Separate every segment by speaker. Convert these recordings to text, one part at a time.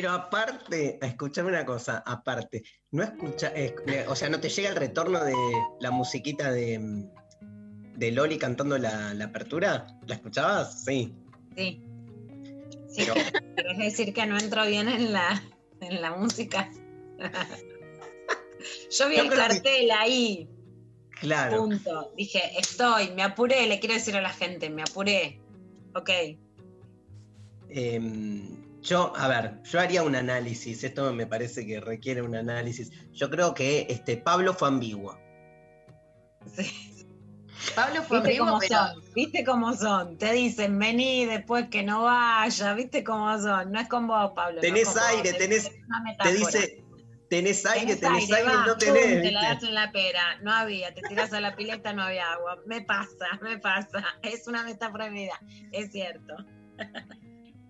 Speaker 1: Pero, pero aparte, escúchame una cosa, aparte, no escucha, eh, eh, o sea, no te llega el retorno de la musiquita de, mm, de Loli cantando la, la apertura. ¿La escuchabas? Sí.
Speaker 2: Sí. Sí, ¿Quieres decir que no entro bien en la, en la música? Yo vi el
Speaker 1: que-
Speaker 2: cartel ahí,
Speaker 1: Claro.
Speaker 2: punto. Dije, estoy, me apuré, le quiero decir a la gente, me apuré. Ok.
Speaker 1: Em, yo, a ver, yo haría un análisis, esto me parece que requiere un análisis. Yo creo que este Pablo fue ambiguo.
Speaker 2: Sí.
Speaker 3: Pablo fue
Speaker 2: ¿Viste
Speaker 3: amigo,
Speaker 2: cómo
Speaker 3: pero
Speaker 2: son? ¿Viste cómo son? Te dicen, vení después que no vaya, ¿viste cómo son? No es con vos, Pablo.
Speaker 1: Tenés aire, tenés- Te dice, tenés aire,
Speaker 2: Tenés
Speaker 1: tenés aire,
Speaker 2: va,
Speaker 1: no
Speaker 2: pum,
Speaker 1: tenés.
Speaker 2: te la das en la pera, no había, te tiras a la pileta, no había agua. Me pasa, me pasa. Es una metáfora de vida, es cierto.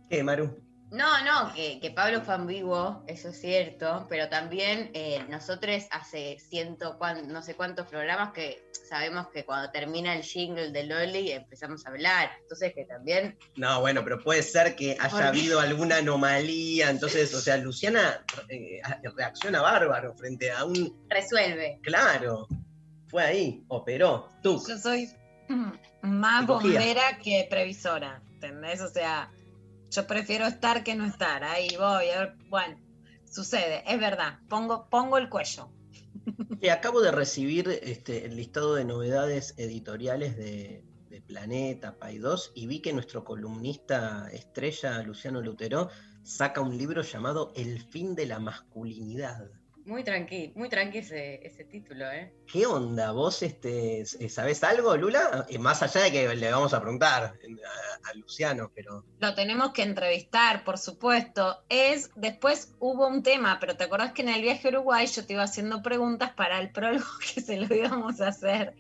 Speaker 1: ¿Qué, Maru?
Speaker 3: No, no, que, que Pablo fue ambiguo, eso es cierto, pero también eh, nosotros hace ciento, cuan- no sé cuántos programas que sabemos que cuando termina el jingle de Loli empezamos a hablar, entonces que también
Speaker 1: No, bueno, pero puede ser que haya habido alguna anomalía. Entonces, o sea, Luciana eh, reacciona bárbaro frente a un.
Speaker 3: resuelve.
Speaker 1: Claro, fue ahí, operó. Tú.
Speaker 2: Yo soy más bombera que previsora, ¿entendés? O sea, yo prefiero estar que no estar. Ahí voy, bueno, sucede, es verdad. Pongo, pongo el cuello.
Speaker 1: Eh, acabo de recibir este, el listado de novedades editoriales de, de Planeta, Pay 2, y vi que nuestro columnista estrella, Luciano Lutero, saca un libro llamado El fin de la masculinidad.
Speaker 3: Muy tranqui, muy tranqui ese, ese título, ¿eh?
Speaker 1: ¿Qué onda? ¿Vos este, eh, sabés algo, Lula? Eh, más allá de que le vamos a preguntar eh, a, a Luciano, pero.
Speaker 2: Lo tenemos que entrevistar, por supuesto. Es, después hubo un tema, pero te acordás que en el viaje a Uruguay yo te iba haciendo preguntas para el prólogo que se lo íbamos a hacer.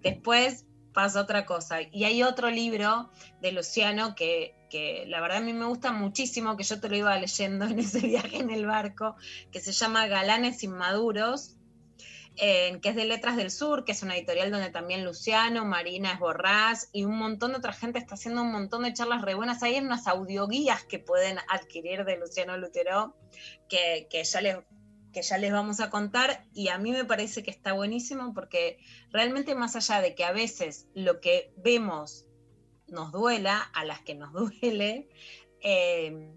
Speaker 2: Después pasó otra cosa. Y hay otro libro de Luciano que, que la verdad a mí me gusta muchísimo, que yo te lo iba leyendo en ese viaje en el barco, que se llama Galanes Inmaduros. eh, que es de Letras del Sur, que es una editorial donde también Luciano, Marina Esborrás y un montón de otra gente está haciendo un montón de charlas re buenas. Hay unas audioguías que pueden adquirir de Luciano Lutero que, que ya les que ya les vamos a contar y a mí me parece que está buenísimo porque realmente más allá de que a veces lo que vemos nos duela, a las que nos duele, eh,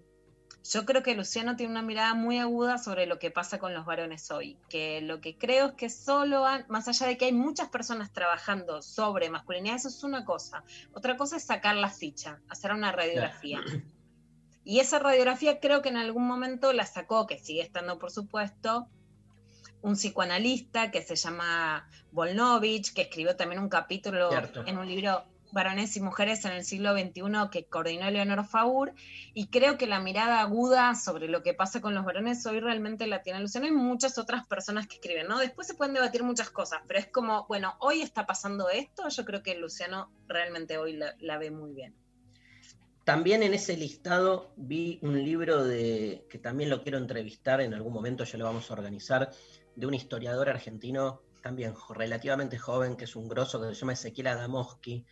Speaker 2: yo creo que Luciano tiene una mirada muy aguda sobre lo que pasa con los varones hoy, que lo que creo es que solo, han- más allá de que hay muchas personas trabajando sobre masculinidad, eso es una cosa. Otra cosa es sacar la ficha, hacer una radiografía. Y esa radiografía creo que en algún momento la sacó, que sigue estando por supuesto, un psicoanalista que se llama Volnovich, que escribió también un capítulo
Speaker 1: Cierto.
Speaker 2: en un libro Varones y Mujeres en el siglo XXI que coordinó Leonor Faur, y creo que la mirada aguda sobre lo que pasa con los varones hoy realmente la tiene Luciano y muchas otras personas que escriben, ¿no? Después se pueden debatir muchas cosas, pero es como, bueno, hoy está pasando esto, yo creo que Luciano realmente hoy la, ve muy bien.
Speaker 1: También en ese listado vi un libro de que también lo quiero entrevistar en algún momento, ya lo vamos a organizar, de un historiador argentino también relativamente joven, que es un grosso, que se llama Ezequiel Adamowski,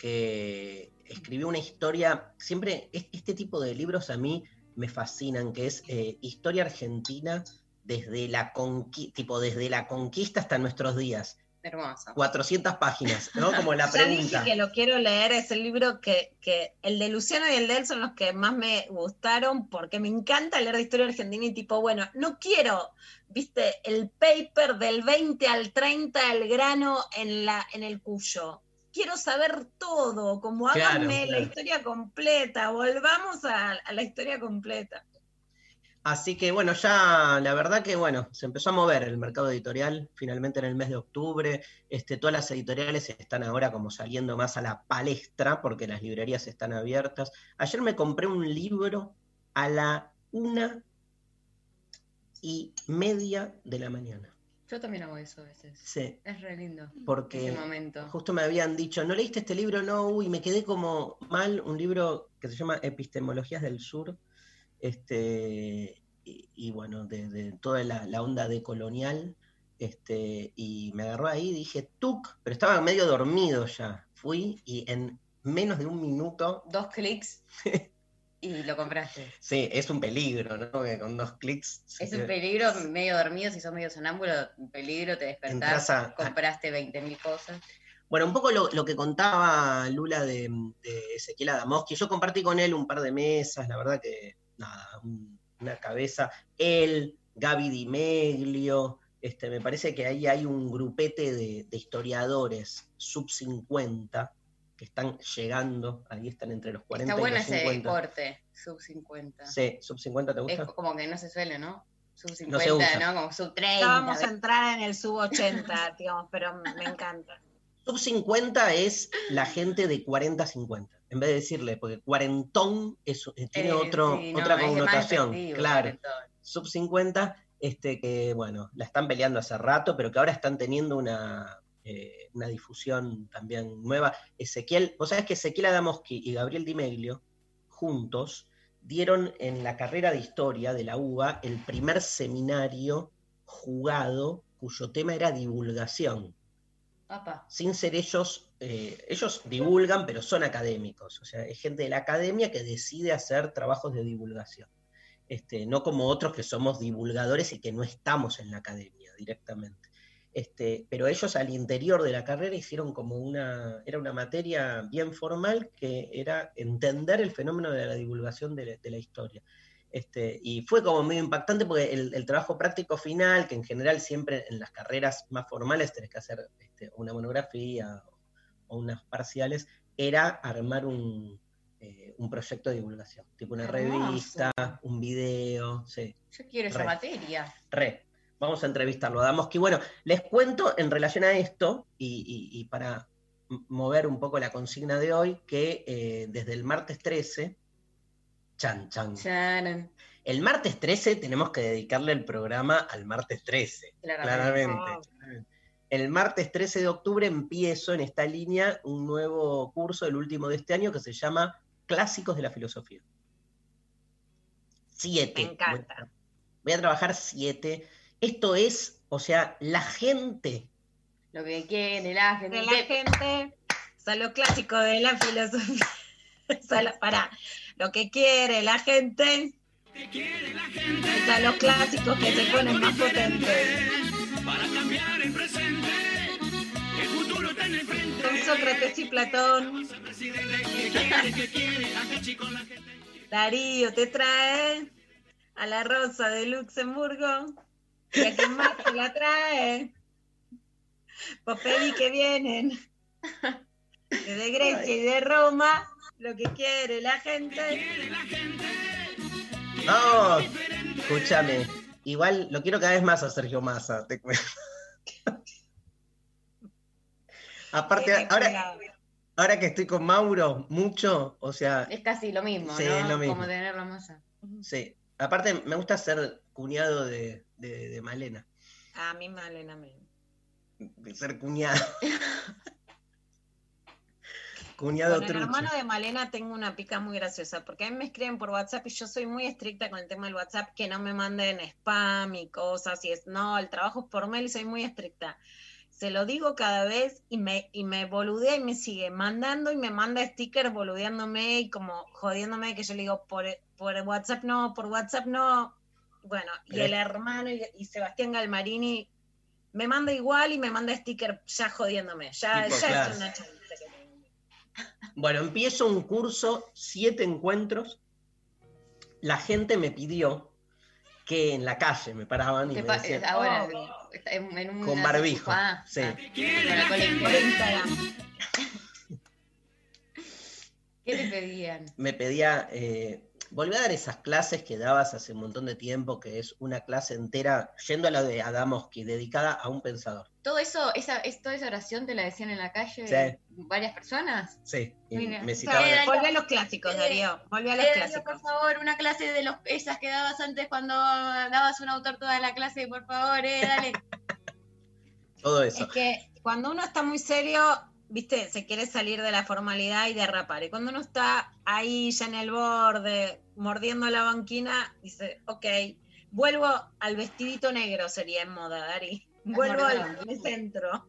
Speaker 1: que escribió una historia, siempre es- este tipo de libros a mí me fascinan, que es eh, historia argentina desde la, conqui- tipo, desde la conquista hasta nuestros días.
Speaker 3: Hermoso.
Speaker 1: 400 páginas, ¿no? Como la
Speaker 2: Ya dije
Speaker 1: pregunta.
Speaker 2: que lo quiero leer, es el libro que, que el de Luciano y el de él son los que más me gustaron porque me encanta leer de historia argentina y tipo, bueno, no quiero, viste, el paper del 20 al 30, el grano en, la, en el Cuyo. Quiero saber todo, como
Speaker 1: Claro,
Speaker 2: háganme la historia completa, volvamos a, a la historia completa.
Speaker 1: Así que bueno, ya la verdad que bueno, se empezó a mover el mercado editorial finalmente en el mes de octubre. Este, todas las editoriales están ahora como saliendo más a la palestra porque las librerías están abiertas. Ayer me compré un libro a la una y media de la mañana.
Speaker 3: Yo también hago eso a veces.
Speaker 1: Sí,
Speaker 3: Es re lindo.
Speaker 1: porque
Speaker 3: Ese momento.
Speaker 1: justo me habían dicho, ¿no leíste este libro? No, uy, me quedé como mal, un libro que se llama Epistemologías del Sur, este, y, y bueno, de, de toda la, la onda decolonial, este, y me agarró ahí y dije, tuk, pero estaba medio dormido ya. Fui y en menos de un minuto,
Speaker 3: Dos clics y lo compraste.
Speaker 1: sí, es un peligro, ¿no? Que con dos clics
Speaker 3: Es un peligro medio dormido, si sos medio sonámbulo, un peligro, te despertás,
Speaker 1: a-
Speaker 3: compraste 20.000 cosas.
Speaker 1: Bueno, un poco lo, lo que contaba Lula de, de Ezequiel Adamowski, yo compartí con él un par de mesas, la verdad que, nada, un- una cabeza. Él, Gaby Di Meglio, este, me parece que ahí hay un grupete de, de historiadores sub 50 que están llegando, ahí están entre los 40
Speaker 3: Está
Speaker 1: y
Speaker 3: bueno
Speaker 1: los
Speaker 3: ese
Speaker 1: 50.
Speaker 3: corte, sub 50.
Speaker 1: Sí, sub 50 te
Speaker 3: Es
Speaker 1: gusta?
Speaker 3: como que no se suele, ¿no? Sub
Speaker 1: No
Speaker 3: 50,
Speaker 1: se
Speaker 3: ¿no?
Speaker 1: usa.
Speaker 3: Como sub 30.
Speaker 2: Ya vamos a entrar en el sub 80, digamos, pero me encanta.
Speaker 1: Sub 50 es la gente de 40 a 50. En vez de decirle, porque cuarentón es, eh, tiene
Speaker 3: Eh,
Speaker 1: otro,
Speaker 3: sí, no,
Speaker 1: otra
Speaker 3: es más
Speaker 1: connotación. Claro.
Speaker 3: cuarentón.
Speaker 1: Sub 50, este, que bueno, la están peleando hace rato, pero que ahora están teniendo una, eh, una difusión también nueva. Ezequiel, vos sabés que Ezequiel Adamowski y Gabriel Di Meglio, juntos, dieron en la carrera de historia de la UBA el primer seminario jugado cuyo tema era divulgación
Speaker 3: Apa.
Speaker 1: sin ser ellos, eh, ellos divulgan, pero son académicos, o sea, es gente de la academia que decide hacer trabajos de divulgación, este, no como otros que somos divulgadores y que no estamos en la academia directamente. Este, pero ellos al interior de la carrera hicieron como una, era una materia bien formal que era entender el fenómeno de la divulgación de la, de la historia. Este, y fue como medio impactante porque el, el trabajo práctico final, que en general siempre en las carreras más formales tenés que hacer este, una monografía o, o unas parciales, era armar un, eh, un proyecto de divulgación, tipo una
Speaker 3: Hermoso.
Speaker 1: revista, un video, sí,
Speaker 3: Yo quiero esa
Speaker 1: Re.
Speaker 3: materia.
Speaker 1: re. Vamos a entrevistarlo. Damos que, bueno, les cuento en relación a esto, y, y- y para mover un poco la consigna de hoy, que eh, desde el martes 13, chan, chan,
Speaker 3: Charan.
Speaker 1: el martes 13 tenemos que dedicarle el programa al martes 13,
Speaker 3: Claramente.
Speaker 1: claramente. El martes 13 de octubre empiezo en esta línea un nuevo curso, el último de este año, que se llama Clásicos de la Filosofía. Siete.
Speaker 2: Me encanta.
Speaker 1: Voy a trabajar siete. Esto es, o sea, la gente.
Speaker 3: Lo que quiere la gente.
Speaker 2: De la gente, o sea, lo clásico de la filosofía. O sea, lo- pará, lo que quiere la gente. O sea, los clásicos que se ponen más potentes. Con Sócrates y Platón. Darío te trae a la rosa de Luxemburgo. Y a quién más te la trae. Vos pedí que vienen. De Grecia y de Roma. Lo que quiere la gente.
Speaker 1: No, escúchame. Igual lo quiero cada vez más a Sergio Massa, te cuento. Aparte, ahora, ahora que estoy con Mauro, mucho, o sea,
Speaker 3: Es casi lo mismo,
Speaker 1: Sí,
Speaker 3: ¿no?
Speaker 1: es lo mismo.
Speaker 3: Como tener la masa.
Speaker 1: sí. Aparte, me gusta ser cuñado de, de- de Malena.
Speaker 2: A mí Malena me.
Speaker 1: De ser cuñado. cuñado
Speaker 2: Con el
Speaker 1: trucho.
Speaker 2: hermano de Malena tengo una pica muy graciosa, porque a mí me escriben por WhatsApp y yo soy muy estricta con el tema del WhatsApp, que no me manden spam y cosas, y es, no, el trabajo es por mail y soy muy estricta. Se lo digo cada vez y me, y me boludea y me sigue mandando y me manda stickers boludeándome y como jodiéndome que yo le digo, por, por WhatsApp no, por WhatsApp no. Bueno, y el hermano y, y Sebastián Galmarini me manda igual y me manda sticker ya jodiéndome, ya, ya
Speaker 1: claro.
Speaker 2: es una chance.
Speaker 1: Bueno, empiezo un curso, siete encuentros. La gente me pidió que en la calle me paraban y
Speaker 3: ¿Qué
Speaker 1: me
Speaker 3: pa-
Speaker 1: decían,
Speaker 3: ahora,
Speaker 2: Obvio.
Speaker 3: está en, en una-
Speaker 1: con barbijo.
Speaker 3: Ah,
Speaker 1: Sí.
Speaker 3: ah, con la colecta.
Speaker 2: Por Instagram.
Speaker 3: pedían?
Speaker 1: me pedía, eh, volví a dar esas clases que dabas hace un montón de tiempo, que es una clase entera, yendo a la de Adamowski, dedicada a un pensador.
Speaker 3: ¿Todo eso, esa, es, toda esa oración te la decían en la calle
Speaker 1: Sí.
Speaker 3: varias personas?
Speaker 1: Sí,
Speaker 3: Mira,
Speaker 1: me
Speaker 3: o sea,
Speaker 1: citaban.
Speaker 3: era-
Speaker 2: Volví a los clásicos,
Speaker 3: Eh,
Speaker 2: Darío. Volví a los
Speaker 3: Eh, Darío, por favor, una clase de los, esas que dabas antes cuando dabas un autor toda la clase, por favor, eh, dale.
Speaker 1: todo
Speaker 2: Es
Speaker 1: eso.
Speaker 2: que cuando uno está muy serio, viste, se quiere salir de la formalidad y derrapar. Y cuando uno está ahí ya en el borde, mordiendo la banquina, dice, ok, vuelvo al vestidito negro, sería en moda, Dari. Vuelvo al centro.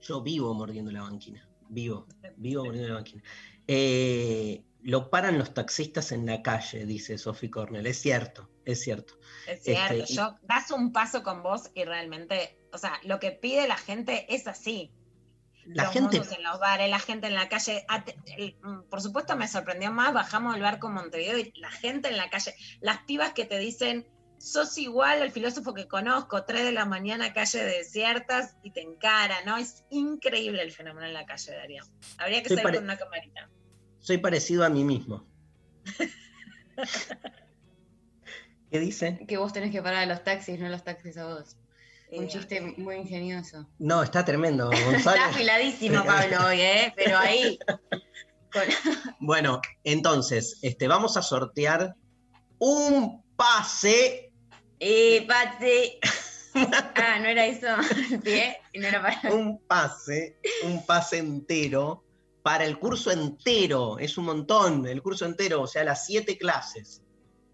Speaker 1: Yo vivo mordiendo la banquina. Vivo, vivo mordiendo la banquina. Eh, lo paran los taxistas en la calle, dice Sophie Cornell. Es cierto, es cierto.
Speaker 2: Es cierto,
Speaker 1: Este, y-
Speaker 2: yo das un paso con vos y realmente, o sea, lo que pide la gente es así.
Speaker 1: La
Speaker 2: los
Speaker 1: gente,
Speaker 2: en los bares, la gente en la calle. El- mm, por supuesto me sorprendió más, bajamos del barco Montevideo y la gente en la calle, las pibas que te dicen, sos igual al filósofo que conozco, 3 de la mañana, calle desiertas y te encara, ¿no? Es increíble el fenómeno en la calle, Darío. Habría que
Speaker 1: Soy
Speaker 2: salir con una camarita.
Speaker 1: soy parecido a mí mismo. ¿Qué dice?
Speaker 3: Que vos tenés que parar a los taxis, no los taxis a vos. Un
Speaker 2: Eh,
Speaker 3: chiste muy ingenioso.
Speaker 1: No, está tremendo,
Speaker 3: Está
Speaker 1: Gonzalo.
Speaker 3: afiladísimo Pablo hoy, ¿eh? Pero ahí.
Speaker 1: Bueno, entonces, este, vamos a sortear un pase.
Speaker 3: Eh, pate. Ah, no era eso. ¿eh? No era para.
Speaker 1: un pase, un pase entero para el curso entero. Es un montón, el curso entero, o sea, las siete clases.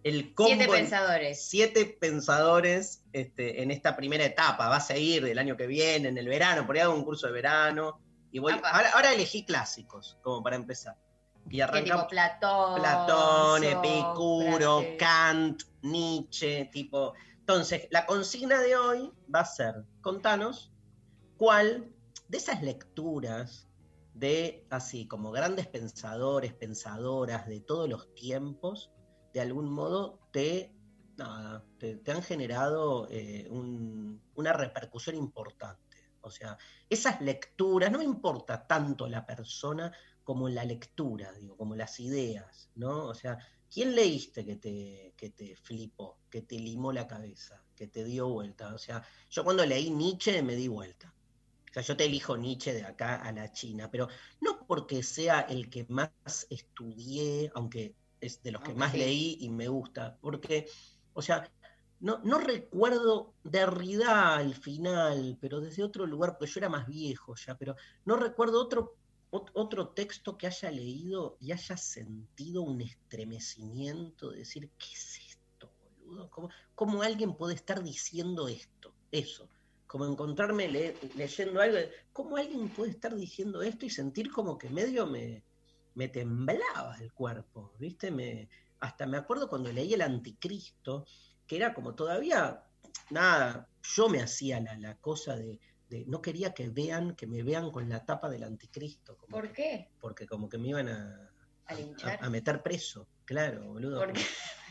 Speaker 1: El combo
Speaker 3: Siete
Speaker 1: en-
Speaker 3: pensadores.
Speaker 1: siete pensadores este, en esta primera etapa. Va a seguir el año que viene, en el verano, por ahí hago un curso de verano. Y voy, ahora, ahora elegí clásicos, como para empezar. Y arrancamos
Speaker 3: Platón.
Speaker 1: Platón, Epicuro,
Speaker 3: Sócrates.
Speaker 1: Kant, Nietzsche, tipo. Entonces, la consigna de hoy va a ser, contanos cuál de esas lecturas de así como grandes pensadores, pensadoras de todos los tiempos, de algún modo te, te, han generado eh, un- una repercusión importante. O sea, esas lecturas, no importa tanto la persona como la lectura, digo, como las ideas, ¿no? O sea, ¿quién leíste que te, que te flipó, que te limó la cabeza, que te dio vuelta? O sea, yo cuando leí Nietzsche me di vuelta. O sea, yo te elijo Nietzsche de acá a la China, pero no porque sea el que más estudié, aunque es de los que más leí y me gusta, porque, o sea, no, no recuerdo Derrida al final, pero desde otro lugar, porque yo era más viejo ya, pero no recuerdo otro, ot- otro texto que haya leído y haya sentido un estremecimiento de decir, ¿qué es esto, boludo? ¿Cómo, cómo alguien puede estar diciendo esto? Eso. Como encontrarme le- leyendo algo, ¿cómo alguien puede estar diciendo esto y sentir como que medio me, me temblaba el cuerpo? ¿Viste? Me, hasta me acuerdo cuando leí El Anticristo, que era como todavía, nada, yo me hacía la, la cosa de, de- no quería que vean, que me vean con la tapa del Anticristo. como
Speaker 3: ¿Por
Speaker 1: que-
Speaker 3: qué?
Speaker 1: Porque como que me iban a,
Speaker 3: ¿A
Speaker 1: a- meter preso, claro, boludo.
Speaker 3: ¿Por qué?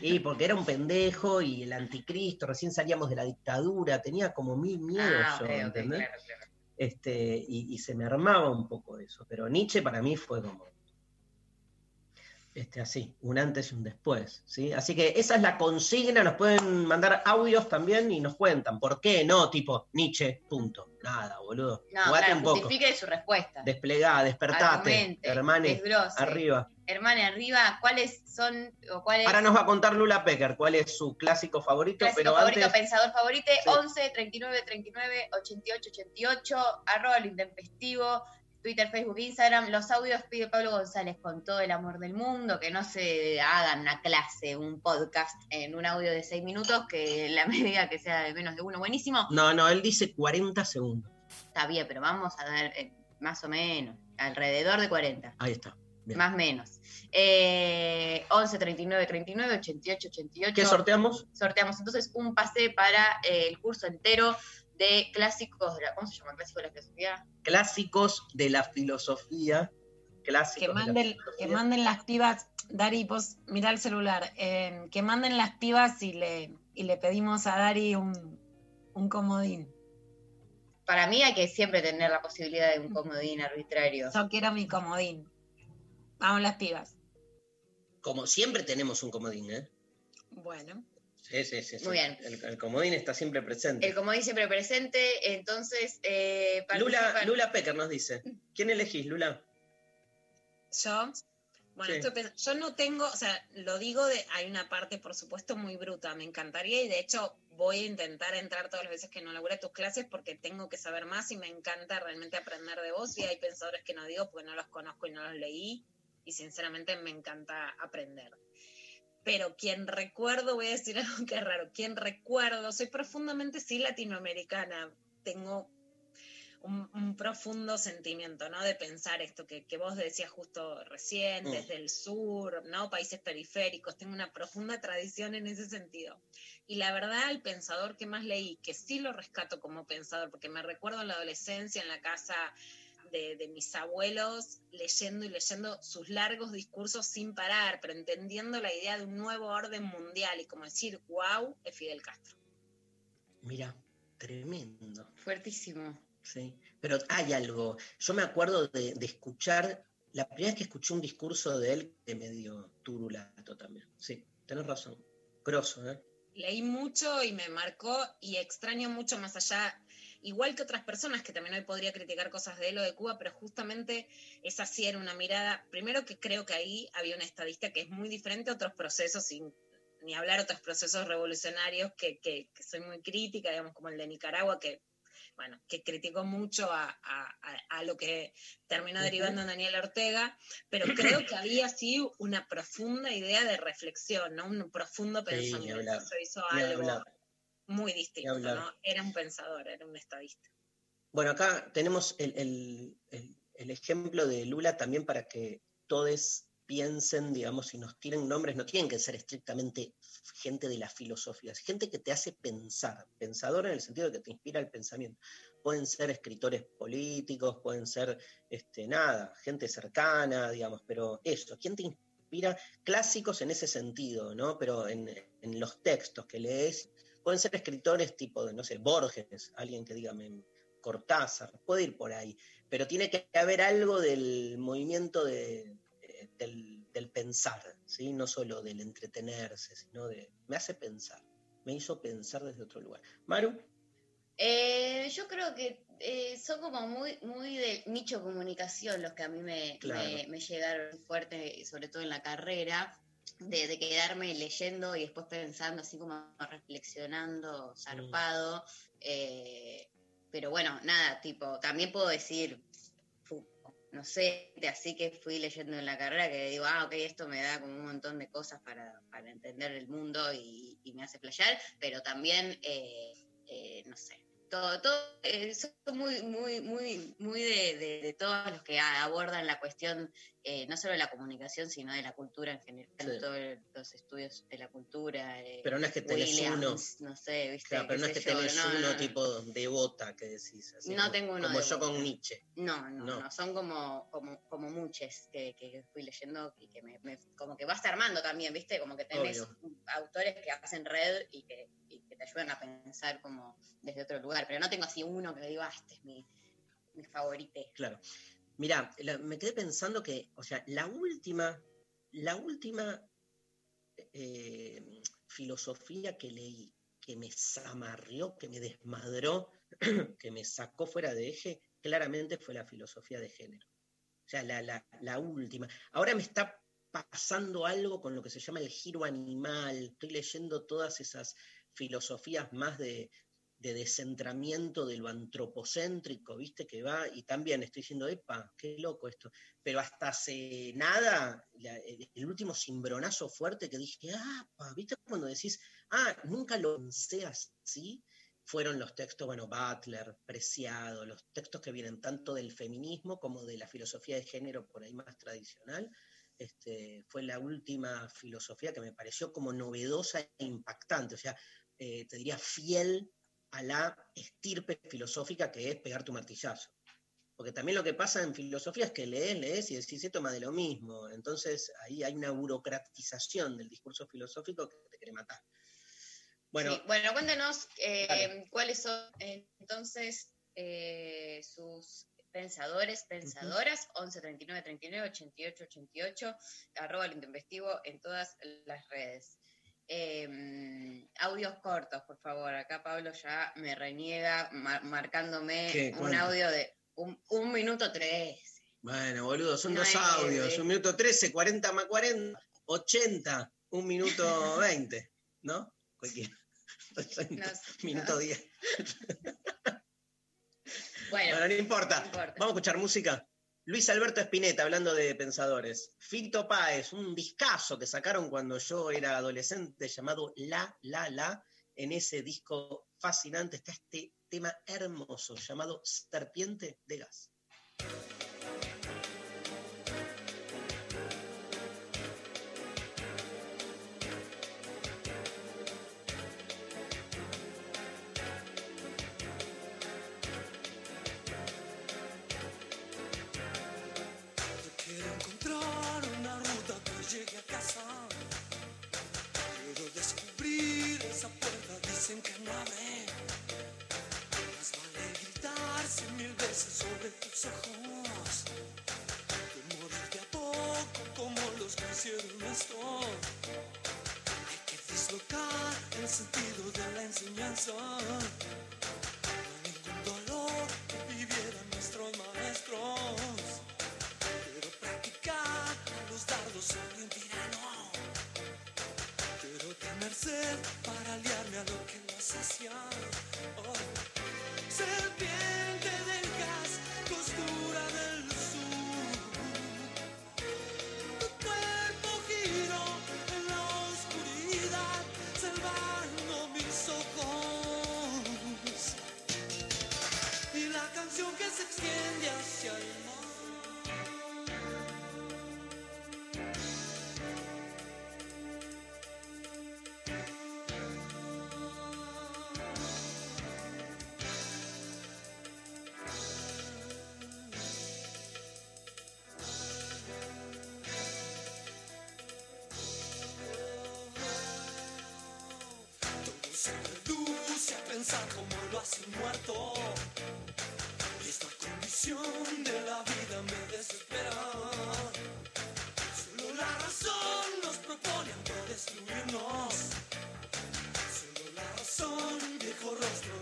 Speaker 1: Y porque era un pendejo y el anticristo, recién salíamos de la dictadura, tenía como mil miedos
Speaker 3: Ah,
Speaker 1: yo,
Speaker 3: ok,
Speaker 1: ¿entendés?
Speaker 3: claro, claro.
Speaker 1: Este, y, y se me armaba un poco eso. Pero Nietzsche para mí fue como este, así, un antes y un después. ¿sí? Así que esa es la consigna, nos pueden mandar audios también y nos cuentan. ¿Por qué no? Tipo, Nietzsche, punto. Nada, boludo.
Speaker 3: No, claro,
Speaker 1: un poco.
Speaker 3: justifique su respuesta.
Speaker 1: Desplegá, despertate, hermane, arriba.
Speaker 3: Hermane, arriba, ¿cuáles son o cuáles
Speaker 1: Ahora nos va a contar Lula Pecker cuál es su clásico favorito,
Speaker 3: clásico
Speaker 1: pero
Speaker 3: favorito,
Speaker 1: antes...
Speaker 3: pensador favorito?
Speaker 1: Sí.
Speaker 3: 11 39 39 88 88, arroba lo intempestivo, Twitter, Facebook, Instagram. Los audios pide Pablo González con todo el amor del mundo, que no se hagan una clase, un podcast en un audio de 6 minutos, que la medida que sea de menos de uno, buenísimo.
Speaker 1: No, no, él dice 40 segundos.
Speaker 3: Está bien, pero vamos a dar eh, más o menos, alrededor de 40.
Speaker 1: Ahí está. Bien.
Speaker 3: Más o menos. Eh, 11 39 39 88 88.
Speaker 1: ¿Qué sorteamos?
Speaker 3: sorteamos entonces un pase para eh, el curso entero de clásicos, de la- ¿cómo se llama? Clásicos de la filosofía.
Speaker 1: Clásicos de la filosofía. Clásicos
Speaker 2: Que
Speaker 1: de la
Speaker 2: manden, que
Speaker 1: filosofía.
Speaker 2: manden las pibas, Dari, vos mirá el celular, eh, que manden las pibas y le, y le pedimos a Dari un, un comodín.
Speaker 3: Para mí hay que siempre tener la posibilidad de un comodín arbitrario.
Speaker 2: Yo quiero mi comodín. Vamos las pibas.
Speaker 1: Como siempre tenemos un comodín, ¿eh?
Speaker 2: Bueno,
Speaker 1: Sí, sí, sí. sí.
Speaker 3: Muy bien.
Speaker 1: El, el comodín está siempre presente.
Speaker 3: El comodín siempre presente, entonces eh,
Speaker 1: Lula, Lula Pecker nos dice. ¿Quién elegís, Lula?
Speaker 2: yo. Bueno,
Speaker 1: Sí.
Speaker 2: estoy yo no tengo, o sea, lo digo de, hay una parte, por supuesto, muy bruta. Me encantaría y de hecho voy a intentar entrar todas las veces que no logré tus clases porque tengo que saber más y me encanta realmente aprender de vos. Y hay pensadores que no digo porque no los conozco y no los leí y sinceramente me encanta aprender. Pero quien recuerdo, voy a decir algo que es raro, quien recuerdo, soy profundamente sí latinoamericana, tengo un, un profundo sentimiento, ¿no? De pensar esto que, que vos decías justo recién,
Speaker 1: Mm.
Speaker 2: desde el sur, ¿no? Países periféricos, tengo una profunda tradición en ese sentido. Y la verdad, el pensador que más leí, que sí lo rescato como pensador, porque me recuerdo en la adolescencia, en la casa de, de mis abuelos, leyendo y leyendo sus largos discursos sin parar, pero entendiendo la idea de un nuevo orden mundial y como decir, wow, es Fidel Castro.
Speaker 1: Mira, tremendo.
Speaker 3: Fuertísimo.
Speaker 1: Sí. Pero hay algo. Yo me acuerdo de, de escuchar, la primera vez que escuché un discurso de él, que medio turulato también. Sí, tenés razón. Grosso, ¿eh?
Speaker 2: leí mucho y me marcó y extraño mucho más allá, igual que otras personas que también hoy podría criticar cosas de él o de Cuba, pero justamente esa sí era una mirada, primero que creo que ahí había una estadista que es muy diferente a otros procesos, sin ni hablar otros procesos revolucionarios que, que- que soy muy crítica, digamos, como el de Nicaragua, que bueno, que criticó mucho a, a- lo que terminó derivando en Daniel Ortega, pero creo que había sí una profunda idea de reflexión, ¿no? un profundo
Speaker 1: Sí,
Speaker 2: pensamiento.
Speaker 1: hablar,
Speaker 2: Eso hizo algo. Muy distinto. ¿no? Era un pensador, era un estadista.
Speaker 1: Bueno, acá tenemos el, el- el- el ejemplo de Lula también para que todos piensen, digamos, si nos tienen nombres, no tienen que ser estrictamente gente de la filosofía, es gente que te hace pensar, pensador en el sentido de que te inspira el pensamiento. Pueden ser escritores políticos, pueden ser, este, nada, gente cercana, digamos, pero eso, ¿quién te inspira? Clásicos en ese sentido, ¿no? Pero en, en los textos que lees, pueden ser escritores tipo, de, no sé, Borges, alguien que diga, me, Cortázar, puede ir por ahí, pero tiene que haber algo del movimiento de, eh, del, del pensar, ¿sí? no solo del entretenerse, sino de, me hace pensar, me hizo pensar desde otro lugar. Maru,
Speaker 3: Eh, yo creo que eh, son como muy, muy de nicho comunicación los que a mí me,
Speaker 1: Claro.
Speaker 3: me, me llegaron fuerte, sobre todo en la carrera, de, quedarme leyendo y después pensando, así como reflexionando, zarpado. eh, pero bueno, nada, tipo, también puedo decir, no sé, así que fui leyendo en la carrera que digo, ah, ok, esto me da como un montón de cosas para, para entender el mundo y, me hace playar, pero también, eh, eh, no sé, todo, todo, eh, soy muy, muy, muy, muy de, de- de todos los que abordan la cuestión, eh, no solo de la comunicación, sino de la cultura en general,
Speaker 1: Sí.
Speaker 3: todos los estudios de la cultura. eh,
Speaker 1: pero no es que tenés
Speaker 3: Williams,
Speaker 1: uno,
Speaker 3: no sé, viste.
Speaker 1: claro, pero no es que tenés
Speaker 3: no,
Speaker 1: uno
Speaker 3: no, no.
Speaker 1: tipo devota que decís, así,
Speaker 3: No
Speaker 1: como-
Speaker 3: tengo uno
Speaker 1: como yo con Nietzsche.
Speaker 3: No, no,
Speaker 1: No.
Speaker 3: no, son como, como, como muchos que, que fui leyendo y que me, me- como que vas armando también, ¿viste? Como que tenés
Speaker 1: Obvio.
Speaker 3: autores que hacen red y que, que te ayudan a pensar como desde otro lugar, pero no tengo así uno que digo, ah, este es mi, mi favorito.
Speaker 1: Claro. Mirá, me quedé pensando que, o sea, la última, la última eh, filosofía que leí, que me zamarrió, que me desmadró, que me sacó fuera de eje, claramente fue la filosofía de género. O sea, la, la- la última. Ahora me está pasando algo con lo que se llama el giro animal. Estoy leyendo todas esas filosofías más de, de descentramiento de lo antropocéntrico, ¿viste? Que va, y también estoy diciendo, epa, qué loco esto. Pero hasta hace nada, el último cimbronazo fuerte que dije, ah, pa", ¿viste? Cuando decís, ah, nunca lo pensé así, fueron los textos, bueno, Butler, Preciado, los textos que vienen tanto del feminismo como de la filosofía de género por ahí más tradicional. Este, fue la última filosofía que me pareció como novedosa e impactante, o sea, eh, te diría fiel a la estirpe filosófica que es pegar tu martillazo. Porque también lo que pasa en filosofía es que lees, lees y decís esto más de lo mismo. Entonces ahí hay una burocratización del discurso filosófico que te quiere matar. Bueno,
Speaker 3: Sí, bueno cuéntenos eh, cuáles son eh, entonces eh, sus pensadores, pensadoras, 11 39 39 88 88, arroba el investigo en todas las redes. Eh, audios cortos, por favor. Acá Pablo ya me reniega mar- marcándome un audio de un, un minuto tres.
Speaker 1: Bueno, boludo, son
Speaker 3: No
Speaker 1: dos audios. Un minuto 13, 40 más 40, 80, un minuto 20, ¿no? Cualquiera.
Speaker 3: No
Speaker 1: minuto
Speaker 3: no.
Speaker 1: 10.
Speaker 3: Bueno,
Speaker 1: Bueno, no importa.
Speaker 3: no importa.
Speaker 1: Vamos a escuchar música. Luis Alberto Spinetta, hablando de pensadores. Fito Páez, un discazo que sacaron cuando yo era adolescente llamado La, La, La. En ese disco fascinante está este tema hermoso llamado Serpiente de Gas.
Speaker 4: Casa. Quiero descubrir esa puerta, dicen que no abre. Más vale gritar cien mil veces sobre tus ojos. Que morir de a poco como los que hicieron esto. Hay que dislocar el sentido de la enseñanza. No hay ningún dolor que vivieran nuestros maestros. Sed para aliarme a lo que nos hacía. Oh. Serpiente como lo hace un muerto. Y esta condición de la vida me desespera. Solo la razón nos propone autodestruirnos. Solo la razón, viejo rostro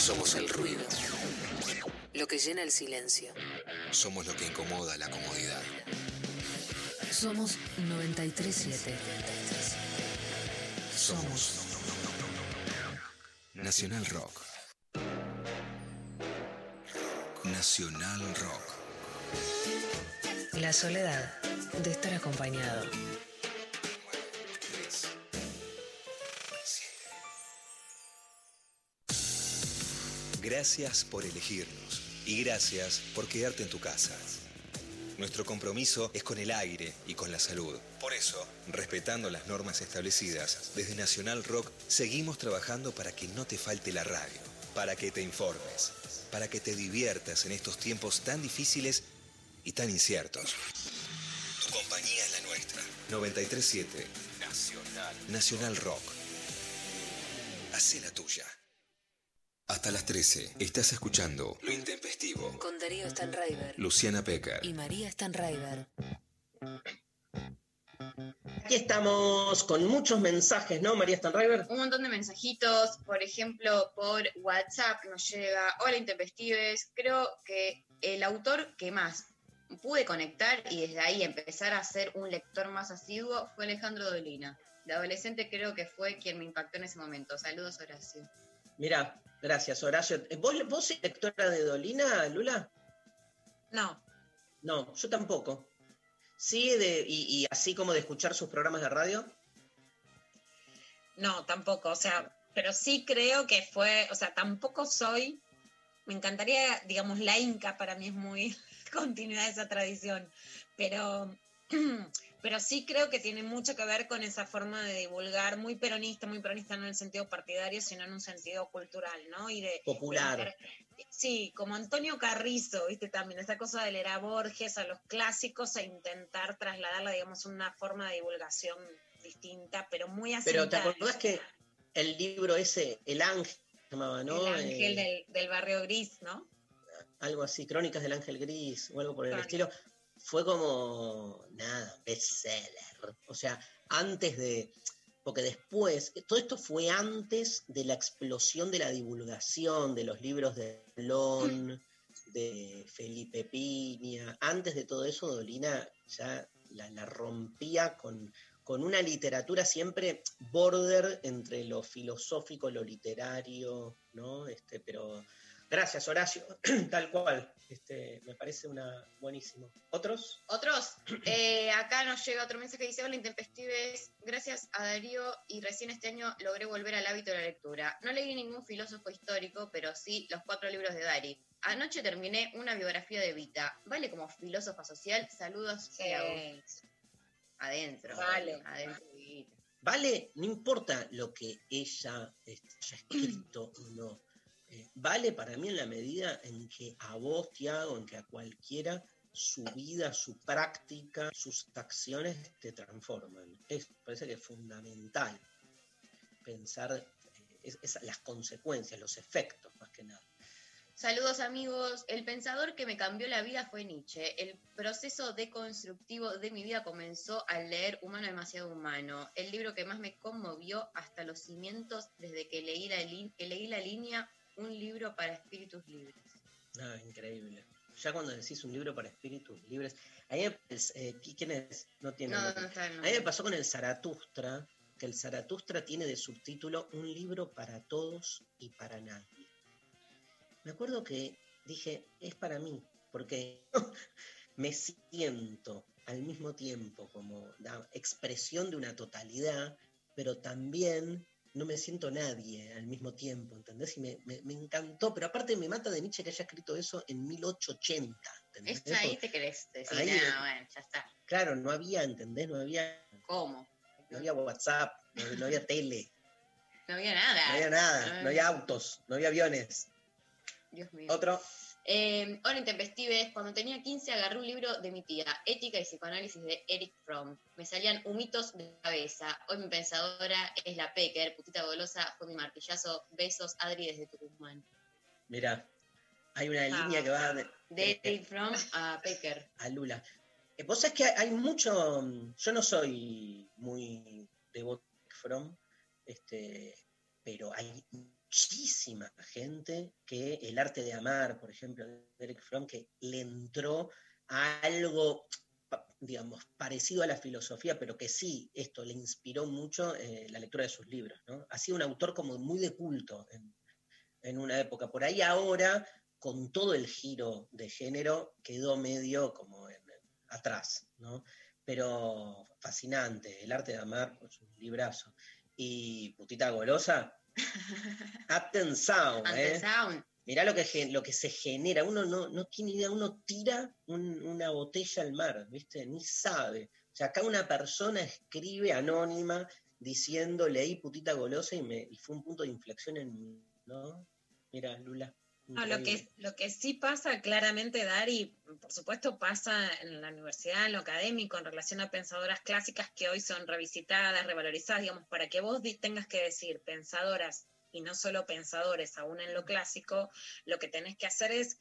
Speaker 5: Somos el ruido. lo que llena el silencio.
Speaker 6: Somos lo que incomoda la comodidad.
Speaker 5: Somos 937. Somos
Speaker 6: Nacional Rock. Nacional Rock.
Speaker 5: la soledad de estar acompañado.
Speaker 6: Gracias por elegirnos y gracias por quedarte en tu casa. Nuestro compromiso es con el aire y con la salud. Por eso, respetando las normas establecidas, desde Nacional Rock seguimos trabajando para que no te falte la radio, para que te informes, para que te diviertas en estos tiempos tan difíciles y tan inciertos. Tu compañía es la nuestra. 937 Nacional. Nacional Rock. Hacé la tuya. Hasta las 13 estás escuchando Lo Intempestivo.
Speaker 5: Con Darío Stanraiver
Speaker 6: Luciana Pecker.
Speaker 5: y María Stanraiver.
Speaker 1: Aquí estamos con muchos mensajes, ¿no, María Stanriver?
Speaker 3: Un montón de mensajitos, por ejemplo, por WhatsApp nos llega, hola Intempestives, creo que el autor que más pude conectar y desde ahí empezar a ser un lector más asiduo fue Alejandro Dolina. De adolescente creo que fue quien me impactó en ese momento. Saludos, Horacio.
Speaker 1: Mira, gracias, Horacio. ¿Vos, ¿Vos sos lectora de Dolina, Lula?
Speaker 2: No,
Speaker 1: No, yo tampoco. Sí, de, y, y así como de escuchar sus programas de radio.
Speaker 2: no, tampoco. O sea, pero sí creo que fue, o sea, tampoco soy. Me encantaría, digamos, la Inca para mí es muy continuidad de esa tradición, pero, pero sí creo que tiene mucho que ver con esa forma de divulgar, muy peronista, muy peronista no en el sentido partidario, sino en un sentido cultural, ¿no? Y de
Speaker 1: Popular.
Speaker 2: de sí, como Antonio Carrizo, viste también, esa cosa de leer a Borges, a los clásicos, e intentar trasladarla, digamos, una forma de divulgación distinta, pero muy
Speaker 1: Pero ¿te acordás que el libro ese, El Ángel, se llamaba, ¿no?
Speaker 2: El ángel
Speaker 1: Eh,
Speaker 2: del, del barrio gris, ¿no?
Speaker 1: Algo así, Crónicas del Ángel Gris o algo por el
Speaker 2: Crónicas.
Speaker 1: estilo. Fue como, nada, bestseller. O sea, antes de... Porque después, todo esto fue antes de la explosión de la divulgación de los libros de Lon, de Felipe Piña. Antes de todo eso, Dolina ya la, la rompía con, con una literatura siempre border entre lo filosófico, lo literario, ¿no? Este, pero gracias, Horacio, tal cual. Este, me parece una buenísimo. ¿Otros?
Speaker 3: Otros, eh, acá nos llega otro mensaje que dice, hola Intempestives, gracias a Darío y recién este año logré volver al hábito de la lectura. No leí ningún filósofo histórico, pero sí los cuatro libros de Dari. Anoche terminé una biografía de Vita. ¿Vale como filósofa social? Saludos
Speaker 2: Sí.
Speaker 3: y a vos. Adentro.
Speaker 2: Vale.
Speaker 3: Adentro de Vita.
Speaker 1: Vale, no importa lo que ella haya escrito o no. Eh, vale para mí en la medida en que a vos, Tiago, en que a cualquiera, su vida, su práctica, sus acciones te transforman. Es, parece que es fundamental pensar eh, es- las consecuencias, los efectos, más que nada.
Speaker 3: Saludos amigos. El pensador que me cambió la vida fue Nietzsche. El proceso deconstructivo de mi vida comenzó al leer Humano demasiado humano, el libro que más me conmovió hasta los cimientos desde que leí la, que leí la línea Un libro para espíritus libres.
Speaker 1: Ah, increíble. Ya cuando decís un libro para espíritus libres, a mí me parece- eh, ¿quién es? No tiene
Speaker 3: No,
Speaker 1: nombre.
Speaker 3: no está el
Speaker 1: A mí
Speaker 3: nombre.
Speaker 1: me pasó con el Zaratustra, que el Zaratustra tiene de subtítulo Un libro para todos y para nadie. Me acuerdo que dije, es para mí, porque me siento al mismo tiempo como la expresión de una totalidad, pero también no me siento nadie al mismo tiempo, ¿entendés? Y me, me- me encantó, pero aparte me mata de Nietzsche que haya escrito eso en 1880, ¿entendés?
Speaker 3: Esto ahí te querés decir,
Speaker 1: Ahí-
Speaker 3: "Nah, bueno, ya está.
Speaker 1: Claro, no había, ¿entendés? No había
Speaker 3: ¿Cómo?
Speaker 1: no había WhatsApp, no, no había tele,
Speaker 3: No había nada.
Speaker 1: no había nada, no había autos, no había aviones.
Speaker 3: Dios mío.
Speaker 1: Otro,
Speaker 3: Eh, hola Intempestives, cuando tenía 15 agarré un libro de mi tía, Ética y Psicoanálisis de Eric Fromm. Me salían humitos de cabeza. Hoy mi pensadora es la Pecker, putita golosa, fue mi martillazo. Besos, Adri, desde Tucumán.
Speaker 1: mira, hay una
Speaker 2: Ah.
Speaker 1: línea que va de,
Speaker 3: De
Speaker 1: eh,
Speaker 3: Eric Fromm a Pecker.
Speaker 1: a Lula. Eh, Vos sabés que hay mucho, mm, yo no soy muy devoto de From, este, pero hay muchísima gente que el arte de amar, por ejemplo, de Eric Fromm, que le entró a algo, digamos, parecido a la filosofía, pero que sí, esto le inspiró mucho eh, la lectura de sus libros. Ha sido un autor como muy de culto en, una época. Por ahí ahora, con todo el giro de género, quedó medio como atrás, ¿no? Pero fascinante, El arte de amar, pues un librazo. Y Putita Golosa, Atención,
Speaker 3: Ante
Speaker 1: ¿eh?
Speaker 3: Sound.
Speaker 1: Mirá lo que, lo que se genera, uno no, no tiene idea, uno tira un- una botella al mar, ¿viste? Ni sabe. O sea, acá una persona escribe anónima diciendo, leí putita golosa y, me, y fue un punto de inflexión en mí, ¿no? Mira, Lula.
Speaker 2: No, lo que, lo que sí pasa claramente, Dari, por supuesto pasa en la universidad, en lo académico, en relación a pensadoras clásicas que hoy son revisitadas, revalorizadas, digamos, para que vos tengas que decir pensadoras y no solo pensadores, aún en lo clásico, lo que tenés que hacer es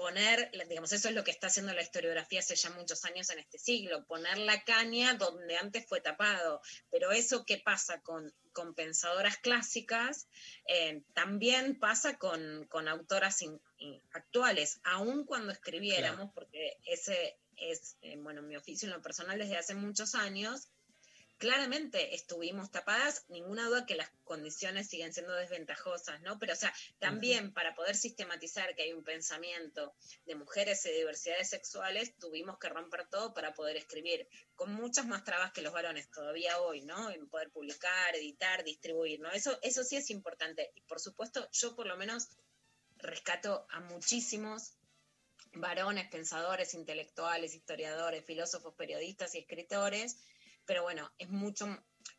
Speaker 2: poner, digamos, eso es lo que está haciendo la historiografía hace ya muchos años en este siglo, poner la caña donde antes fue tapado. Pero eso que pasa con, con pensadoras clásicas, eh, también pasa con, con autoras in- in- actuales, aun cuando escribiéramos, porque ese es, eh, bueno, mi oficio en lo personal desde hace muchos años, claramente estuvimos tapadas, ninguna duda que las condiciones siguen siendo desventajosas, ¿no? Pero, o sea, también para poder sistematizar que hay un pensamiento de mujeres y diversidades sexuales, tuvimos que romper todo para poder escribir, con muchas más trabas que los varones todavía hoy, ¿no? En poder publicar, editar, distribuir, ¿no? Eso, eso sí es importante. Y por supuesto, yo por lo menos rescato a muchísimos varones, pensadores, intelectuales, historiadores, filósofos, periodistas y escritores, pero bueno, es mucho,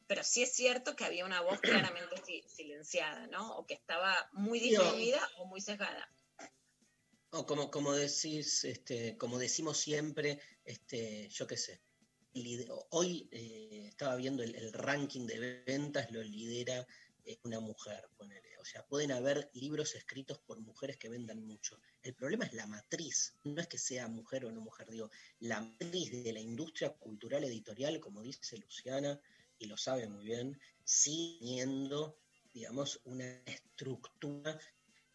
Speaker 2: pero sí es cierto que había una voz claramente si- silenciada, ¿no? O que estaba muy disminuida o muy sesgada.
Speaker 1: O como, como decís, este, como decimos siempre, este, yo qué sé. Hoy eh, estaba viendo el, el ranking de ventas, lo lidera eh, una mujer, ponele. O sea, pueden haber libros escritos por mujeres que vendan mucho. El problema es la matriz, no es que sea mujer o no mujer, digo, la matriz de la industria cultural editorial, como dice Luciana, y lo sabe muy bien, siguiendo, digamos, una estructura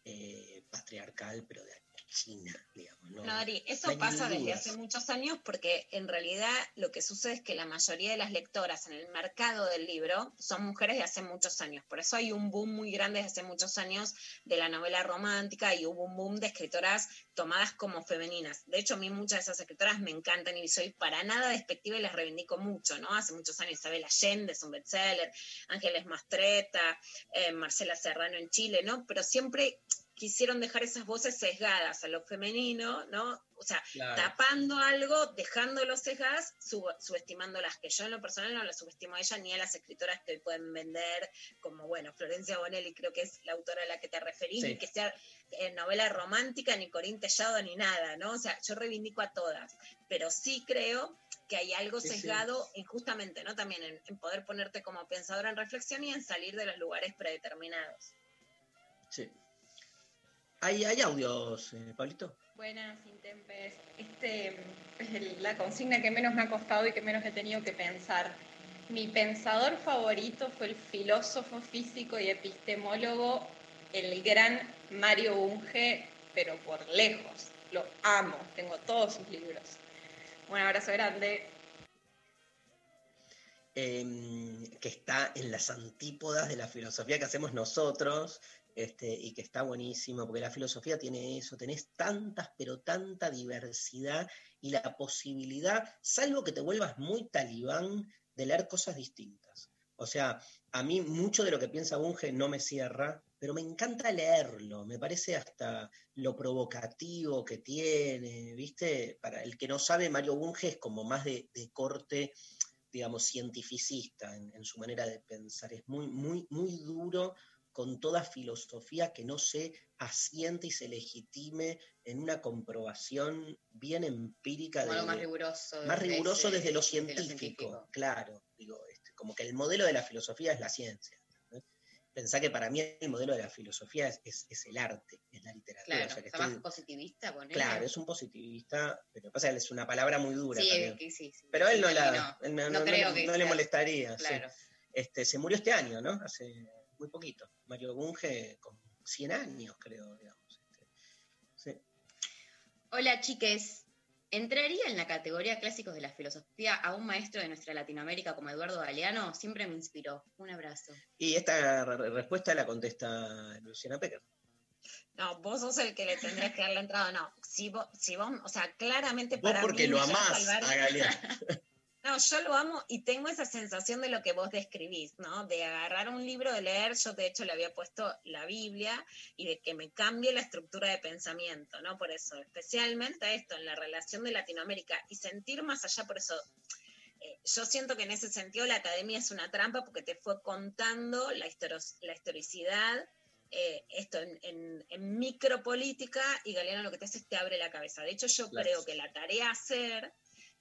Speaker 1: eh, patriarcal, pero de China, digamos. No,
Speaker 2: No, Ari, eso
Speaker 1: no
Speaker 2: pasa desde
Speaker 1: dudas.
Speaker 2: hace muchos años porque en realidad lo que sucede es que la mayoría de las lectoras en el mercado del libro son mujeres de hace muchos años. Por eso hay un boom muy grande desde hace muchos años de la novela romántica y hubo un boom de escritoras tomadas como femeninas. De hecho, a mí muchas de esas escritoras me encantan y soy para nada despectiva y las reivindico mucho, ¿no? Hace muchos años Isabel Allende es un bestseller, Ángeles Mastreta, eh, Marcela Serrano en Chile, ¿no? Pero siempre quisieron dejar esas voces sesgadas a lo femenino, ¿no? O sea,
Speaker 1: Claro.
Speaker 2: tapando algo, dejándolo cejas, sub- subestimándolas, que yo en lo personal no las subestimo a ella ni a las escritoras que hoy pueden vender, como, bueno, Florencia Bonelli creo que es la autora a la que te referís,
Speaker 1: Sí.
Speaker 2: ni que sea eh, novela romántica, ni Corín Tellado, ni nada, ¿no? O sea, yo reivindico a todas, pero sí creo que hay algo
Speaker 1: Sí, sí.
Speaker 2: sesgado injustamente, ¿no? También en, en poder ponerte como pensadora en reflexión y en salir de los lugares predeterminados.
Speaker 1: Sí. ¿Hay, hay audios, eh, Pablito?
Speaker 7: Buenas, Intempes. Este es el- la consigna que menos me ha costado y que menos he tenido que pensar. Mi pensador favorito fue el filósofo físico y epistemólogo, el gran Mario Bunge, pero por lejos. Lo amo, tengo todos sus libros. Un abrazo grande.
Speaker 1: em, que está en las antípodas de la filosofía que hacemos nosotros, este, y que está buenísimo, porque la filosofía tiene eso, tenés tantas, pero tanta diversidad y la posibilidad, salvo que te vuelvas muy talibán, de leer cosas distintas. O sea, a mí mucho de lo que piensa Bunge no me cierra, pero me encanta leerlo, me parece hasta lo provocativo que tiene, ¿viste? Para el que no sabe, Mario Bunge es como más de, de corte digamos, cientificista en, en, su manera de pensar. Es muy, muy, muy duro con toda filosofía que no se asiente y se legitime en una comprobación bien empírica. De,
Speaker 3: más riguroso.
Speaker 1: Más riguroso desde, desde, lo, científico,
Speaker 3: desde lo científico.
Speaker 1: claro. Digo, este, como que el modelo de la filosofía es la ciencia. ¿no? Pensá que para mí el modelo de la filosofía es, es, es el arte, es la literatura.
Speaker 3: Claro,
Speaker 1: o sea, que
Speaker 3: está
Speaker 1: estoy,
Speaker 3: más positivista con él.
Speaker 1: Claro, es un positivista, pero pasa que es una palabra muy dura.
Speaker 3: Sí,
Speaker 1: también.
Speaker 3: que sí, sí,
Speaker 1: pero él no, la, él no,
Speaker 3: no, creo
Speaker 1: no,
Speaker 3: que
Speaker 1: no le molestaría.
Speaker 3: Claro.
Speaker 1: Este, se murió este año, ¿no? Hace muy poquito. Mario Bunge con 100 años, creo, digamos. este. Sí.
Speaker 3: Hola chiques. ¿Entraría en la categoría clásicos de la filosofía a un maestro de nuestra Latinoamérica como Eduardo Galeano? Siempre me inspiró. Un abrazo.
Speaker 1: Y esta re- respuesta la contesta Luciana Pecker.
Speaker 2: No, vos sos el que le tendrás que dar la entrada. No, si vos, si vos, o sea, claramente
Speaker 1: Vos
Speaker 2: para
Speaker 1: porque
Speaker 2: mí
Speaker 1: lo amás a Galeano.
Speaker 2: No, yo lo amo y tengo esa sensación de lo que vos describís, ¿no? De agarrar un libro, de leer, yo de hecho le había puesto la Biblia y de que me cambie la estructura de pensamiento, ¿no? Por eso, especialmente esto, en la relación de Latinoamérica y sentir más allá, por eso, eh, yo siento que en ese sentido la academia es una trampa porque te fue contando la, la historicidad, eh, esto en, en- en micropolítica y Galeano lo que te hace es te abre la cabeza. De hecho, yo
Speaker 1: Claro.
Speaker 2: creo que la tarea a hacer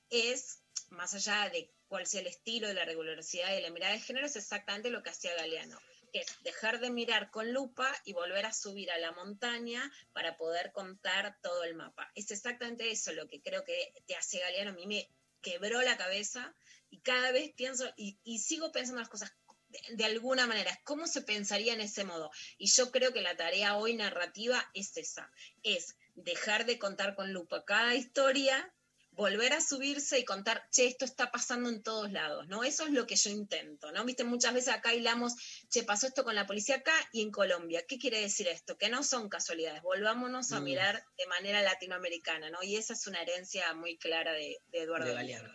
Speaker 2: es, más allá de cuál sea el estilo de la regularidad y la mirada de género, es exactamente lo que hacía Galeano, que es dejar de mirar con lupa y volver a subir a la montaña para poder contar todo el mapa. Es exactamente eso lo que creo que te hace Galeano. A mí me quebró la cabeza y cada vez pienso y, y sigo pensando las cosas de, de alguna manera. ¿Cómo se pensaría en ese modo? Y yo creo que la tarea hoy narrativa es esa, es dejar de contar con lupa cada historia volver a subirse y contar, che, esto está pasando en todos lados, ¿no? Eso es lo que yo intento, ¿no? Viste, muchas veces acá hilamos, che, pasó esto con la policía acá y en Colombia. ¿Qué quiere decir esto? Que no son casualidades, volvámonos a
Speaker 1: Mm.
Speaker 2: mirar de manera latinoamericana, ¿no? Y esa es una herencia muy clara de, de Eduardo Galeano.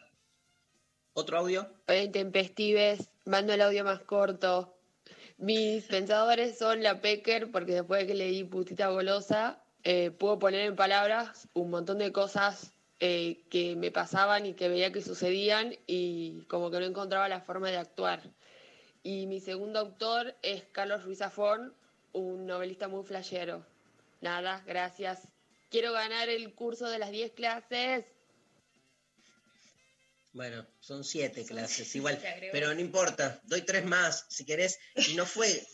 Speaker 1: ¿Otro audio?
Speaker 8: Hola, intempestives, mando el audio más corto. Mis pensadores son la Pecker, porque después de que leí Putita Golosa, eh, puedo poner en palabras un montón de cosas eh, que me pasaban y que veía que sucedían y como que no encontraba la forma de actuar. Y mi segundo autor es Carlos Ruiz Zafón, un novelista muy flashero. Nada, gracias. Quiero ganar el curso de las 10 clases.
Speaker 1: Bueno, son siete clases, igual. Pero no importa, doy tres más, si querés. Y no fue,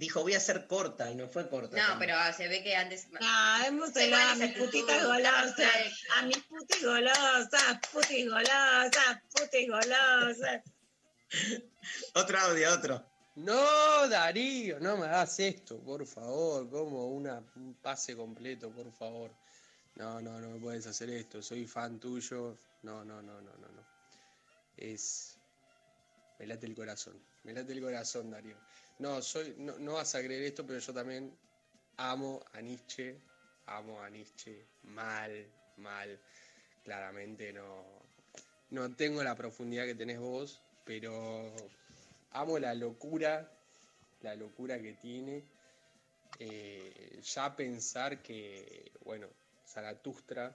Speaker 1: dijo, voy a ser corta, y no fue corta.
Speaker 3: No, pero ah, se ve que antes.
Speaker 2: No, hemos
Speaker 3: Sí,
Speaker 2: a mis putitas golosas, a mis putis golosas, putis golosas, putis golosas.
Speaker 1: Otro audio, otro.
Speaker 9: No, Darío, no me hagas esto, por favor, como una, un pase completo, por favor. No, no, no me puedes hacer esto, soy fan tuyo. No, no, no, no, no, no. Es. Me late el corazón, me late el corazón, Darío. No, soy, no, vas a creer esto, pero yo también amo a Nietzsche, amo a Nietzsche, mal, mal. Claramente no, no tengo la profundidad que tenés vos, pero amo la locura, la locura que tiene. Eh, ya pensar que, bueno, Zaratustra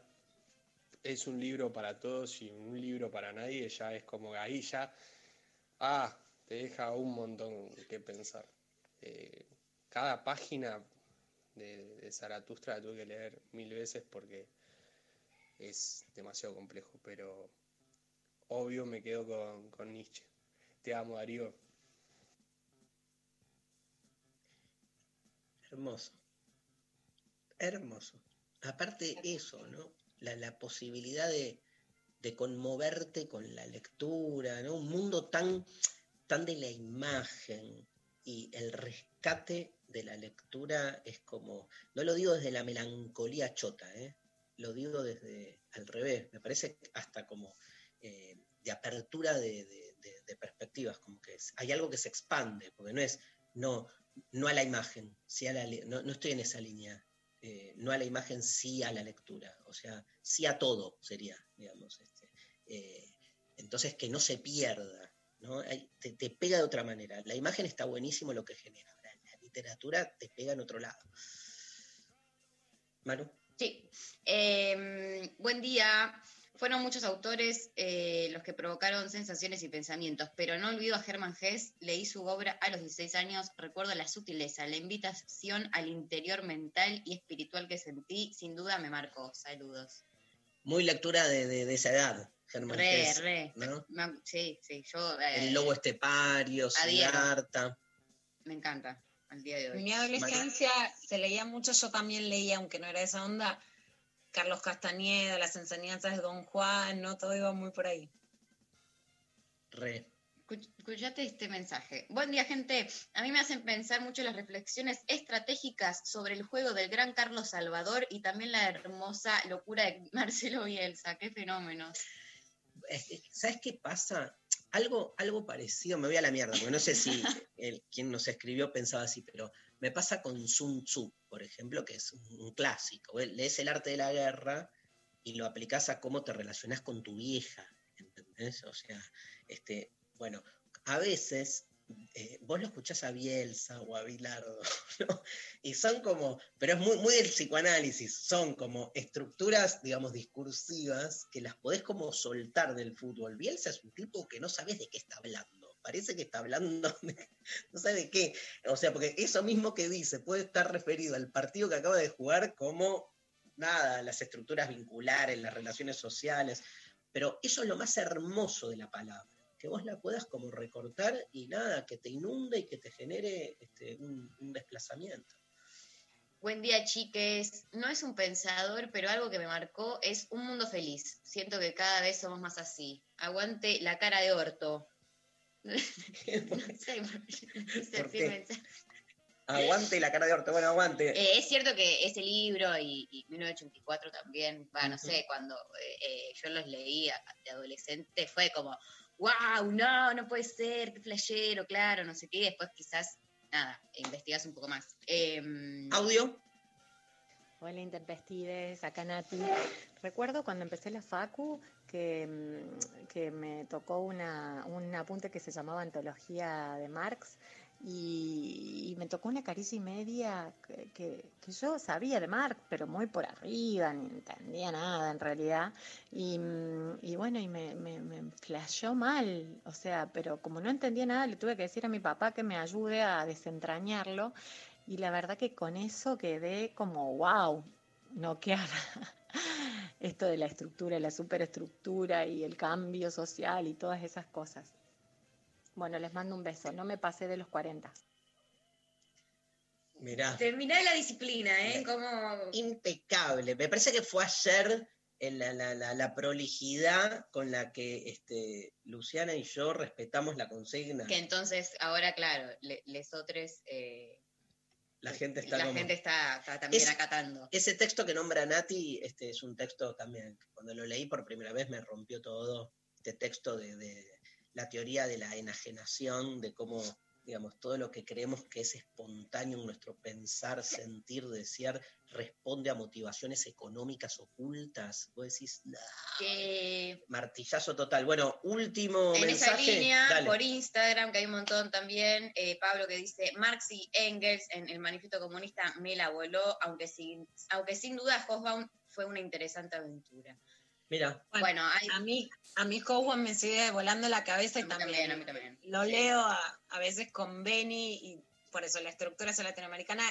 Speaker 9: es un libro para todos y un libro para nadie, ya es como ahí ah, te deja un montón que pensar. Eh, cada página de, de Zaratustra la tuve que leer mil veces porque es demasiado complejo, pero obvio me quedo con, con Nietzsche. Te amo, Darío.
Speaker 1: Hermoso. Hermoso. Aparte eso, ¿no? La, la posibilidad de, de conmoverte con la lectura, ¿no? Un mundo tan, tan de la imagen y el rescate de la lectura es como, no lo digo desde la melancolía chota, ¿eh? Lo digo desde al revés, me parece hasta como eh, de apertura de, perspectivas, como que hay algo que se expande, porque no es, no, no a la imagen, a la, no, no estoy en esa línea, eh, no a la imagen, sí a la lectura, o sea, sí a todo sería, digamos. este, entonces, que no se pierda, ¿no? Hay- te, te pega de otra manera. La imagen está buenísimo lo que genera, la literatura te pega en otro lado. Manu,
Speaker 3: Sí. Eh, buen día. Fueron muchos autores eh, los que provocaron sensaciones y pensamientos, pero no olvido a Germán Hess. Leí su obra a los 16 años. Recuerdo la sutileza, la invitación al interior mental y espiritual que sentí. Sin duda me marcó. Saludos.
Speaker 1: muy lectura de, de- de esa edad, Germán.
Speaker 3: Re,
Speaker 1: Hesse,
Speaker 3: re.
Speaker 1: ¿no?
Speaker 3: Me- sí, sí. Yo eh,
Speaker 1: El lobo estepario. Siddhartha.
Speaker 3: me encanta al día de
Speaker 2: En
Speaker 3: hoy.
Speaker 2: mi adolescencia se leía mucho, yo también leía, aunque no era esa onda, Carlos Castañeda, las enseñanzas de Don Juan, ¿no? Todo iba muy por ahí.
Speaker 1: Re.
Speaker 3: Escuch- Escuchate este mensaje. Buen día, gente. A mí me hacen pensar mucho las reflexiones estratégicas sobre el juego del gran Carlos Salvador y también la hermosa locura de Marcelo Bielsa. Qué
Speaker 1: ¿Sabes qué pasa? Algo, algo parecido, me voy a la mierda, porque no sé si el, quien nos escribió pensaba así, pero me pasa con Sun Tzu, por ejemplo, que es un, un clásico. Lees el arte de la guerra y lo aplicás a cómo te relacionás con tu vieja, ¿entendés? O sea, este, bueno, a veces eh, vos lo escuchás a Bielsa o a Bilardo, ¿no? Y son como, pero es muy, muy del psicoanálisis, son como estructuras, digamos, discursivas que las podés como soltar del fútbol. Bielsa es un tipo que no sabes de qué está hablando. Parece que está hablando, de- no sabe de qué. O sea, porque eso mismo que dice puede estar referido al partido que acaba de jugar como, nada, las estructuras vinculares, las relaciones sociales. Pero eso es lo más hermoso de la palabra que vos la puedas como recortar y nada, que te inunde y que te genere este, un, un desplazamiento.
Speaker 3: Buen día, chiques. No es un pensador, pero algo que me marcó es un mundo feliz. Siento que cada vez somos más así. Aguante la cara de orto. no sé, por qué.
Speaker 1: Aguante la cara de orto, bueno, aguante.
Speaker 3: Eh, es cierto que ese libro y, y 1984 también, va, no sé, cuando eh, eh, yo los leí de adolescente fue como, wow, no, no puede ser, qué flashero, claro, no sé qué, y después quizás, nada, investigas un poco más. Em,
Speaker 1: Audio.
Speaker 10: Hola Intempestives, acá Nati. Recuerdo cuando empecé la Facu que, mm, que me tocó una, un apunte que se llamaba Antología de Marx y, me tocó una caricia y media que, que- yo sabía de Marx, pero muy por arriba, ni entendía nada en realidad. Y, mm, y bueno, y me, me, me flashó mal, o sea, pero como no entendía nada, le tuve que decir a mi papá que me ayude a desentrañarlo. Y la verdad que con eso quedé como, wow, noqueada. Esto de la estructura, la superestructura y el cambio social y todas esas cosas. Bueno, les mando un beso. No me pasé de los 40.
Speaker 1: Mirá,
Speaker 2: Terminá la disciplina, ¿eh? Como...
Speaker 1: impecable. Me parece que fue ayer en la, la- la- la prolijidad con la que este, Luciana y yo respetamos la consigna.
Speaker 3: que entonces, ahora, claro, le- lesotres, eh,
Speaker 1: La gente está
Speaker 3: la
Speaker 1: como-
Speaker 3: gente está, está también
Speaker 1: Es-
Speaker 3: acatando.
Speaker 1: Ese texto que nombra Nati este, es un texto también, cuando lo leí por primera vez me rompió todo. Este texto de, de la teoría de la enajenación, de cómo, digamos, todo lo que creemos que es espontáneo en nuestro pensar, sentir, desear, responde a motivaciones económicas ocultas. Vos decís, "Nah".
Speaker 3: Que
Speaker 1: martillazo total. Bueno, último
Speaker 3: en esa
Speaker 1: mensaje.
Speaker 3: línea,
Speaker 1: Dale.
Speaker 3: por Instagram, que hay un montón también, eh, Pablo que dice, Marx y Engels en el manifiesto comunista me la voló, aunque sin, aunque sin duda Hobsbawm fue una interesante aventura.
Speaker 1: Mira,
Speaker 3: Bueno, hay-
Speaker 2: a mí, a mí Howard me sigue volando la cabeza y
Speaker 3: A mí
Speaker 2: también,
Speaker 3: también, a mí también.
Speaker 2: lo
Speaker 3: Sí.
Speaker 2: leo a, a veces con Benny y por eso la estructura es latinoamericana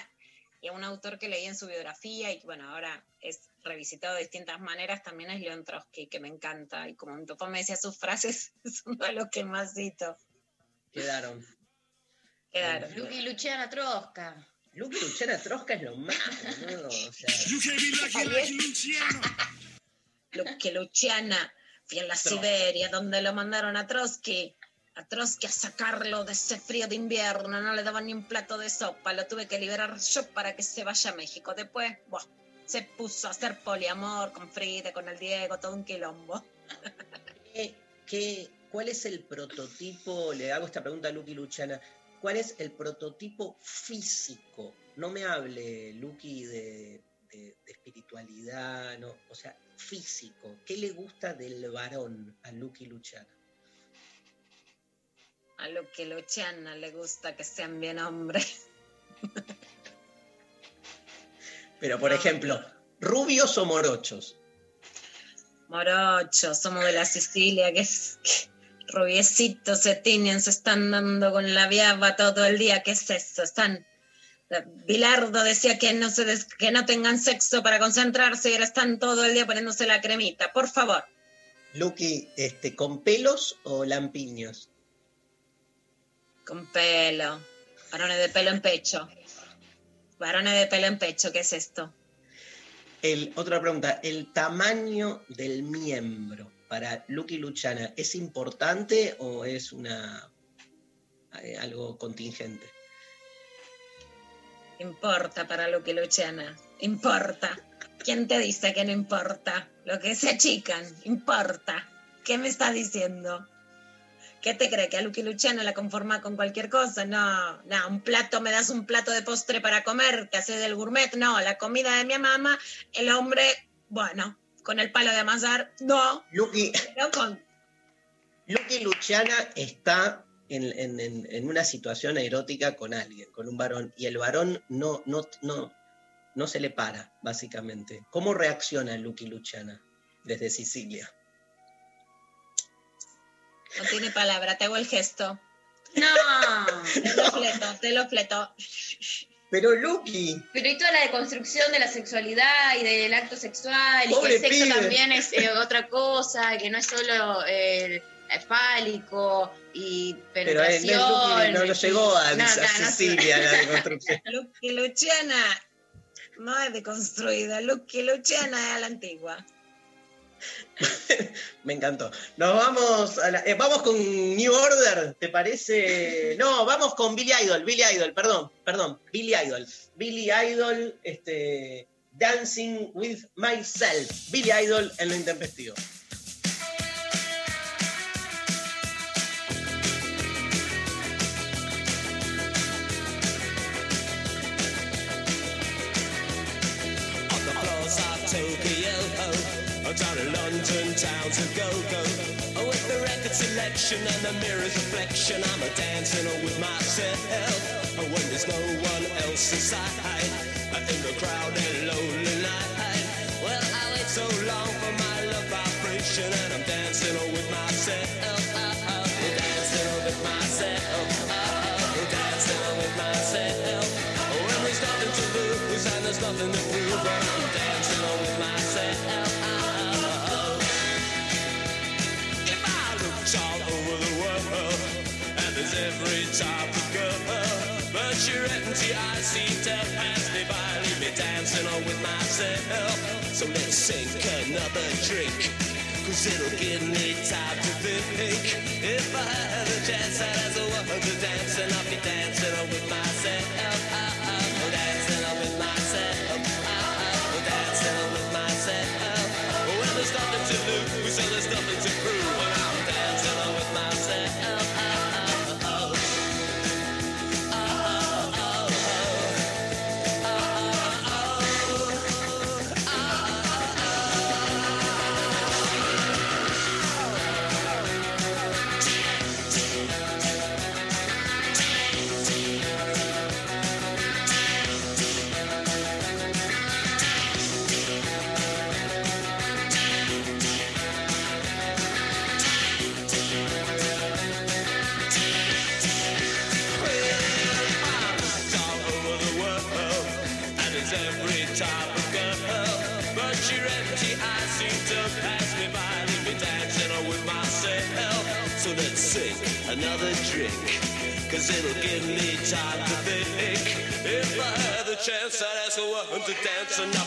Speaker 2: y a un autor que leí en su biografía y que bueno, ahora es revisitado de distintas maneras, también es León Trotsky, que me encanta y como mi papá me decía sus frases, es uno de los que más cito.
Speaker 1: quedaron.
Speaker 2: Quedaron.
Speaker 3: Lucky Luciana Trosca.
Speaker 1: Luke Luciana Trosca es lo más, boludo, o sea,
Speaker 2: que Luciana fui en la. Siberia, donde lo mandaron a Trotsky. A Trotsky a sacarlo de ese frío de invierno, no le daban ni un plato de sopa, lo tuve que liberar yo para que se vaya a México. Después, buah, se puso a hacer poliamor con Frida, con el Diego, todo un quilombo.
Speaker 1: ¿qué- qué- cuál es el prototipo? Le hago esta pregunta a Lucky Luciana. ¿Cuál es el prototipo físico? No me hable, Lucky, de, de- de espiritualidad, no, o sea, físico. ¿Qué le gusta del varón a Lucky Luciana?
Speaker 2: A lo que Luciana le gusta que sean bien hombres.
Speaker 1: Pero, por ejemplo, rubios o morochos.
Speaker 2: Morochos, somos de la Sicilia, que es que rubiecitos se tiñen, se están dando con la viaba todo el día. ¿Qué es eso? Están. Bilardo decía que no, se des- que no tengan sexo para concentrarse y ahora están todo el día poniéndose la cremita. Por favor.
Speaker 1: Lucky, este, ¿con pelos o lampiños?
Speaker 2: Con pelo. Varones de pelo en pecho. Varones de pelo en pecho, ¿qué es esto?
Speaker 1: El, otra pregunta, el tamaño del miembro. para Lucky Luciana, ¿es importante o es una eh, algo contingente?
Speaker 2: Importa para lo que Luciana. Importa. ¿Quién te dice que no importa? Lo que se achican, importa. ¿Qué me estás diciendo? ¿Qué te cree? ¿Que a Lucky Luciana la conforma con cualquier cosa? No, no, un plato, me das un plato de postre para comer, que haces del gourmet. No, la comida de mi mamá, el hombre, bueno, con el palo de amasar, no.
Speaker 1: Lucky,
Speaker 2: Pero con
Speaker 1: Lucky Luciana está en, en- en- en una situación erótica con alguien, con un varón, y el varón no, no, no, no se le para, básicamente. ¿Cómo reacciona Lucky Luciana desde Sicilia?
Speaker 2: No tiene palabra, te hago el gesto.
Speaker 3: No.
Speaker 2: Te lo fleto, te lo fleto.
Speaker 1: Pero Lucky,
Speaker 3: Pero y toda la deconstrucción de la sexualidad y del acto sexual, y que el sexo
Speaker 1: pibe.
Speaker 3: también es eh, otra cosa, que no es solo eh, fálico y
Speaker 1: pero
Speaker 3: penetración.
Speaker 1: Lucky no, no
Speaker 3: y-
Speaker 1: llegó a,
Speaker 3: No,
Speaker 1: a
Speaker 3: claro, no.
Speaker 1: Sicilia la deconstrucción.
Speaker 2: Lucky Luciana no es deconstruida, Lucky Luciana es a la antigua.
Speaker 1: Me encantó. Nos vamos a la- eh, vamos con New Order, ¿te parece? No, vamos con Billy Idol, Billy Idol, perdón, perdón, Billy Idol. Billy Idol, este, Dancing with Myself. Billy Idol en lo intempestivo.
Speaker 11: Oh, down in London town to go go. With the record selection and the mirror's reflection, I'm a dancing with myself. When there's no one else inside, in the crowded lonely night. Well, I wait so long for my love vibration, and I'm dancing with myself. On with myself. So let's sink another drink. Cause it'll give me time to think If I had a chance I'd as a woman to dance And I'll be dancing with myself So
Speaker 6: enough.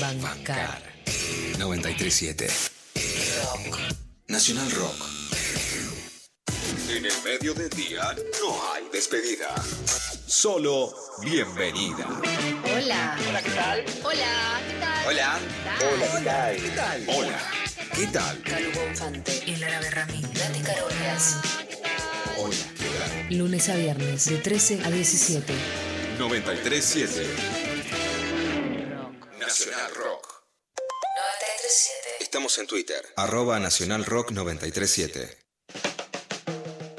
Speaker 5: Bancar.
Speaker 6: 937. Nacional Rock. En el medio del día no hay despedida. Solo bienvenida.
Speaker 3: Hola.
Speaker 1: Hola, ¿qué tal?
Speaker 3: Hola, ¿qué tal?
Speaker 6: Hola.
Speaker 1: Hola, ¿qué tal? ¿Qué tal?
Speaker 6: Hola. ¿Qué tal?
Speaker 5: Calu Bonfante. El árabe Ramín. Nati Carolas.
Speaker 6: Hola. ¿Qué tal?
Speaker 5: Lunes a viernes de 13 a 17.
Speaker 6: 937. Nacional Rock.
Speaker 5: 937.
Speaker 6: Estamos en Twitter. Arroba Nacional Rock 937.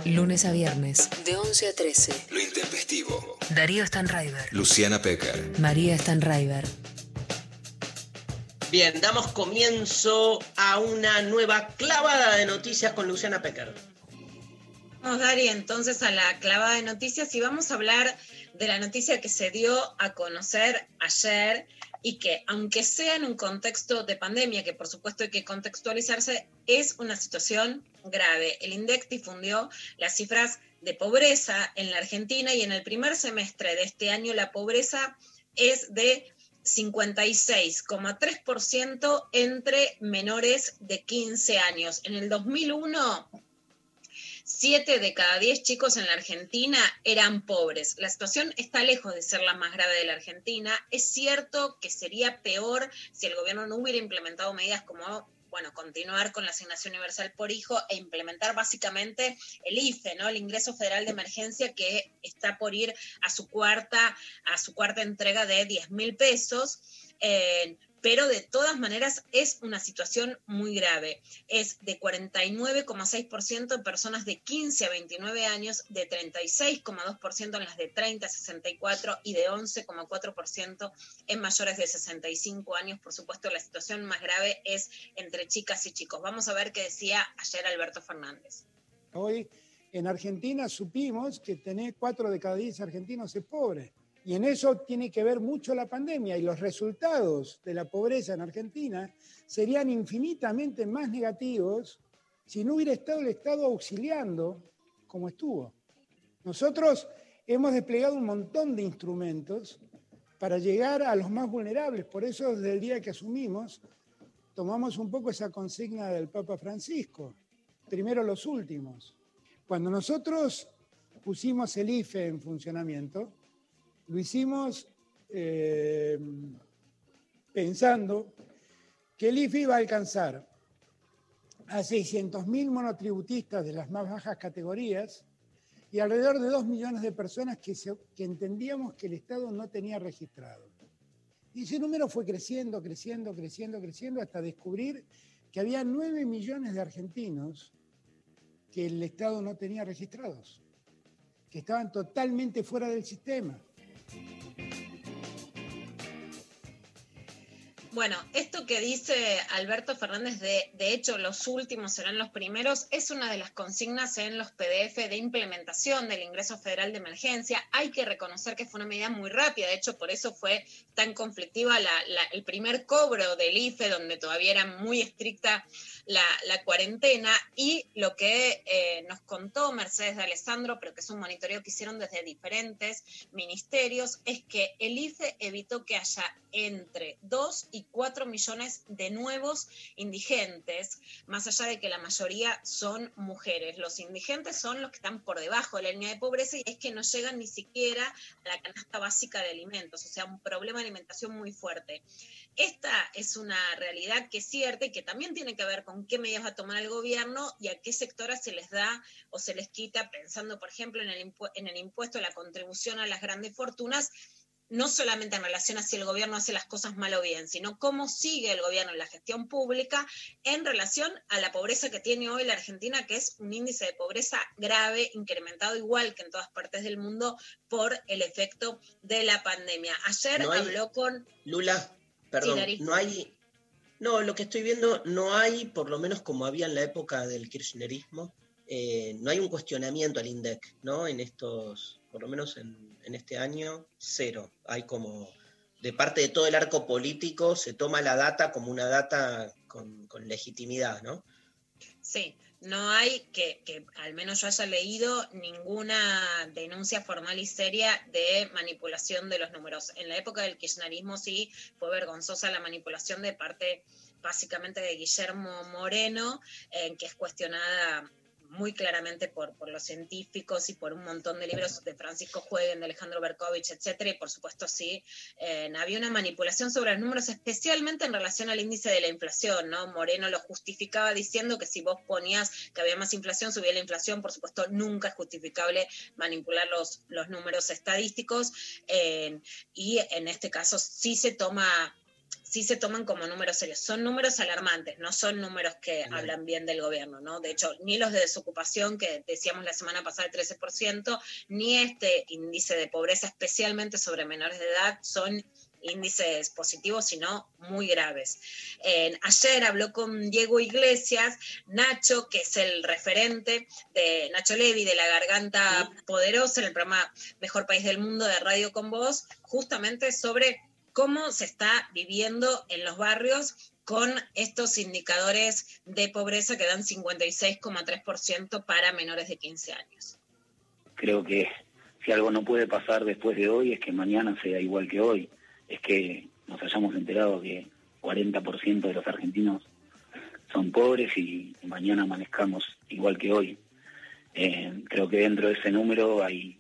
Speaker 5: Lunes a viernes de 11 a 13.
Speaker 6: Lo intempestivo.
Speaker 5: Darío Stanraiver.
Speaker 6: Luciana Pecker.
Speaker 5: María Stanraiver.
Speaker 1: Bien, damos comienzo a una nueva clavada de noticias con Luciana Pecker.
Speaker 2: Vamos, Dari, entonces a la clavada de noticias y vamos a hablar de la noticia que se dio a conocer ayer y que, aunque sea en un contexto de pandemia, que por supuesto hay que contextualizarse, es una situación grave. El INDEC difundió las cifras de pobreza en la Argentina y en el primer semestre de este año la pobreza es de 56,3% entre menores de 15 años. En el 2001 Siete de cada diez chicos en la Argentina eran pobres. La situación está lejos de ser la más grave de la Argentina. Es cierto que sería peor si el gobierno no hubiera implementado medidas como bueno, continuar con la asignación universal por hijo e implementar básicamente el IFE, ¿no? El ingreso federal de emergencia que está por ir a su cuarta, a su cuarta entrega de 10 mil pesos. Eh, pero de todas maneras es una situación muy grave. Es de 49,6% en personas de 15 a 29 años, de 36,2% en las de 30 a 64 y de 11,4% en mayores de 65 años. Por supuesto, la situación más grave es entre chicas y chicos. Vamos a ver qué decía ayer Alberto Fernández.
Speaker 12: Hoy en Argentina supimos que tener 4 de cada 10 argentinos es pobre. Y en eso tiene que ver mucho la pandemia y los resultados de la pobreza en Argentina serían infinitamente más negativos si no hubiera estado el Estado auxiliando como estuvo. Nosotros hemos desplegado un montón de instrumentos para llegar a los más vulnerables. Por eso desde el día que asumimos, tomamos un poco esa consigna del Papa Francisco. Primero los últimos. Cuando nosotros pusimos el IFE en funcionamiento, lo hicimos eh, pensando que el IFE iba a alcanzar a 600.000 monotributistas de las más bajas categorías y alrededor de 2 millones de personas que, que entendíamos que el Estado no tenía registrado. Y ese número fue creciendo, creciendo, creciendo, creciendo hasta descubrir que había 9 millones de argentinos que el Estado no tenía registrados, que estaban totalmente fuera del sistema.
Speaker 2: Bueno, esto que dice Alberto Fernández de, de hecho, los últimos serán los primeros, es una de las consignas en los PDF de implementación del ingreso federal de emergencia. Hay que reconocer que fue una medida muy rápida, de hecho, por eso fue tan conflictiva la- el primer cobro del IFE, donde todavía era muy estricta la, cuarentena, y lo que eh, nos contó Mercedes de Alessandro, pero que es un monitoreo que hicieron desde diferentes ministerios, es que el IFE evitó que haya entre 2 y 4 millones de nuevos indigentes, más allá de que la mayoría son mujeres. Los indigentes son los que están por debajo de la línea de pobreza y es que no llegan ni siquiera a la canasta básica de alimentos, o sea, un problema de alimentación muy fuerte. Esta es una realidad que es cierta y que también tiene que ver con qué medidas va a tomar el gobierno y a qué sectoras se les da o se les quita, pensando, por ejemplo, en el, en el impuesto la contribución a las grandes fortunas, no solamente en relación a si el gobierno hace las cosas mal o bien, sino cómo sigue el gobierno en la gestión pública en relación a la pobreza que tiene hoy la Argentina, que es un índice de pobreza grave, incrementado igual que en todas partes del mundo por el efecto de la pandemia. Ayer
Speaker 1: No hay-
Speaker 2: habló con...
Speaker 1: Lula, perdón, no hay, no, lo que estoy viendo, no hay, por lo menos como había en la época del kirchnerismo, eh, no hay un cuestionamiento al INDEC, ¿no? En estos, por lo menos en, en este año, cero. Hay como, de parte de todo el arco político, se toma la data como una data con, legitimidad, ¿no?
Speaker 2: Sí, no hay que, que al menos yo haya leído ninguna denuncia formal y seria de manipulación de los números. En la época del kirchnerismo sí fue vergonzosa la manipulación de parte básicamente de Guillermo Moreno, en que es cuestionada muy claramente por, por los científicos y por un montón de libros de Francisco Jueguen, de Alejandro Berkovich, etcétera, y por supuesto sí, eh, había una manipulación sobre los números, especialmente en relación al índice de la inflación, ¿no? Moreno lo justificaba diciendo que si vos ponías que había más inflación, subía la inflación, por supuesto nunca es justificable manipular los, los números estadísticos, eh, y en este caso sí se toma sí se toman como números serios. Son números alarmantes, no son números que hablan bien del gobierno, ¿no? De hecho, ni los de desocupación que decíamos la semana pasada, el 13%, ni este índice de pobreza, especialmente sobre menores de edad, son índices positivos, sino muy graves. Eh, ayer habló con Diego Iglesias, Nacho, que es el referente de Nacho Levi, de La Garganta Poderosa, en el programa Mejor País del Mundo de Radio con Voz, justamente sobre cómo se está viviendo en los barrios con estos indicadores de pobreza que dan 56,3% para menores de 15 años.
Speaker 13: creo que si algo no puede pasar después de hoy es que mañana sea igual que hoy. Es que nos hayamos enterado que 40% de los argentinos son pobres y mañana amanezcamos igual que hoy. Eh, creo que dentro de ese número hay,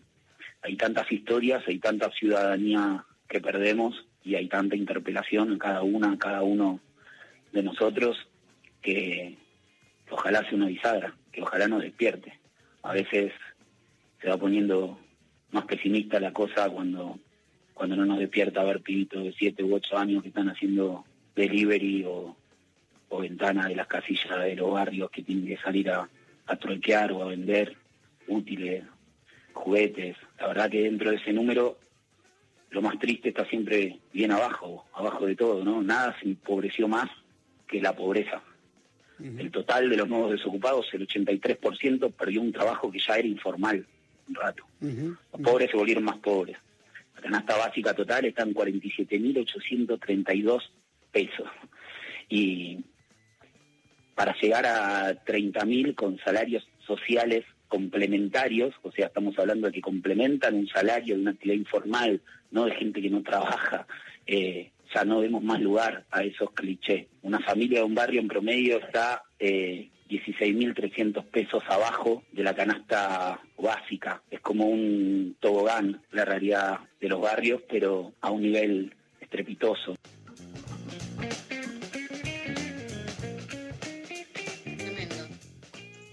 Speaker 13: hay tantas historias, hay tanta ciudadanía que perdemos y hay tanta interpelación en cada una, en cada uno de nosotros que ojalá sea una bisagra, que ojalá nos despierte. A veces se va poniendo más pesimista la cosa cuando, cuando no nos despierta ver pibitos de 7 u 8 años que están haciendo delivery o, o ventana de las casillas de los barrios que tienen que salir a, a o a vender útiles, juguetes. La verdad que dentro de ese número lo más triste está siempre bien abajo, abajo de todo, ¿no? Nada se empobreció más que la pobreza. El total de los nuevos desocupados, el 83%, perdió un trabajo que ya era informal un rato. Los pobres se volvieron más pobres. La canasta básica total está en 47.832 pesos. Y para llegar a 30.000 con salarios sociales complementarios, o sea, estamos hablando de que complementan un salario de una actividad informal, no de gente que no trabaja, eh, ya no vemos más lugar a esos clichés. Una familia de un barrio en promedio está eh, 16.300 pesos abajo de la canasta básica. Es como un tobogán la realidad de los barrios, pero a un nivel estrepitoso.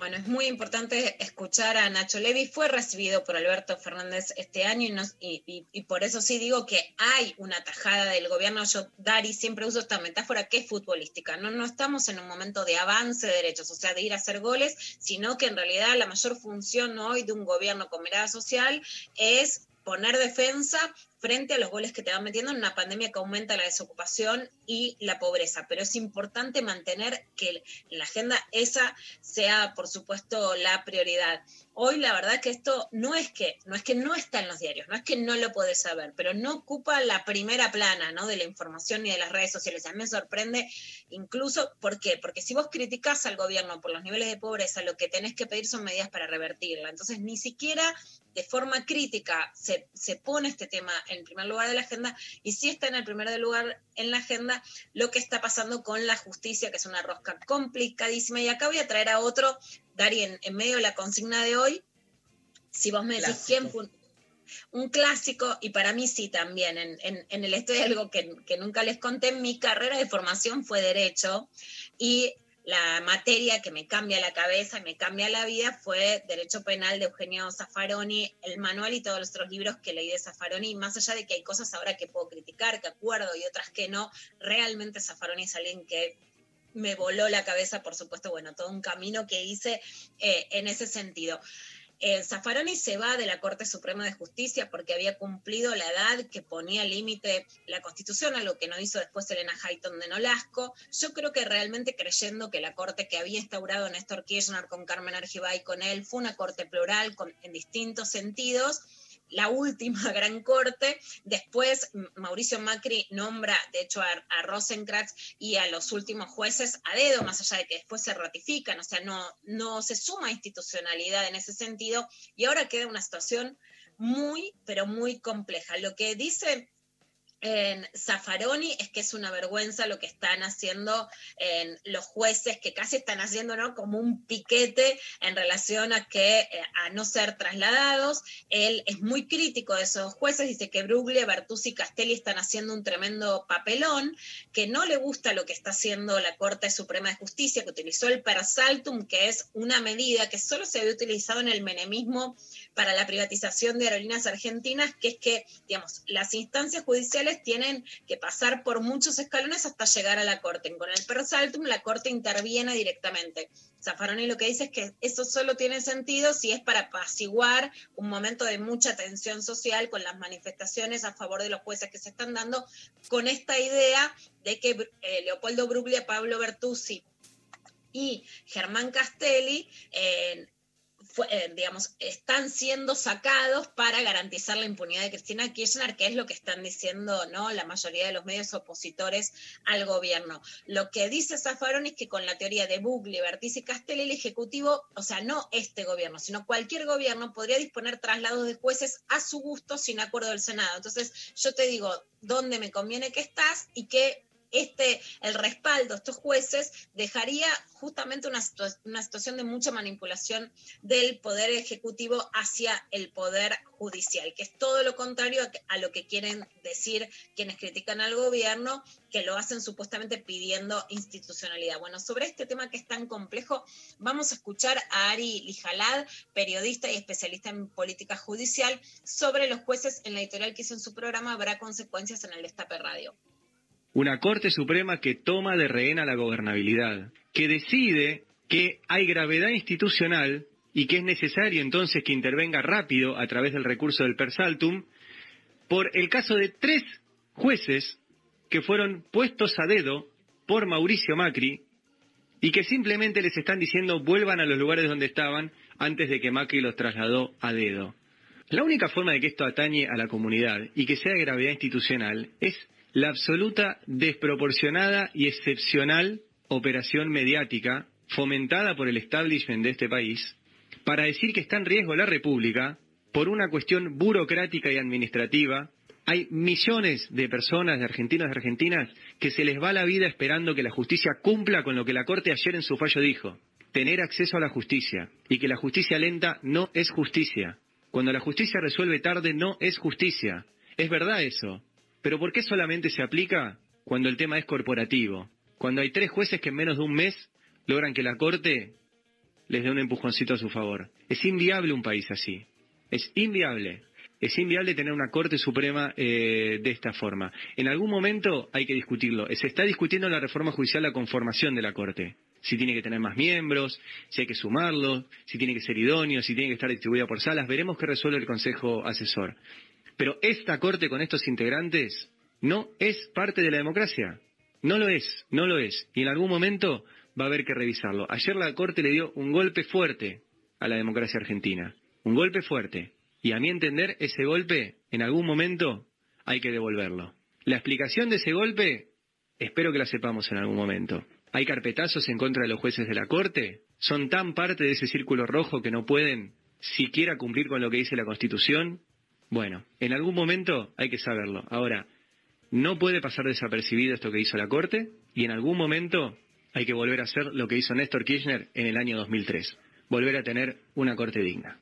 Speaker 2: Bueno, es muy importante escuchar a Nacho Levi. Fue recibido por Alberto Fernández este año y, nos- y- y- por eso sí digo que hay una tajada del gobierno. Yo, Dari, siempre uso esta metáfora que es futbolística. No, no estamos en un momento de avance de derechos, o sea, de ir a hacer goles, sino que en realidad la mayor función hoy de un gobierno con mirada social es poner defensa frente a los goles que te van metiendo en una pandemia que aumenta la desocupación y la pobreza. Pero es importante mantener que la agenda esa sea, por supuesto, la prioridad. Hoy la verdad que esto no es que no es que no está en los diarios, no es que no lo podés saber, pero no ocupa la primera plana, ¿no? de la información ni de las redes sociales. A mí me sorprende incluso ¿por qué? Porque si vos criticás al gobierno por los niveles de pobreza, lo que tenés que pedir son medidas para revertirla. Entonces, ni siquiera de forma crítica se, se pone este tema en primer lugar de la agenda y sí está en el primer lugar en la agenda lo que está pasando con la justicia, que es una rosca complicadísima. Y acá voy a traer a otro, Dari, en, en medio de la consigna de hoy, si vos me decís
Speaker 1: Clásico.
Speaker 2: quién fue un clásico, y para mí sí también, en, en- en el estudio algo que, que nunca les conté, mi carrera de formación fue Derecho, y la materia que me cambia la cabeza, me cambia la vida, fue Derecho Penal de Eugenio Zaffaroni, el manual y todos los otros libros que leí de Zaffaroni, más allá de que hay cosas ahora que puedo criticar, que acuerdo, y otras que no, realmente Zaffaroni es alguien que me voló la cabeza, por supuesto, bueno, todo un camino que hice eh, en ese sentido. Eh, Zaffaroni se va de la Corte Suprema de Justicia porque había cumplido la edad que ponía límite la Constitución, algo que no hizo después Elena Hayton de Nolasco. Yo creo que realmente creyendo que la Corte que había instaurado Néstor Kirchner con Carmen Argibay con él fue una Corte plural en distintos sentidos, la última gran corte. Después Mauricio Macri nombra, de hecho, a, a Rosenkrantz y a los últimos jueces a dedo, más allá de que después se ratifican, o sea, no, no se suma institucionalidad en ese sentido. Y ahora queda una situación muy, pero muy compleja. Lo que dice en Zaffaroni es que es una vergüenza lo que están haciendo en los jueces, que casi están haciendo como un piquete en relación a que eh, a no ser trasladados. Él es muy crítico de esos jueces, dice que Bruglia, Bertuzzi y Castelli están haciendo un tremendo papelón, que no le gusta lo que está haciendo la Corte Suprema de Justicia, que utilizó el persaltum, que es una medida que solo se había utilizado en el menemismo para la privatización de aerolíneas argentinas, que es que, digamos, las instancias judiciales tienen que pasar por muchos escalones hasta llegar a la Corte. Con el persaltum la Corte interviene directamente. Zaffaroni lo que dice es que eso solo tiene sentido si es para apaciguar un momento de mucha tensión social con las manifestaciones a favor de los jueces que se están dando, con esta idea de que eh, Leopoldo Bruglia, Pablo Bertuzzi y Germán Castelli eh, eh, digamos, están siendo sacados para garantizar la impunidad de Cristina Kirchner, que es lo que están diciendo ¿no? la mayoría de los medios opositores al gobierno. Lo que dice Zaffaroni es que con la teoría de Bugli, Bertiz y Castelli, el Ejecutivo, o sea, no este gobierno, sino cualquier gobierno podría disponer traslados de jueces a su gusto sin acuerdo del Senado. Entonces, yo te digo dónde me conviene que estás y que este, el respaldo a estos jueces dejaría justamente una, una situación de mucha manipulación del poder ejecutivo hacia el poder judicial, que es todo lo contrario a lo que quieren decir quienes critican al gobierno, que lo hacen supuestamente pidiendo institucionalidad. Bueno, sobre este tema que es tan complejo, vamos a escuchar a Ari Lijalad, periodista y especialista en política judicial, sobre los jueces en la editorial que hizo en su programa Habrá consecuencias en el Destape Radio.
Speaker 14: Una Corte Suprema que toma de rehén a la gobernabilidad, que decide que hay gravedad institucional y que es necesario entonces que intervenga rápido a través del recurso del persaltum por el caso de tres jueces que fueron puestos a dedo por Mauricio Macri y que simplemente les están diciendo vuelvan a los lugares donde estaban antes de que Macri los trasladó a dedo. La única forma de que esto atañe a la comunidad y que sea de gravedad institucional es la absoluta desproporcionada y excepcional operación mediática fomentada por el establishment de este país para decir que está en riesgo la República por una cuestión burocrática y administrativa. Hay millones de personas, de argentinos y argentinas, que se les va la vida esperando que la justicia cumpla con lo que la Corte ayer en su fallo dijo. Tener acceso a la justicia. Y que la justicia lenta no es justicia. Cuando la justicia resuelve tarde no es justicia. Es verdad eso. Pero ¿por qué solamente se aplica cuando el tema es corporativo? Cuando hay tres jueces que en menos de un mes logran que la Corte les dé un empujoncito a su favor. Es inviable un país así. Es inviable. Es inviable tener una Corte Suprema eh, de esta forma. En algún momento hay que discutirlo. Se está discutiendo en la reforma judicial la conformación de la Corte. Si tiene que tener más miembros, si hay que sumarlos, si tiene que ser idóneo, si tiene que estar distribuida por salas. Veremos qué resuelve el Consejo Asesor. Pero esta Corte con estos integrantes no es parte de la democracia. No lo es, no lo es. Y en algún momento va a haber que revisarlo. Ayer la Corte le dio un golpe fuerte a la democracia argentina. Un golpe fuerte. Y a mi entender, ese golpe, en algún momento, hay que devolverlo. La explicación de ese golpe, espero que la sepamos en algún momento. ¿Hay carpetazos en contra de los jueces de la Corte? ¿Son tan parte de ese círculo rojo que no pueden siquiera cumplir con lo que dice la Constitución? Bueno, en algún momento hay que saberlo. Ahora, no puede pasar desapercibido esto que hizo la Corte y en algún momento hay que volver a hacer lo que hizo Néstor Kirchner en el año 2003, volver a tener una Corte digna.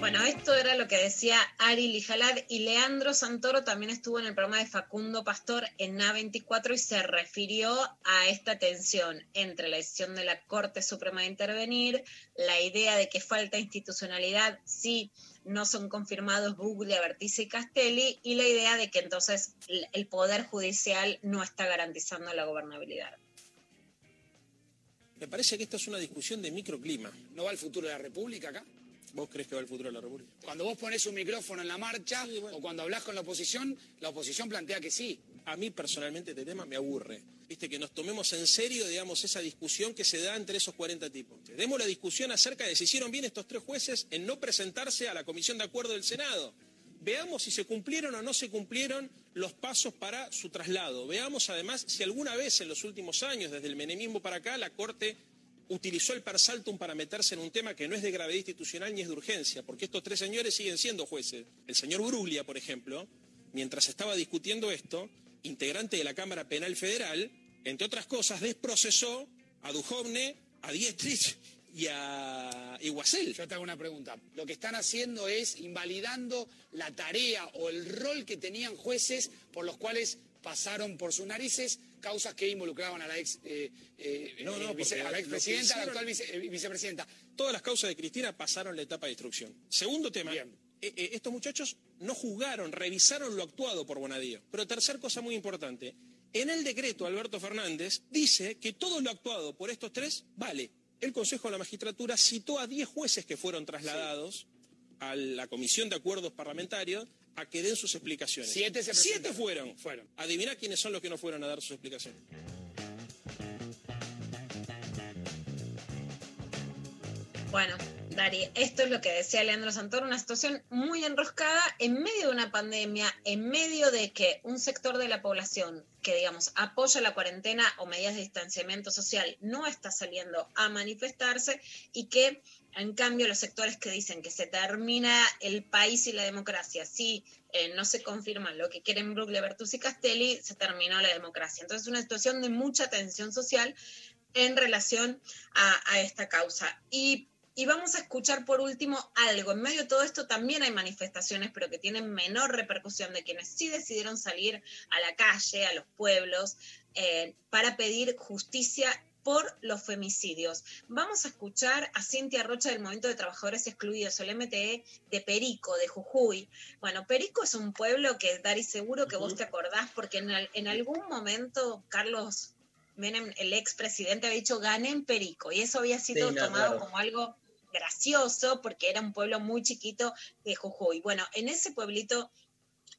Speaker 2: Bueno, esto era lo que decía Ari Lijalad y Leandro Santoro también estuvo en el programa de Facundo Pastor en A24 y se refirió a esta tensión entre la decisión de la Corte Suprema de intervenir, la idea de que falta institucionalidad si no son confirmados Buglia, Bertice y Castelli y la idea de que entonces el Poder Judicial no está garantizando la gobernabilidad.
Speaker 15: Me parece que esta es una discusión de microclima.
Speaker 16: ¿No va el futuro de la República acá?
Speaker 15: ¿Vos crees que va el futuro de la República?
Speaker 16: Cuando vos pones un micrófono en la marcha o cuando hablas con la oposición, la oposición plantea que sí.
Speaker 15: A mí personalmente este tema me aburre. Viste, que nos tomemos en serio, digamos, esa discusión que se da entre esos 40 tipos. Demos la discusión acerca de si hicieron bien estos tres jueces en no presentarse a la comisión de acuerdo del Senado. Veamos si se cumplieron o no se cumplieron los pasos para su traslado. Veamos además si alguna vez en los últimos años, desde el menemismo para acá, la Corte utilizó el persaltum para meterse en un tema que no es de gravedad institucional ni es de urgencia, porque estos tres señores siguen siendo jueces. El señor Bruglia, por ejemplo, mientras estaba discutiendo esto, integrante de la Cámara Penal Federal, entre otras cosas, desprocesó a Duhovne, a Dietrich y a Iguacel.
Speaker 16: Yo te hago una pregunta. Lo que están haciendo es invalidando la tarea o el rol que tenían jueces por los cuales pasaron por sus narices causas que involucraban a la ex, eh, eh,
Speaker 15: No, no,
Speaker 16: eh, vice-
Speaker 15: porque
Speaker 16: a la expresidenta, a actual vice- eh, vicepresidenta.
Speaker 15: Todas las causas de Cristina pasaron la etapa de instrucción. Segundo tema, estos muchachos no juzgaron, revisaron lo actuado por Bonadío. Pero tercer cosa muy importante, en el decreto Alberto Fernández dice que todo lo actuado por estos tres vale. El Consejo de la Magistratura citó a 10 jueces que fueron trasladados a la Comisión de Acuerdos Parlamentarios a que den sus explicaciones.
Speaker 16: Siete se
Speaker 15: Siete
Speaker 16: presentaron.
Speaker 15: fueron.
Speaker 16: Fueron.
Speaker 15: Adivina quiénes son los que no fueron a dar sus explicaciones.
Speaker 2: Bueno, Dari, esto es lo que decía Leandro Santoro, una situación muy enroscada en medio de una pandemia, en medio de que un sector de la población que, digamos, apoya la cuarentena o medidas de distanciamiento social no está saliendo a manifestarse y que, en cambio, los sectores que dicen que se termina el país y la democracia, si eh, no se confirma lo que quieren Bruglia, Bertuzzi y Castelli, se terminó la democracia. Entonces, es una situación de mucha tensión social en relación a, a esta causa. Y y vamos a escuchar por último algo. En medio de todo esto también hay manifestaciones, pero que tienen menor repercusión de quienes sí decidieron salir a la calle, a los pueblos, eh, para pedir justicia por los femicidios. Vamos a escuchar a Cintia Rocha del Movimiento de Trabajadores Excluidos, el MTE, de Perico, de Jujuy. Bueno, Perico es un pueblo que, Dari, seguro que vos te acordás, porque en, al- en algún momento Carlos Menem, el expresidente, había dicho gané en Perico, y eso había sido
Speaker 1: Sí,
Speaker 2: tomado como algo gracioso porque era un pueblo muy chiquito de Jujuy. Bueno, en ese pueblito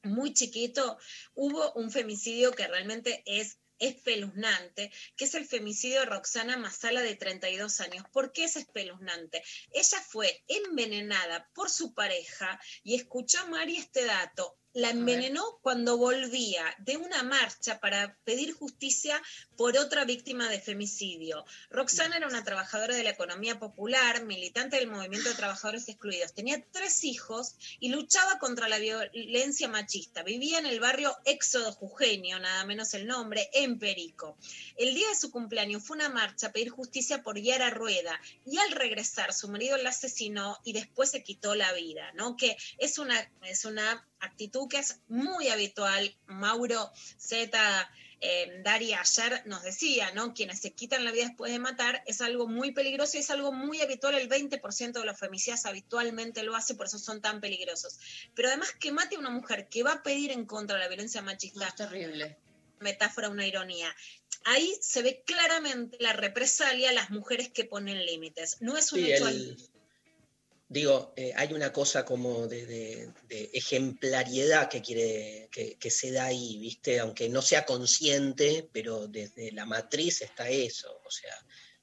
Speaker 2: muy chiquito hubo un femicidio que realmente es espeluznante, que es el femicidio de Roxana Masala de 32 años. ¿Por qué es espeluznante? Ella fue envenenada por su pareja y escuchó Mari este dato. La envenenó cuando volvía de una marcha para pedir justicia por otra víctima de femicidio. Roxana era una trabajadora de la economía popular, militante del movimiento de trabajadores excluidos. Tenía tres hijos y luchaba contra la violencia machista. Vivía en el barrio Éxodo Jujeño, nada menos el nombre, en Perico. El día de su cumpleaños fue una marcha a pedir justicia por Yara Rueda y al regresar su marido la asesinó y después se quitó la vida, ¿no? Que es una, es una actitud que es muy habitual. Mauro Z. Eh, Dari ayer nos decía, ¿no? Quienes se quitan la vida después de matar es algo muy peligroso y es algo muy habitual. El 20% de los femicidas habitualmente lo hace, por eso son tan peligrosos. Pero además que mate a una mujer que va a pedir en contra de la violencia machista.
Speaker 3: Es terrible.
Speaker 2: Metáfora, una ironía. Ahí se ve claramente la represalia a las mujeres que ponen límites. No es un
Speaker 1: Sí,
Speaker 2: hecho
Speaker 1: el- digo, eh, hay una cosa como de, ejemplariedad que quiere, que, que se da ahí, ¿viste? Aunque no sea consciente, pero desde la matriz está eso. O sea,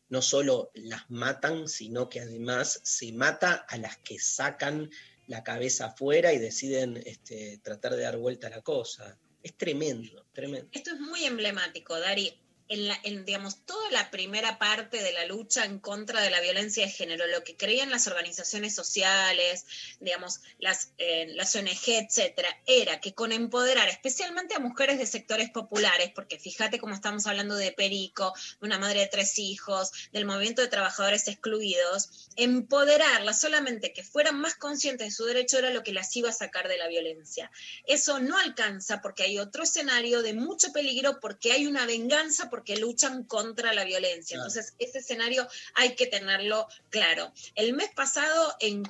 Speaker 1: no solo las matan, sino que además se mata a las que sacan la cabeza afuera y deciden este, tratar de dar vuelta a la cosa. Es tremendo, tremendo.
Speaker 2: Esto es muy emblemático, Dari. En, la, en, digamos, toda la primera parte de la lucha en contra de la violencia de género, lo que creían las organizaciones sociales, digamos, las, eh, las ONG, etcétera, era que con empoderar especialmente a mujeres de sectores populares, porque fíjate cómo estamos hablando de Perico, de una madre de tres hijos, del movimiento de trabajadores excluidos, empoderarlas solamente que fueran más conscientes de su derecho era lo que las iba a sacar de la violencia. Eso no alcanza porque hay otro escenario de mucho peligro, porque hay una venganza, porque luchan contra la violencia.
Speaker 1: Claro.
Speaker 2: Entonces, ese escenario hay que tenerlo claro. El mes pasado en-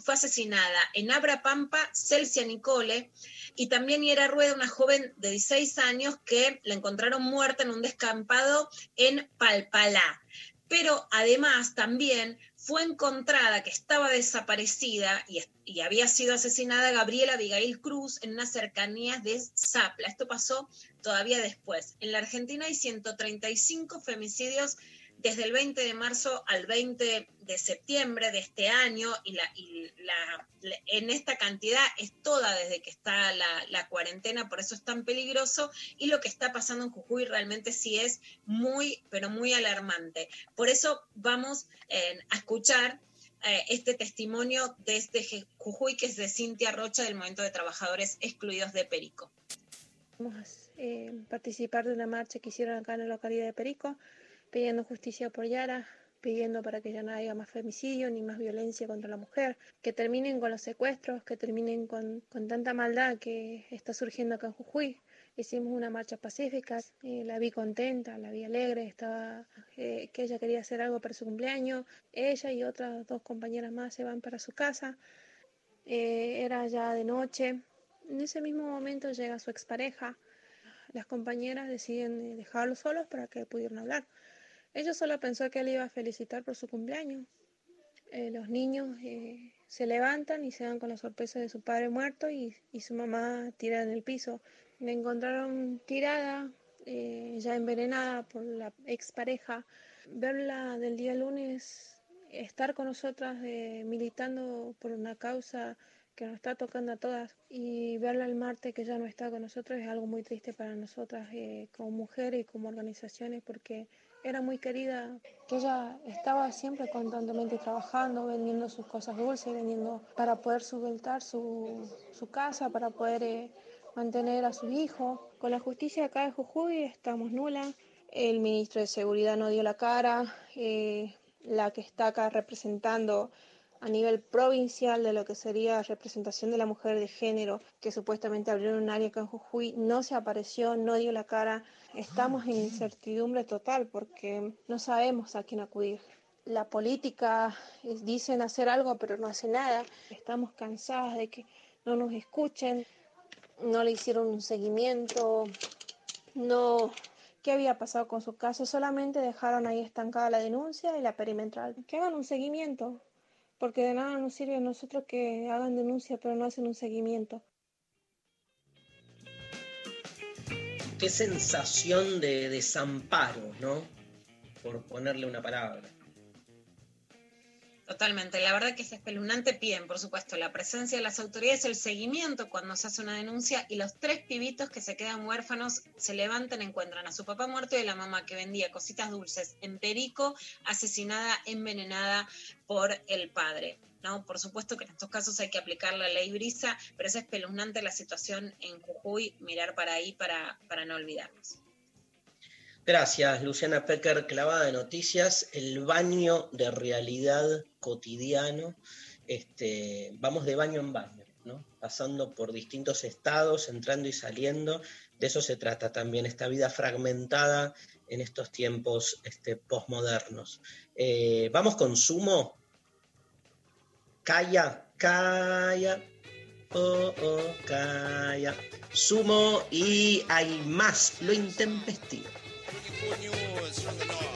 Speaker 2: fue asesinada en Abra Pampa Celsia Nicole y también Yera Rueda, una joven de 16 años que la encontraron muerta en un descampado en Palpalá. Pero además también fue encontrada que estaba desaparecida y, había sido asesinada Gabriela Abigail Cruz en unas cercanías de Zapla. Esto pasó todavía después. En la Argentina hay 135 femicidios desde el 20 de marzo al 20 de septiembre de este año y, la, y la- en esta cantidad es toda desde que está la, cuarentena, por eso es tan peligroso y lo que está pasando en Jujuy realmente sí es muy, pero muy alarmante. Por eso vamos eh, a escuchar eh, este testimonio desde Jujuy, que es de Cintia Rocha del Movimiento de Trabajadores Excluidos de Perico.
Speaker 17: Vamos a eh, participar de una marcha que hicieron acá en la localidad de Perico, pidiendo justicia por Yara, pidiendo para que ya no haya más femicidio ni más violencia contra la mujer, que terminen con los secuestros, que terminen con, con tanta maldad que está surgiendo acá en Jujuy. Hicimos una marcha pacífica, eh, la vi contenta, la vi alegre, estaba eh, que ella quería hacer algo para su cumpleaños. Ella y otras dos compañeras más se van para su casa. Eh, era ya de noche. En ese mismo momento llega su expareja. Las compañeras deciden dejarlos solos para que pudieran hablar. Ella solo pensó que él iba a felicitar por su cumpleaños. Eh, los niños eh, se levantan y se dan con la sorpresa de su padre muerto y, su mamá tirada en el piso. La encontraron tirada, eh, ya envenenada por la expareja. Verla del día lunes, estar con nosotras eh, militando por una causa que nos está tocando a todas y verla el martes que ya no está con nosotros es algo muy triste para nosotras como mujeres y como organizaciones porque era muy querida, que ella estaba siempre constantemente trabajando, vendiendo sus cosas dulces, vendiendo para poder subventar su, su casa, para poder eh, mantener a su hijo. Con la justicia acá de Jujuy estamos nula, el ministro de Seguridad no dio la cara, eh, la que está acá representando a nivel provincial de lo que sería representación de la mujer de género, que supuestamente abrieron un área acá en Jujuy, no se apareció, no dio la cara. Estamos en incertidumbre total porque no sabemos a quién acudir. La política dicen hacer algo pero no hace nada. Estamos cansadas de que no nos escuchen, no le hicieron un seguimiento, no qué había pasado con su caso, solamente dejaron ahí estancada la denuncia y la perimetral. Que hagan un seguimiento, porque de nada nos sirve a nosotros que hagan denuncia pero no hacen un seguimiento.
Speaker 1: Qué sensación de desamparo, ¿no? Por ponerle una palabra.
Speaker 2: Totalmente, la verdad que es espeluznante. Piden, por supuesto, la presencia de las autoridades, el seguimiento cuando se hace una denuncia y los tres pibitos que se quedan huérfanos se levantan, encuentran a su papá muerto y a la mamá que vendía cositas dulces en Perico, asesinada, envenenada por el padre. ¿no? Por supuesto que en estos casos hay que aplicar la ley brisa, pero es espeluznante la situación en Jujuy, mirar para ahí para, para no olvidarnos.
Speaker 1: Gracias, Luciana Pecker, clavada de noticias, el baño de realidad cotidiano. Este, vamos de baño en baño, ¿no? Pasando por distintos estados, entrando y saliendo. De eso se trata también, esta vida fragmentada en estos tiempos este, posmodernos. Eh, vamos con sumo. Calla, calla. Oh, oh, calla. Sumo y hay más, lo intempestivo.
Speaker 4: News from the north.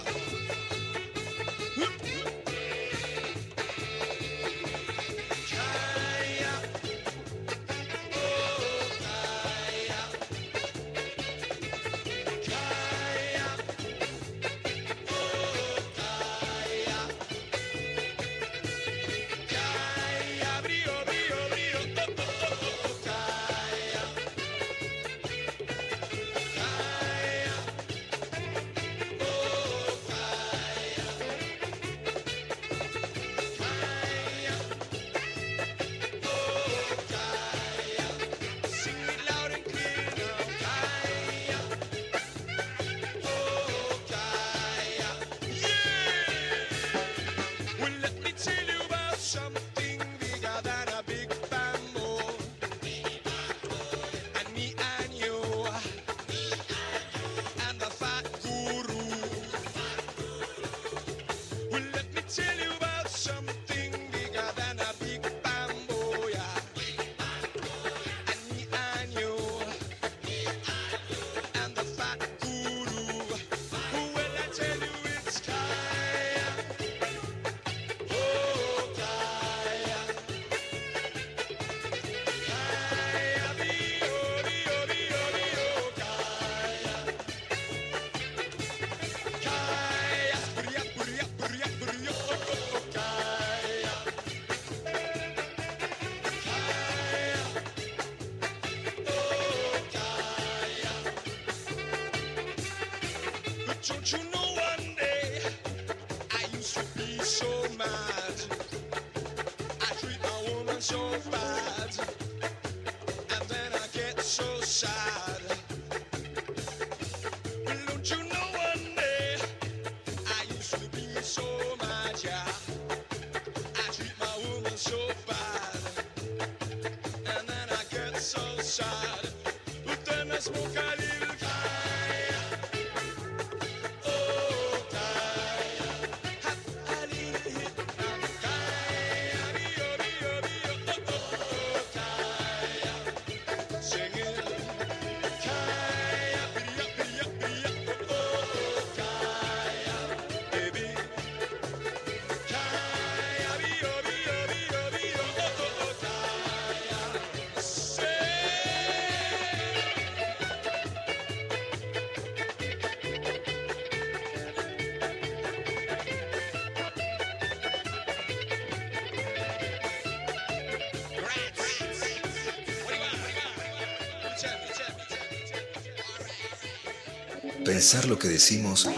Speaker 6: Pensar lo que decimos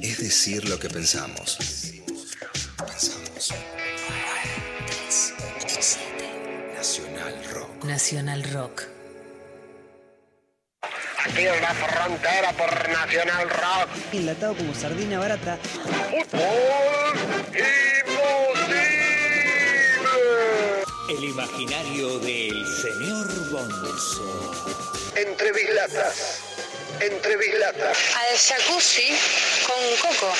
Speaker 6: es decir lo que pensamos. Pensamos. Nacional Rock.
Speaker 5: Nacional Rock.
Speaker 18: Aquí en la frontera por Nacional Rock.
Speaker 19: Enlatado como sardina barata.
Speaker 18: Fútbol imposible.
Speaker 20: El imaginario del señor Bonzo.
Speaker 18: Entre bislatas. Entre bislatas.
Speaker 21: Al jacuzzi con coco.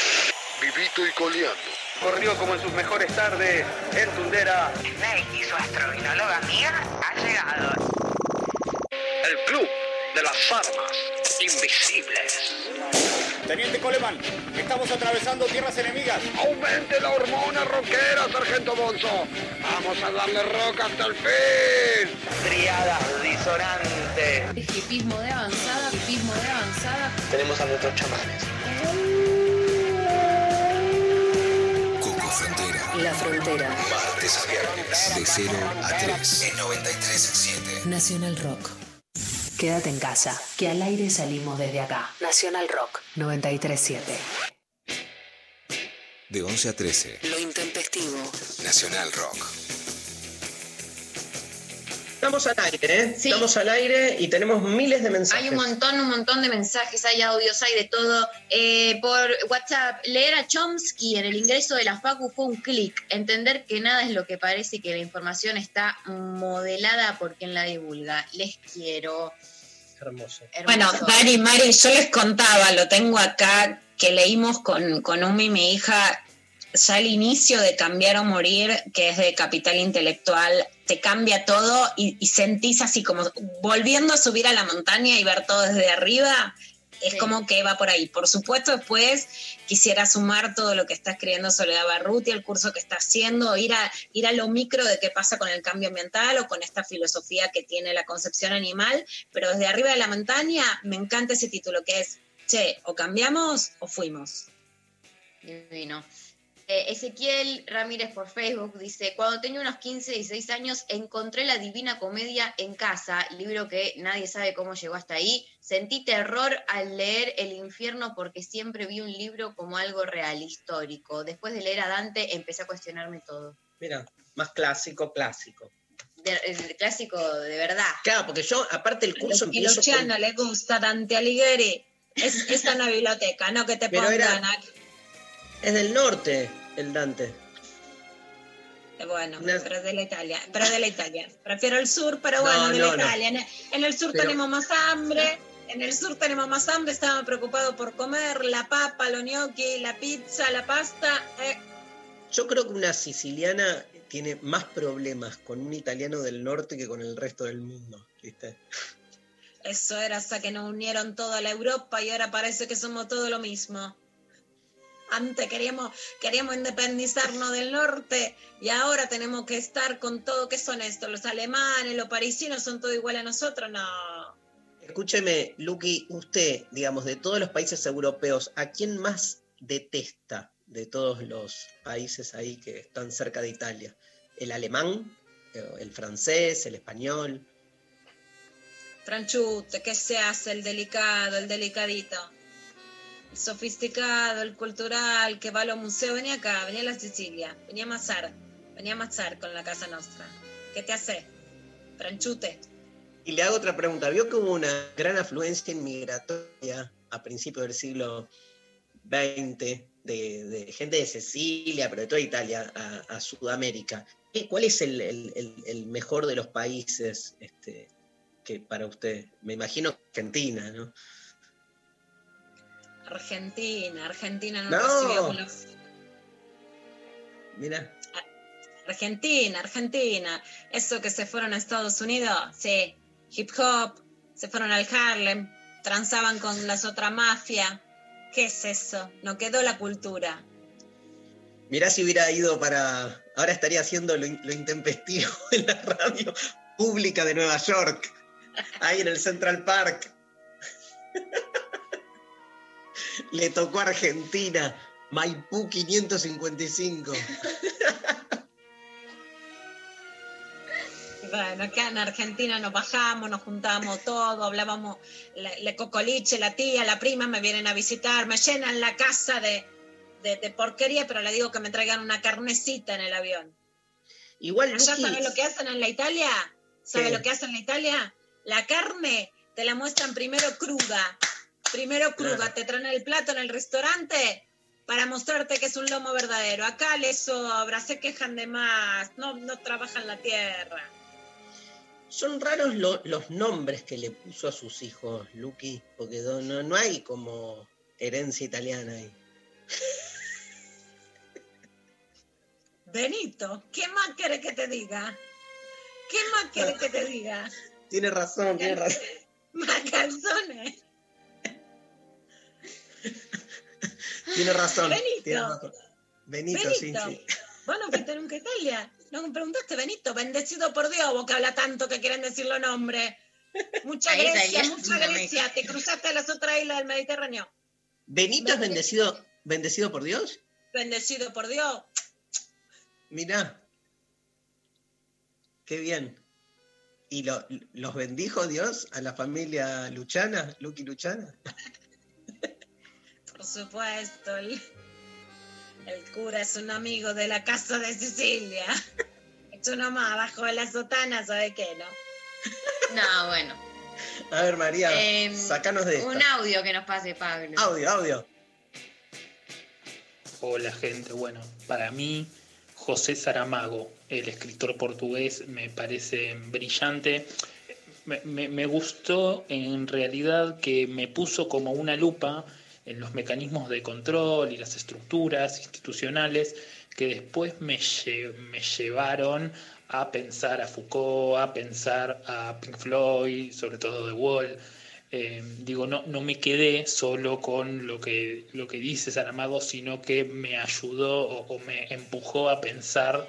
Speaker 18: Vivito y coleando.
Speaker 22: Corrió como en sus mejores tardes en Tundera.
Speaker 21: Snake y su astrovinóloga amiga ha llegado.
Speaker 18: El club de las armas invisibles.
Speaker 22: Teniente Coleman, estamos atravesando tierras enemigas.
Speaker 18: Aumente la hormona rockera, sargento Bonzo. Vamos a darle rock hasta el fin.
Speaker 22: Triadas disonantes.
Speaker 23: Hipismo
Speaker 22: Tenemos a nuestros chamanes.
Speaker 6: Coco Frontera.
Speaker 5: La Frontera.
Speaker 6: Martes a viernes. De 0 a 3. En 93.7.
Speaker 5: Nacional Rock. Quédate en casa, que al aire salimos desde acá. Nacional Rock 937.
Speaker 6: De 11 a 13.
Speaker 5: Lo intempestivo.
Speaker 6: Nacional Rock.
Speaker 1: Estamos al aire, ¿eh? Estamos al aire y tenemos miles de mensajes.
Speaker 3: Hay un montón, un montón de mensajes, hay audios, hay de todo. Eh, por WhatsApp, leer a Chomsky en el ingreso de la Facu fue un clic. Entender que nada es lo que parece y que la información está modelada por quien la divulga. Les quiero.
Speaker 1: Hermoso.
Speaker 2: Bueno, Dani, Mari, yo les contaba, lo tengo acá, que leímos con, con Umi y mi hija, ya el inicio de Cambiar o Morir, que es de Capital Intelectual, te cambia todo y, y sentís así como volviendo a subir a la montaña y ver todo desde arriba. Es como que va por ahí. Por supuesto, después quisiera sumar todo lo que está escribiendo Soledad Barruti, el curso que está haciendo, ir a, ir a lo micro de qué pasa con el cambio ambiental o con esta filosofía que tiene la concepción animal, pero desde arriba de la montaña me encanta ese título que es, che, o cambiamos o fuimos.
Speaker 3: Divino. Eh, Ezequiel Ramírez por Facebook dice, cuando tenía unos 15, 16 años encontré la Divina Comedia en casa, libro que nadie sabe cómo llegó hasta ahí. Sentí terror al leer El infierno porque siempre vi un libro como algo real, histórico. Después de leer a Dante empecé a cuestionarme todo.
Speaker 1: Mira, más clásico, clásico.
Speaker 3: De- el clásico de verdad.
Speaker 1: Claro, porque yo, aparte el curso
Speaker 2: los
Speaker 1: empiezo con-
Speaker 2: Luciano le gusta Dante Alighieri. Es, está en la biblioteca, no que te
Speaker 1: Pero
Speaker 2: pongan
Speaker 1: era-
Speaker 2: aquí.
Speaker 1: Es del norte, el Dante.
Speaker 2: Bueno,
Speaker 1: Una-
Speaker 2: pero es de la Italia, pero de la Italia. Prefiero el sur, pero
Speaker 1: No,
Speaker 2: bueno, de
Speaker 1: no,
Speaker 2: la
Speaker 1: no.
Speaker 2: Italia. En el, en el sur
Speaker 1: Pero-
Speaker 2: tenemos más hambre, en el sur tenemos más hambre, estaba preocupado por comer la papa, los gnocchi, la pizza, la pasta. eh,
Speaker 1: Yo creo que una siciliana tiene más problemas con un italiano del norte que con el resto del mundo, ¿viste?
Speaker 2: eso era hasta que nos unieron toda la Europa y ahora parece que somos todo lo mismo. Antes queríamos, queríamos independizarnos del norte y ahora tenemos que estar con todo. ¿Qué son estos? Los alemanes, los parisinos son todo igual a nosotros. No.
Speaker 1: Escúcheme, Luqui, usted, digamos, de todos los países europeos, ¿a quién más detesta de todos los países ahí que están cerca de Italia? ¿El alemán? Eh, ¿El francés? ¿El español?
Speaker 2: Franchute, ¿qué se hace? El delicado, el delicadito. Sofisticado, el cultural, que va a los museos, venía acá, venía a la Sicilia, venía a Mazar, venía a Mazar con la Casa Nostra. ¿Qué te hace? Tranchute.
Speaker 1: Y le hago otra pregunta. ¿Vio que hubo una gran afluencia inmigratoria a principios del siglo XX de, gente de Sicilia, pero de toda Italia, a, Sudamérica? ¿Qué- ¿Cuál es el, el- mejor de los países este, que para usted? Me imagino Argentina, ¿no?
Speaker 2: Argentina, Argentina no,
Speaker 1: No.
Speaker 2: recibió con los-
Speaker 1: Mira,
Speaker 2: Argentina, Argentina. Eso que se fueron a Estados Unidos, sí. Hip hop, se fueron al Harlem, transaban con las otras mafias. ¿Qué es eso? No quedó la cultura.
Speaker 1: mirá si hubiera ido para. Ahora estaría haciendo lo, in- lo intempestivo en la radio pública de Nueva York, ahí en el Central Park. Le tocó Argentina, Maipú 555.
Speaker 2: Bueno, acá en Argentina nos bajamos, nos juntamos todos, hablábamos, la, la cocoliche, la tía, la prima me vienen a visitar, me llenan la casa de, de- de porquería, pero le digo que me traigan una carnecita en el avión.
Speaker 1: Igual,
Speaker 2: ¿Allá sabes lo que hacen en la Italia? ¿Sabes lo que hacen en la Italia? La carne te la muestran primero cruda. Primero cruda,
Speaker 1: Claro.
Speaker 2: te traen el plato en el restaurante para mostrarte que es un lomo verdadero. Acá les sobra, se quejan de más, no, no trabajan la tierra.
Speaker 1: Son raros lo- los nombres que le puso a sus hijos, Lucky, porque no, no, hay como herencia italiana ahí.
Speaker 2: Benito, ¿qué más quieres que te diga? ¿Qué más quieres que te diga?
Speaker 1: Tiene razón, tiene razón.
Speaker 2: Más calzones.
Speaker 1: Tiene razón.
Speaker 2: Benito.
Speaker 1: tiene razón. Benito, sí,
Speaker 2: Benito,
Speaker 1: sí.
Speaker 2: vos no fuiste nunca a Italia. No me preguntaste, Benito, bendecido por Dios, vos que habla tanto que quieren decir los nombres. Mucha
Speaker 3: Ahí
Speaker 2: Grecia, mucha. Grecia. Te cruzaste a las otras islas del Mediterráneo.
Speaker 1: ¿Benito es bendecido, bendecido por Dios?
Speaker 2: Bendecido por Dios.
Speaker 1: Mirá. Qué bien. ¿Y lo- los bendijo Dios a la familia Luchana, Lucky Luchana?
Speaker 2: Por supuesto, el, el cura es un amigo de la casa de Sicilia. Hecho nomás, abajo de la sotana, ¿sabe qué, no?
Speaker 3: No, bueno.
Speaker 1: A ver, María,
Speaker 3: Em,
Speaker 1: sacanos de esta.
Speaker 3: Un audio que nos pase Pablo.
Speaker 1: Audio, audio.
Speaker 24: Hola gente, bueno, para mí José Saramago, el escritor portugués, me parece brillante. Me, me- me gustó en realidad que me puso como una lupa en los mecanismos de control y las estructuras institucionales que después me, me llevaron a pensar a Foucault, a pensar a Pink Floyd, sobre todo The Wall. Eh, digo, no, no me quedé solo con lo que, lo que dice sino que me ayudó o me empujó a pensar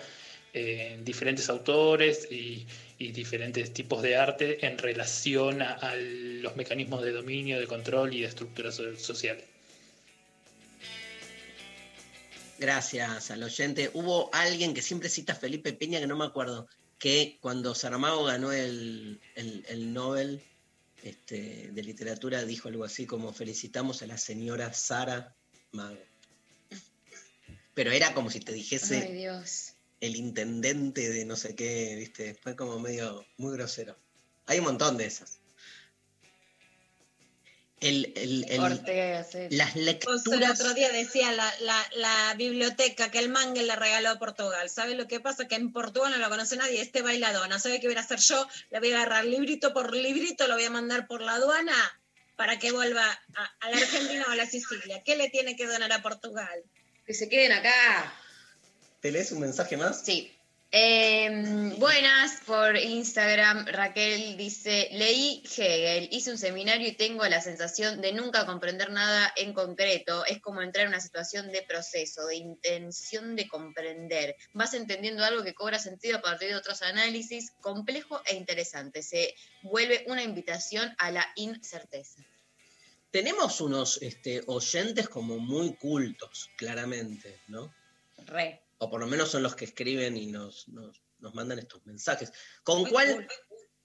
Speaker 24: eh, en diferentes autores y, y diferentes tipos de arte en relación a, a los mecanismos de dominio, de control y de estructuras so- sociales.
Speaker 1: Gracias al oyente. Hubo alguien que siempre cita a Felipe Peña, que no me acuerdo, que cuando Saramago ganó el, el- el Nobel este, de literatura dijo algo así como felicitamos a la señora Sara Mago. Pero era como si te dijese
Speaker 3: Ay, Dios.
Speaker 1: El intendente de no sé qué, ¿viste? Fue como medio muy grosero. Hay un montón de esas. El, el- el-
Speaker 3: Ortega, sí.
Speaker 1: las
Speaker 2: Vos el
Speaker 1: lecturas.
Speaker 2: otro día decía la, la, la biblioteca que el mangue le regaló a Portugal. ¿Sabe lo que pasa? Que en Portugal no lo conoce nadie. Este bailador, no sabe qué voy a hacer yo. Le voy a agarrar librito por librito, lo voy a mandar por la aduana para que vuelva a, a la Argentina o a la Sicilia. ¿Qué le tiene que donar a Portugal?
Speaker 3: Que se queden acá.
Speaker 1: ¿Te lees un mensaje más?
Speaker 3: Sí. Eh, buenas por Instagram. Raquel dice, leí Hegel, hice un seminario y tengo la sensación de nunca comprender nada en concreto. Es como entrar en una situación de proceso, de intención de comprender. Vas entendiendo algo que cobra sentido a partir de otros análisis, complejo e interesante. Se vuelve una invitación a la incerteza.
Speaker 1: Tenemos unos este, oyentes como muy cultos, claramente, ¿no?
Speaker 3: Re.
Speaker 1: O por lo menos son los que escriben y nos, nos, nos mandan estos mensajes. ¿Con
Speaker 2: Muy
Speaker 1: cuál,
Speaker 2: cool.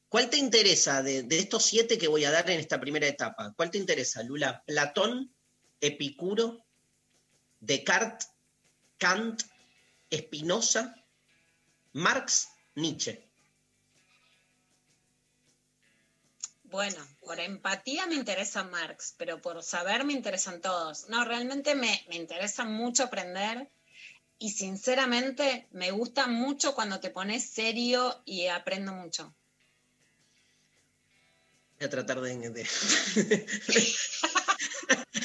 Speaker 1: cuál te interesa de, de estos siete que voy a dar en esta primera etapa? ¿Cuál te interesa, Lula? ¿Platón, Epicuro, Descartes, Kant, Spinoza, Marx, Nietzsche.
Speaker 2: Bueno, por empatía me interesa Marx, pero por saber me interesan todos. No, realmente me, me interesa mucho aprender y sinceramente me gusta mucho cuando te pones serio y aprendo mucho.
Speaker 1: Voy a tratar de... de-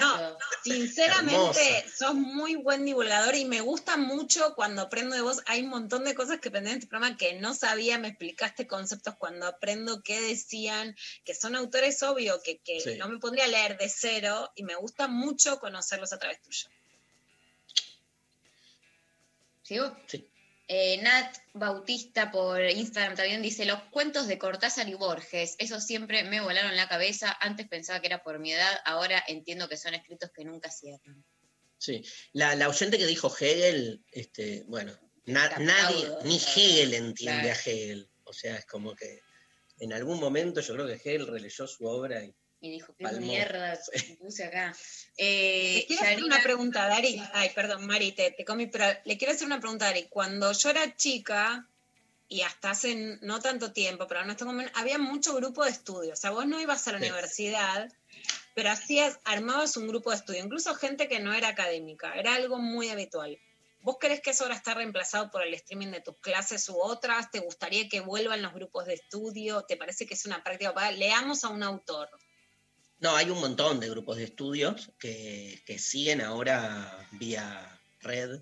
Speaker 2: No, sinceramente,
Speaker 1: Hermosa.
Speaker 2: sos muy buen divulgador y me gusta mucho cuando aprendo de vos. Hay un montón de cosas que aprendí en este programa que no sabía, me explicaste conceptos cuando aprendo qué decían, que son autores obvio, que, que
Speaker 1: Sí.
Speaker 2: no me pondría a leer de cero y me gusta mucho conocerlos a través tuyo.
Speaker 3: ¿Sigo?
Speaker 1: Sí.
Speaker 3: Eh, Nat Bautista por Instagram también dice, los cuentos de Cortázar y Borges, eso siempre me volaron la cabeza, antes pensaba que era por mi edad, ahora entiendo que son escritos que nunca cierran.
Speaker 1: Sí, la, la oyente que dijo Hegel, este, bueno, na- nadie, ni Hegel entiende
Speaker 3: Claro.
Speaker 1: a Hegel. O sea, es como que en algún momento yo creo que Hegel releyó su obra y
Speaker 3: Y dijo, qué
Speaker 1: Palmó.
Speaker 3: mierda puse acá. Eh,
Speaker 2: quiero hacer una pregunta, Dari. Ay, perdón, Mari, te, te comí, pero le quiero hacer una pregunta, Dari. Cuando yo era chica, y hasta hace no tanto tiempo, pero no estoy conven- había mucho grupo de estudio. O sea, vos no ibas a la
Speaker 1: Sí.
Speaker 2: universidad, pero hacías, armabas un grupo de estudio, incluso gente que no era académica. Era algo muy habitual. ¿Vos crees que eso ahora está reemplazado por el streaming de tus clases u otras? ¿Te gustaría que vuelvan los grupos de estudio? ¿Te parece que es una práctica leamos a un autor?
Speaker 1: No, hay un montón de grupos de estudios que, que siguen ahora vía red,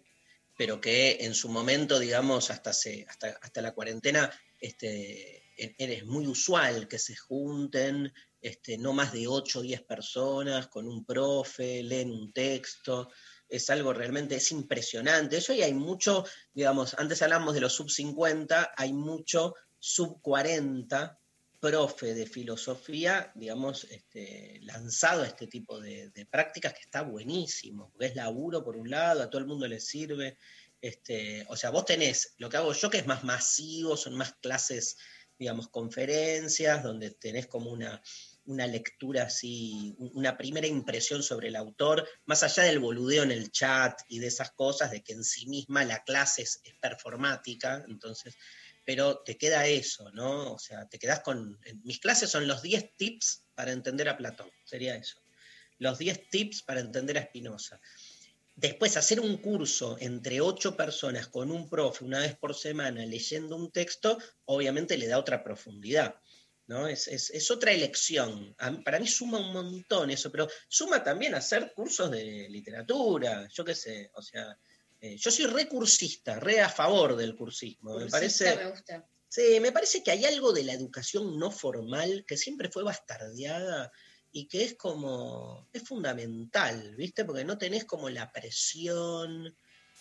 Speaker 1: pero que en su momento, digamos, hasta, hace- hasta, hasta la cuarentena, este, e- es muy usual que se junten este, no más de 8 o 10 personas con un profe, leen un texto. Es algo realmente, es impresionante. Eso y hay mucho, digamos, antes hablamos de los sub 50, hay mucho sub 40 profe de filosofía, digamos, este, lanzado a este tipo de, prácticas que está buenísimo, porque es laburo por un lado, a todo el mundo le sirve. Este, o sea, vos tenés lo que hago yo que es más masivo, son más clases, digamos, conferencias, donde tenés como una, una lectura así, un- una primera impresión sobre el autor, más allá del boludeo en el chat y de esas cosas, de que en sí misma la clase es, es performática, entonces pero te queda eso, ¿no? O sea, te quedas con... mis clases son los 10 tips para entender a Platón, sería eso. Los 10 tips para entender a Spinoza. Después, hacer un curso entre ocho personas con un profe una vez por semana leyendo un texto, obviamente le da otra profundidad. ¿no? Es, es- es otra elección. Para mí suma un montón eso, pero suma también hacer cursos de literatura, yo qué sé, o sea, eh, yo soy recursista, re a favor del cursismo. me parece,
Speaker 3: me gusta.
Speaker 1: Sí, me parece que hay algo de la educación no formal que siempre fue bastardeada y que es como, es fundamental, ¿viste? Porque no tenés como la presión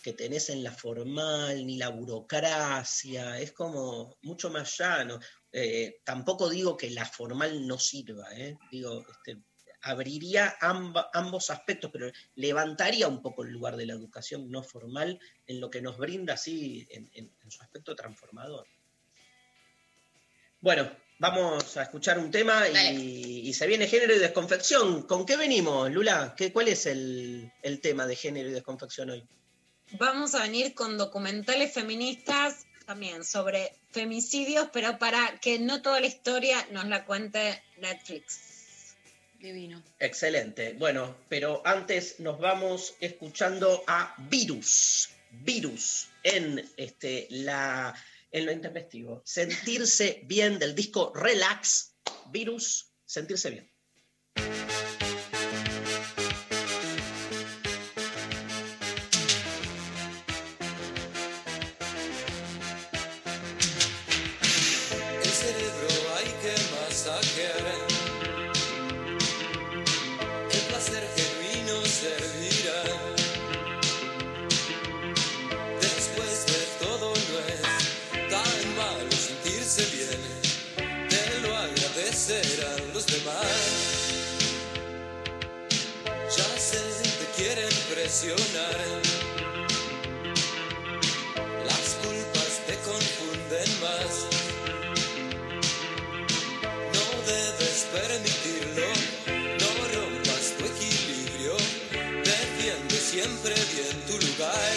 Speaker 1: que tenés en la formal, ni la burocracia, es como mucho más llano. Eh, tampoco digo que la formal no sirva, ¿eh? Digo, este, abriría amba- ambos aspectos, pero levantaría un poco el lugar de la educación no formal en lo que nos brinda así en- en- en su aspecto transformador. Bueno, vamos a escuchar un tema y, y se viene género y desconfección. ¿Con qué venimos, Lula? ¿Qué, ¿Cuál es el, el tema de género y desconfección hoy?
Speaker 2: Vamos a venir con documentales feministas también sobre femicidios, pero para que no toda la historia nos la cuente Netflix.
Speaker 3: Divino.
Speaker 1: Excelente. Bueno, pero antes nos vamos escuchando a Virus. Virus en este, la, en lo intempestivo. Sentirse bien del disco Relax. Virus, sentirse bien.
Speaker 4: Las culpas te confunden más. No debes permitirlo, no rompas tu equilibrio, defiende siempre bien tu lugar.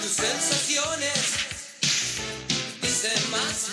Speaker 4: Tus sensaciones dicen más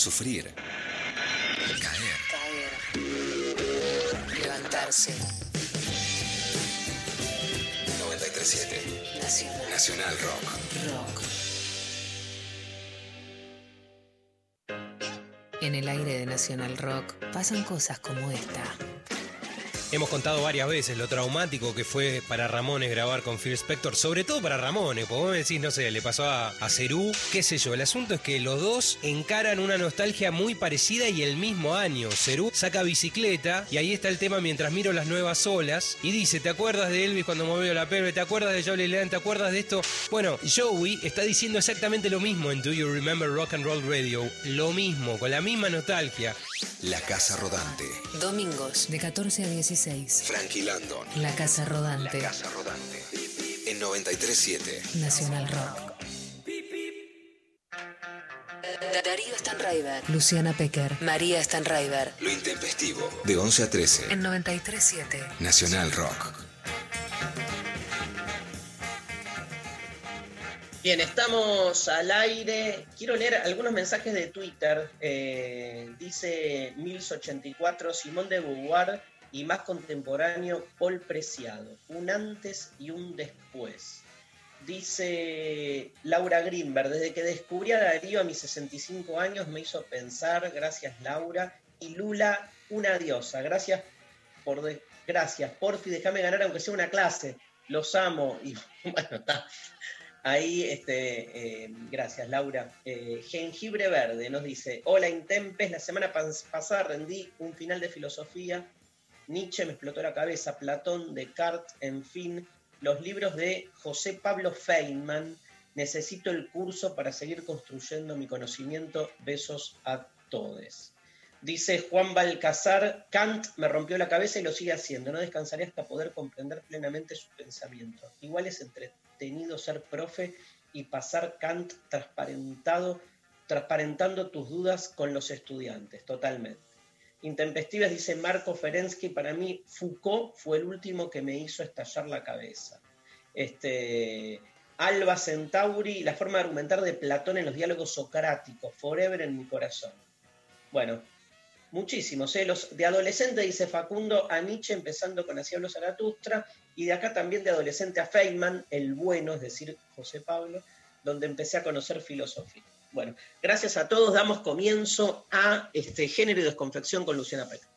Speaker 6: Sufrir. Caer.
Speaker 5: Caer. Levantarse.
Speaker 6: 937.
Speaker 5: Nacional.
Speaker 6: Nacional Rock.
Speaker 5: Rock. En el aire de Nacional Rock pasan cosas como esta.
Speaker 25: Hemos contado varias veces lo traumático que fue para Ramones grabar con Phil Spector, sobre todo para Ramones, porque vos me decís, no sé, le pasó a, a Cerú, qué sé yo. El asunto es que los dos encaran una nostalgia muy parecida y el mismo año. Cerú saca bicicleta y ahí está el tema mientras miro las nuevas olas y dice, ¿te acuerdas de Elvis cuando movió la pelve? ¿Te acuerdas de Jolie Land? ¿Te acuerdas de esto? Bueno, Joey está diciendo exactamente lo mismo en Do You Remember Rock and Roll Radio. Lo mismo, con la misma nostalgia.
Speaker 6: La Casa Rodante.
Speaker 5: Domingos de 14 a 16.
Speaker 6: Frankie Landon.
Speaker 5: La Casa Rodante.
Speaker 6: Casa Rodante. En 937.
Speaker 5: Nacional Rock. Darío Stanraiver. Luciana Pecker. María Stanraiver.
Speaker 6: Lo intempestivo. De 11 a 13.
Speaker 5: En 937.
Speaker 6: Nacional Rock.
Speaker 1: Bien, estamos al aire. Quiero leer algunos mensajes de Twitter. Eh, dice 1084, Simón de Beauvoir y más contemporáneo, Paul Preciado. Un antes y un después. Dice Laura Grimberg, desde que descubrí a Darío a mis 65 años me hizo pensar, gracias Laura, y Lula, una diosa. Gracias por, de- gracias, porfi, déjame ganar aunque sea una clase. Los amo. Y bueno, está. Ahí, este, eh, gracias Laura. Eh, Jengibre Verde nos dice, hola Intempes, la semana pas- pasada rendí un final de filosofía, Nietzsche me explotó la cabeza, Platón, Descartes, en fin, los libros de José Pablo Feynman, necesito el curso para seguir construyendo mi conocimiento, besos a todos. Dice Juan Balcazar, Kant me rompió la cabeza y lo sigue haciendo. No descansaré hasta poder comprender plenamente su pensamiento. Igual es entretenido ser profe y pasar Kant transparentado, transparentando tus dudas con los estudiantes, totalmente. Intempestives dice Marco Ferensky, para mí Foucault fue el último que me hizo estallar la cabeza. Este, Alba Centauri, la forma de argumentar de Platón en los diálogos socráticos, forever en mi corazón. Bueno, muchísimos. ¿eh? De adolescente dice Facundo a Nietzsche, empezando con Así habló Zaratustra, y de acá también de adolescente a Feynman, el bueno, es decir, José Pablo, donde empecé a conocer filosofía. Bueno, gracias a todos, damos comienzo a este género y desconfección con Luciana Peca.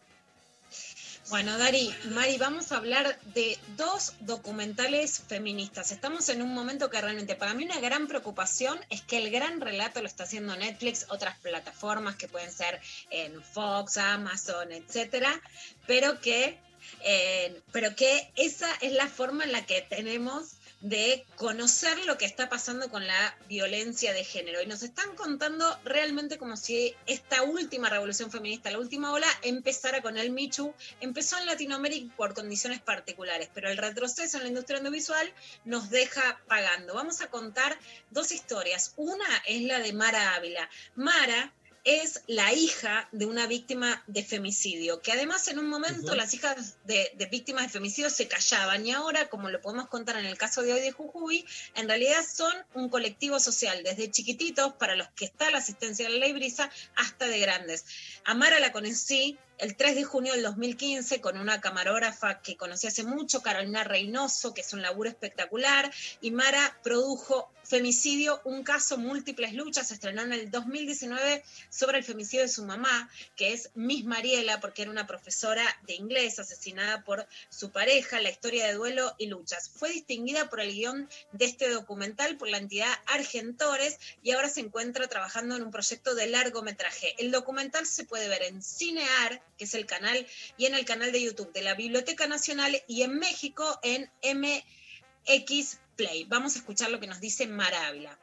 Speaker 2: Bueno, Dari, Mari, vamos a hablar de dos documentales feministas. Estamos en un momento que realmente para mí una gran preocupación es que el gran relato lo está haciendo Netflix, otras plataformas que pueden ser en Fox, Amazon, etcétera, pero que, eh, pero que esa es la forma en la que tenemos de conocer lo que está pasando con la violencia de género. Y nos están contando realmente como si esta última revolución feminista, la última ola, empezara con el Michu. Empezó en Latinoamérica por condiciones particulares, pero el retroceso en la industria audiovisual nos deja pagando. Vamos a contar dos historias. Una es la de Mara Ávila. Mara es la hija de una víctima de femicidio, que además en un momento las hijas de, de, víctimas de femicidio se callaban y ahora, como lo podemos contar en el caso de hoy de Jujuy, en realidad son un colectivo social, desde chiquititos, para los que está la asistencia de la ley Brisa, hasta de grandes. Amara la conocí el 3 de junio del 2015 con una camarógrafa que conocí hace mucho, Carolina Reynoso, que es un laburo espectacular, y Mara produjo Femicidio, un caso, múltiples luchas, se estrenó en el 2019 sobre el femicidio de su mamá, que es Miss Mariela, porque era una profesora de inglés asesinada por su pareja, la historia de duelo y luchas. Fue distinguida por el guion de este documental por la entidad Argentores y ahora se encuentra trabajando en un proyecto de largometraje. El documental se puede ver en Cinear, que es el canal, y en el canal de YouTube de la Biblioteca Nacional y en México en MX Play. Vamos a escuchar lo que nos dice Mara Ávila.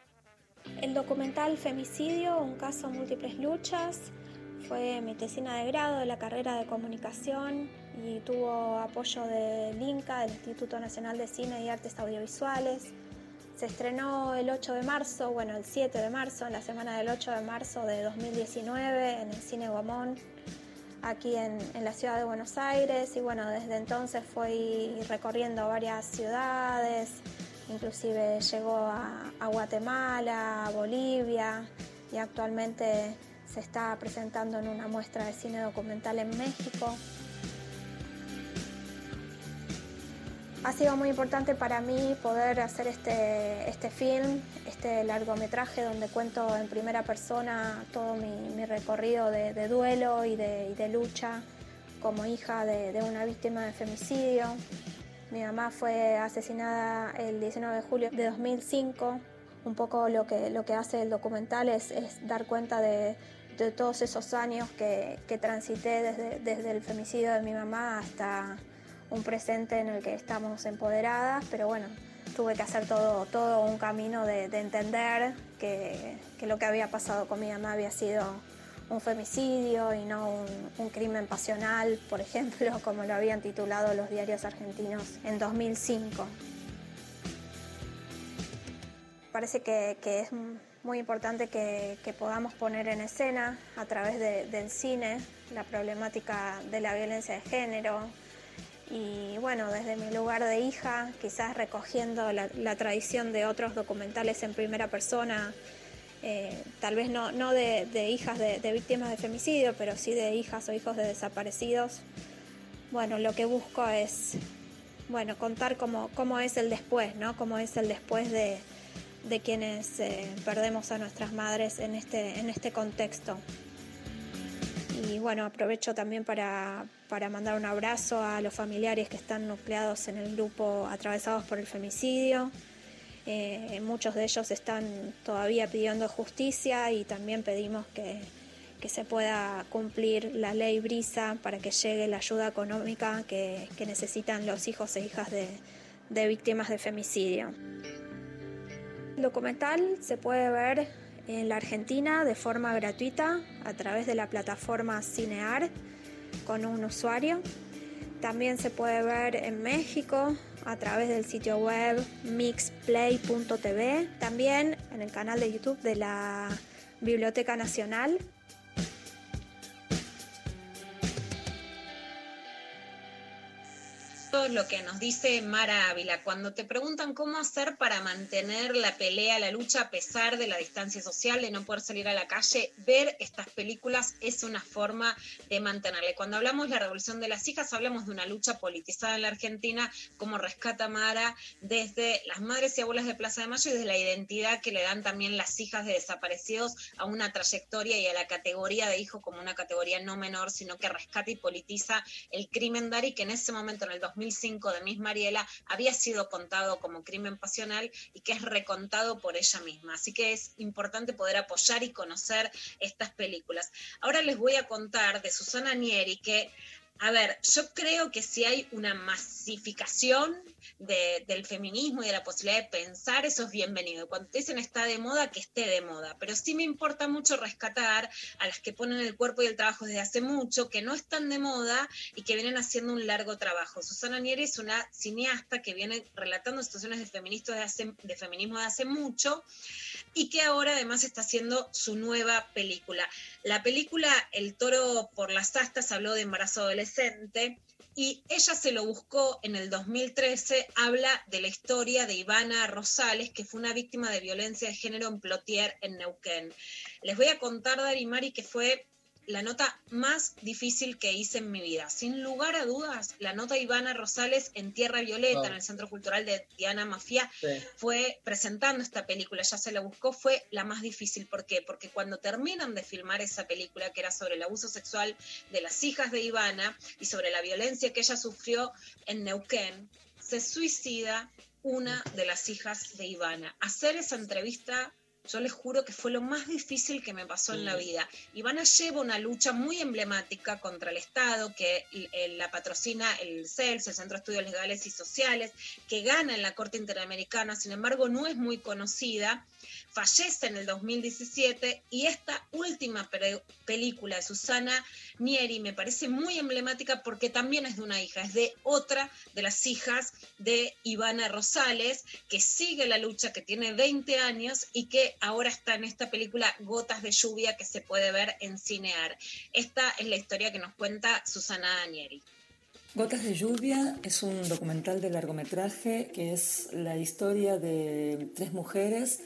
Speaker 26: El documental Femicidio, un caso múltiples luchas, fue mi tesina de grado de la carrera de comunicación y tuvo apoyo del INCA, del Instituto Nacional de Cine y Artes Audiovisuales. Se estrenó el 8 de marzo, bueno, el 7 de marzo, en la semana del 8 de marzo de 2019 en el Cine Guamón, aquí en, la ciudad de Buenos Aires. Y bueno, desde entonces fui recorriendo varias ciudades, inclusive llegó a, a, Guatemala, a Bolivia y actualmente se está presentando en una muestra de cine documental en México. Ha sido muy importante para mí poder hacer este, este film, este largometraje donde cuento en primera persona todo mi, mi recorrido de, de, duelo y de, y de lucha como hija de, de una víctima de femicidio. Mi mamá fue asesinada el 19 de julio de 2005. Un poco lo que, lo que hace el documental es, es dar cuenta de, de, todos esos años que, que transité desde, desde, el femicidio de mi mamá hasta un presente en el que estamos empoderadas, pero bueno, tuve que hacer todo, todo un camino de, de entender que, que, lo que había pasado con mi mamá había sido un femicidio y no un, crimen pasional, por ejemplo, como lo habían titulado los diarios argentinos en 2005. Parece que, que es muy importante que, que, podamos poner en escena a través de, del cine la problemática de la violencia de género, y bueno, desde mi lugar de hija, quizás recogiendo la, tradición de otros documentales en primera persona, eh, tal vez no, no de, hijas de, de, víctimas de femicidio, pero sí de hijas o hijos de desaparecidos. Bueno, lo que busco es, bueno, contar cómo, cómo es el después, ¿no? Cómo es el después de, de quienes eh, perdemos a nuestras madres en este, en este contexto. Y bueno, aprovecho también para, para mandar un abrazo a los familiares que están nucleados en el grupo atravesados por el femicidio. Eh, muchos de ellos están todavía pidiendo justicia y también pedimos que, que, se pueda cumplir la ley Brisa para que llegue la ayuda económica que, que necesitan los hijos e hijas de, de víctimas de femicidio. El documental se puede ver en la Argentina de forma gratuita a través de la plataforma Cinear con un usuario. También se puede ver en México a través del sitio web mixplay.tv, también en el canal de YouTube de la Biblioteca Nacional
Speaker 2: lo que nos dice Mara Ávila. Cuando te preguntan cómo hacer para mantener la pelea, la lucha a pesar de la distancia social, de no poder salir a la calle, ver estas películas es una forma de mantenerla. Cuando hablamos de la revolución de las hijas, hablamos de una lucha politizada en la Argentina, como rescata Mara desde las madres y abuelas de Plaza de Mayo y desde la identidad que le dan también las hijas de desaparecidos a una trayectoria y a la categoría de hijo como una categoría no menor, sino que rescata y politiza el crimen Dari, que en ese momento, en el 2000 2005 de Miss Mariela había sido contado como crimen pasional y que es recontado por ella misma. Así que es importante poder apoyar y conocer estas películas. Ahora les voy a contar de Susana Nieri que a ver, yo creo que si hay una masificación de- del feminismo y de la posibilidad de pensar, eso es bienvenido. Cuando te dicen está de moda, que esté de moda. Pero sí me importa mucho rescatar a las que ponen el cuerpo y el trabajo desde hace mucho, que no están de moda y que vienen haciendo un largo trabajo. Susana Nieri es una cineasta que viene relatando situaciones de, de, hace- de feminismo de hace mucho y que ahora además está haciendo su nueva película. La película El toro por las astas habló de embarazo adolescente y ella se lo buscó en el 2013, habla de la historia de Ivana Rosales, que fue una víctima de violencia de género en Plotier, en Neuquén. Les voy a contar, Dari y Mari, que fue la nota más difícil que hice en mi vida. Sin lugar a dudas, la nota de Ivana Rosales en Tierra Violeta, en el Centro Cultural de Diana Mafia,
Speaker 1: Sí.
Speaker 2: fue presentando esta película, ya se la buscó, fue la más difícil. ¿Por qué? Porque cuando terminan de filmar esa película, que era sobre el abuso sexual de las hijas de Ivana y sobre la violencia que ella sufrió en Neuquén, se suicida una de las hijas de Ivana. Hacer esa entrevista, yo les juro que fue lo más difícil que me pasó en la vida. Ivana lleva una lucha muy emblemática contra el Estado, que eh, la patrocina el CELS, el Centro de Estudios Legales y Sociales, que gana en la Corte Interamericana, sin embargo no es muy conocida, fallece en el 2017 y esta última película de Susana Nieri me parece muy emblemática porque también es de una hija, es de otra de las hijas de Ivana Rosales, que sigue la lucha, que tiene 20 años y que ahora está en esta película Gotas de Lluvia que se puede ver en Cinear. Esta es la historia que nos cuenta Susana Nieri.
Speaker 27: Gotas de lluvia es un documental de largometraje que es la historia de tres mujeres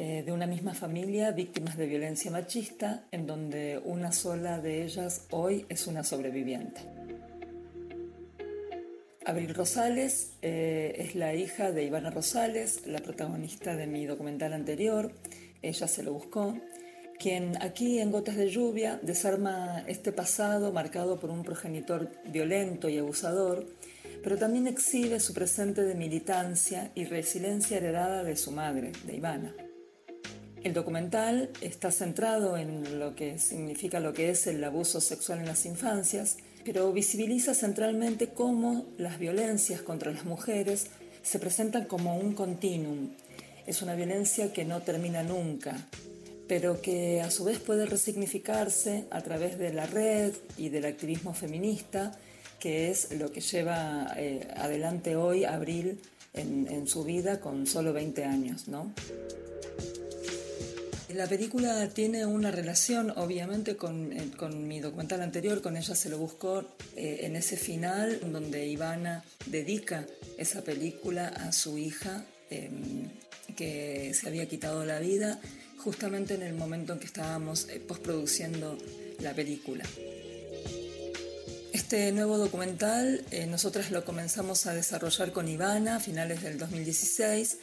Speaker 27: eh, de una misma familia víctimas de violencia machista, en donde una sola de ellas hoy es una sobreviviente. Abril Rosales eh, es la hija de Ivana Rosales, la protagonista de mi documental anterior, ella se lo buscó, quien aquí en Gotas de Lluvia desarma este pasado marcado por un progenitor violento y abusador, pero también exhibe su presente de militancia y resiliencia heredada de su madre, de Ivana. El documental está centrado en lo que significa lo que es el abuso sexual en las infancias, pero visibiliza centralmente cómo las violencias contra las mujeres se presentan como un continuum. Es una violencia que no termina nunca, pero que a su vez puede resignificarse a través de la red y del activismo feminista, que es lo que lleva eh, adelante hoy Abril en, en su vida con solo 20 años, ¿no? La película tiene una relación, obviamente, con, eh, con mi documental anterior, con ella se lo buscó eh, en ese final, donde Ivana dedica esa película a su hija eh, que se había quitado la vida, justamente en el momento en que estábamos eh, postproduciendo la película. Este nuevo documental eh, nosotras lo comenzamos a desarrollar con Ivana a finales del 2016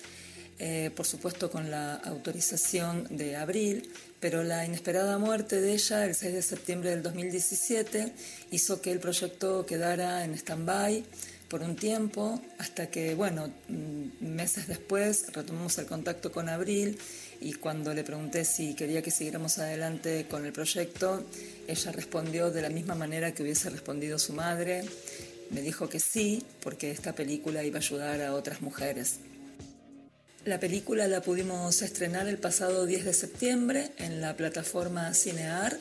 Speaker 27: eh, por supuesto con la autorización de Abril, pero la inesperada muerte de ella el 6 de septiembre del 2017 hizo que el proyecto quedara en stand-by por un tiempo, hasta que, bueno, mm, meses después retomamos el contacto con Abril y cuando le pregunté si quería que siguiéramos adelante con el proyecto, ella respondió de la misma manera que hubiese respondido su madre. Me dijo que sí, porque esta película iba a ayudar a otras mujeres. La película la pudimos estrenar el pasado 10 de septiembre en la plataforma Cinear,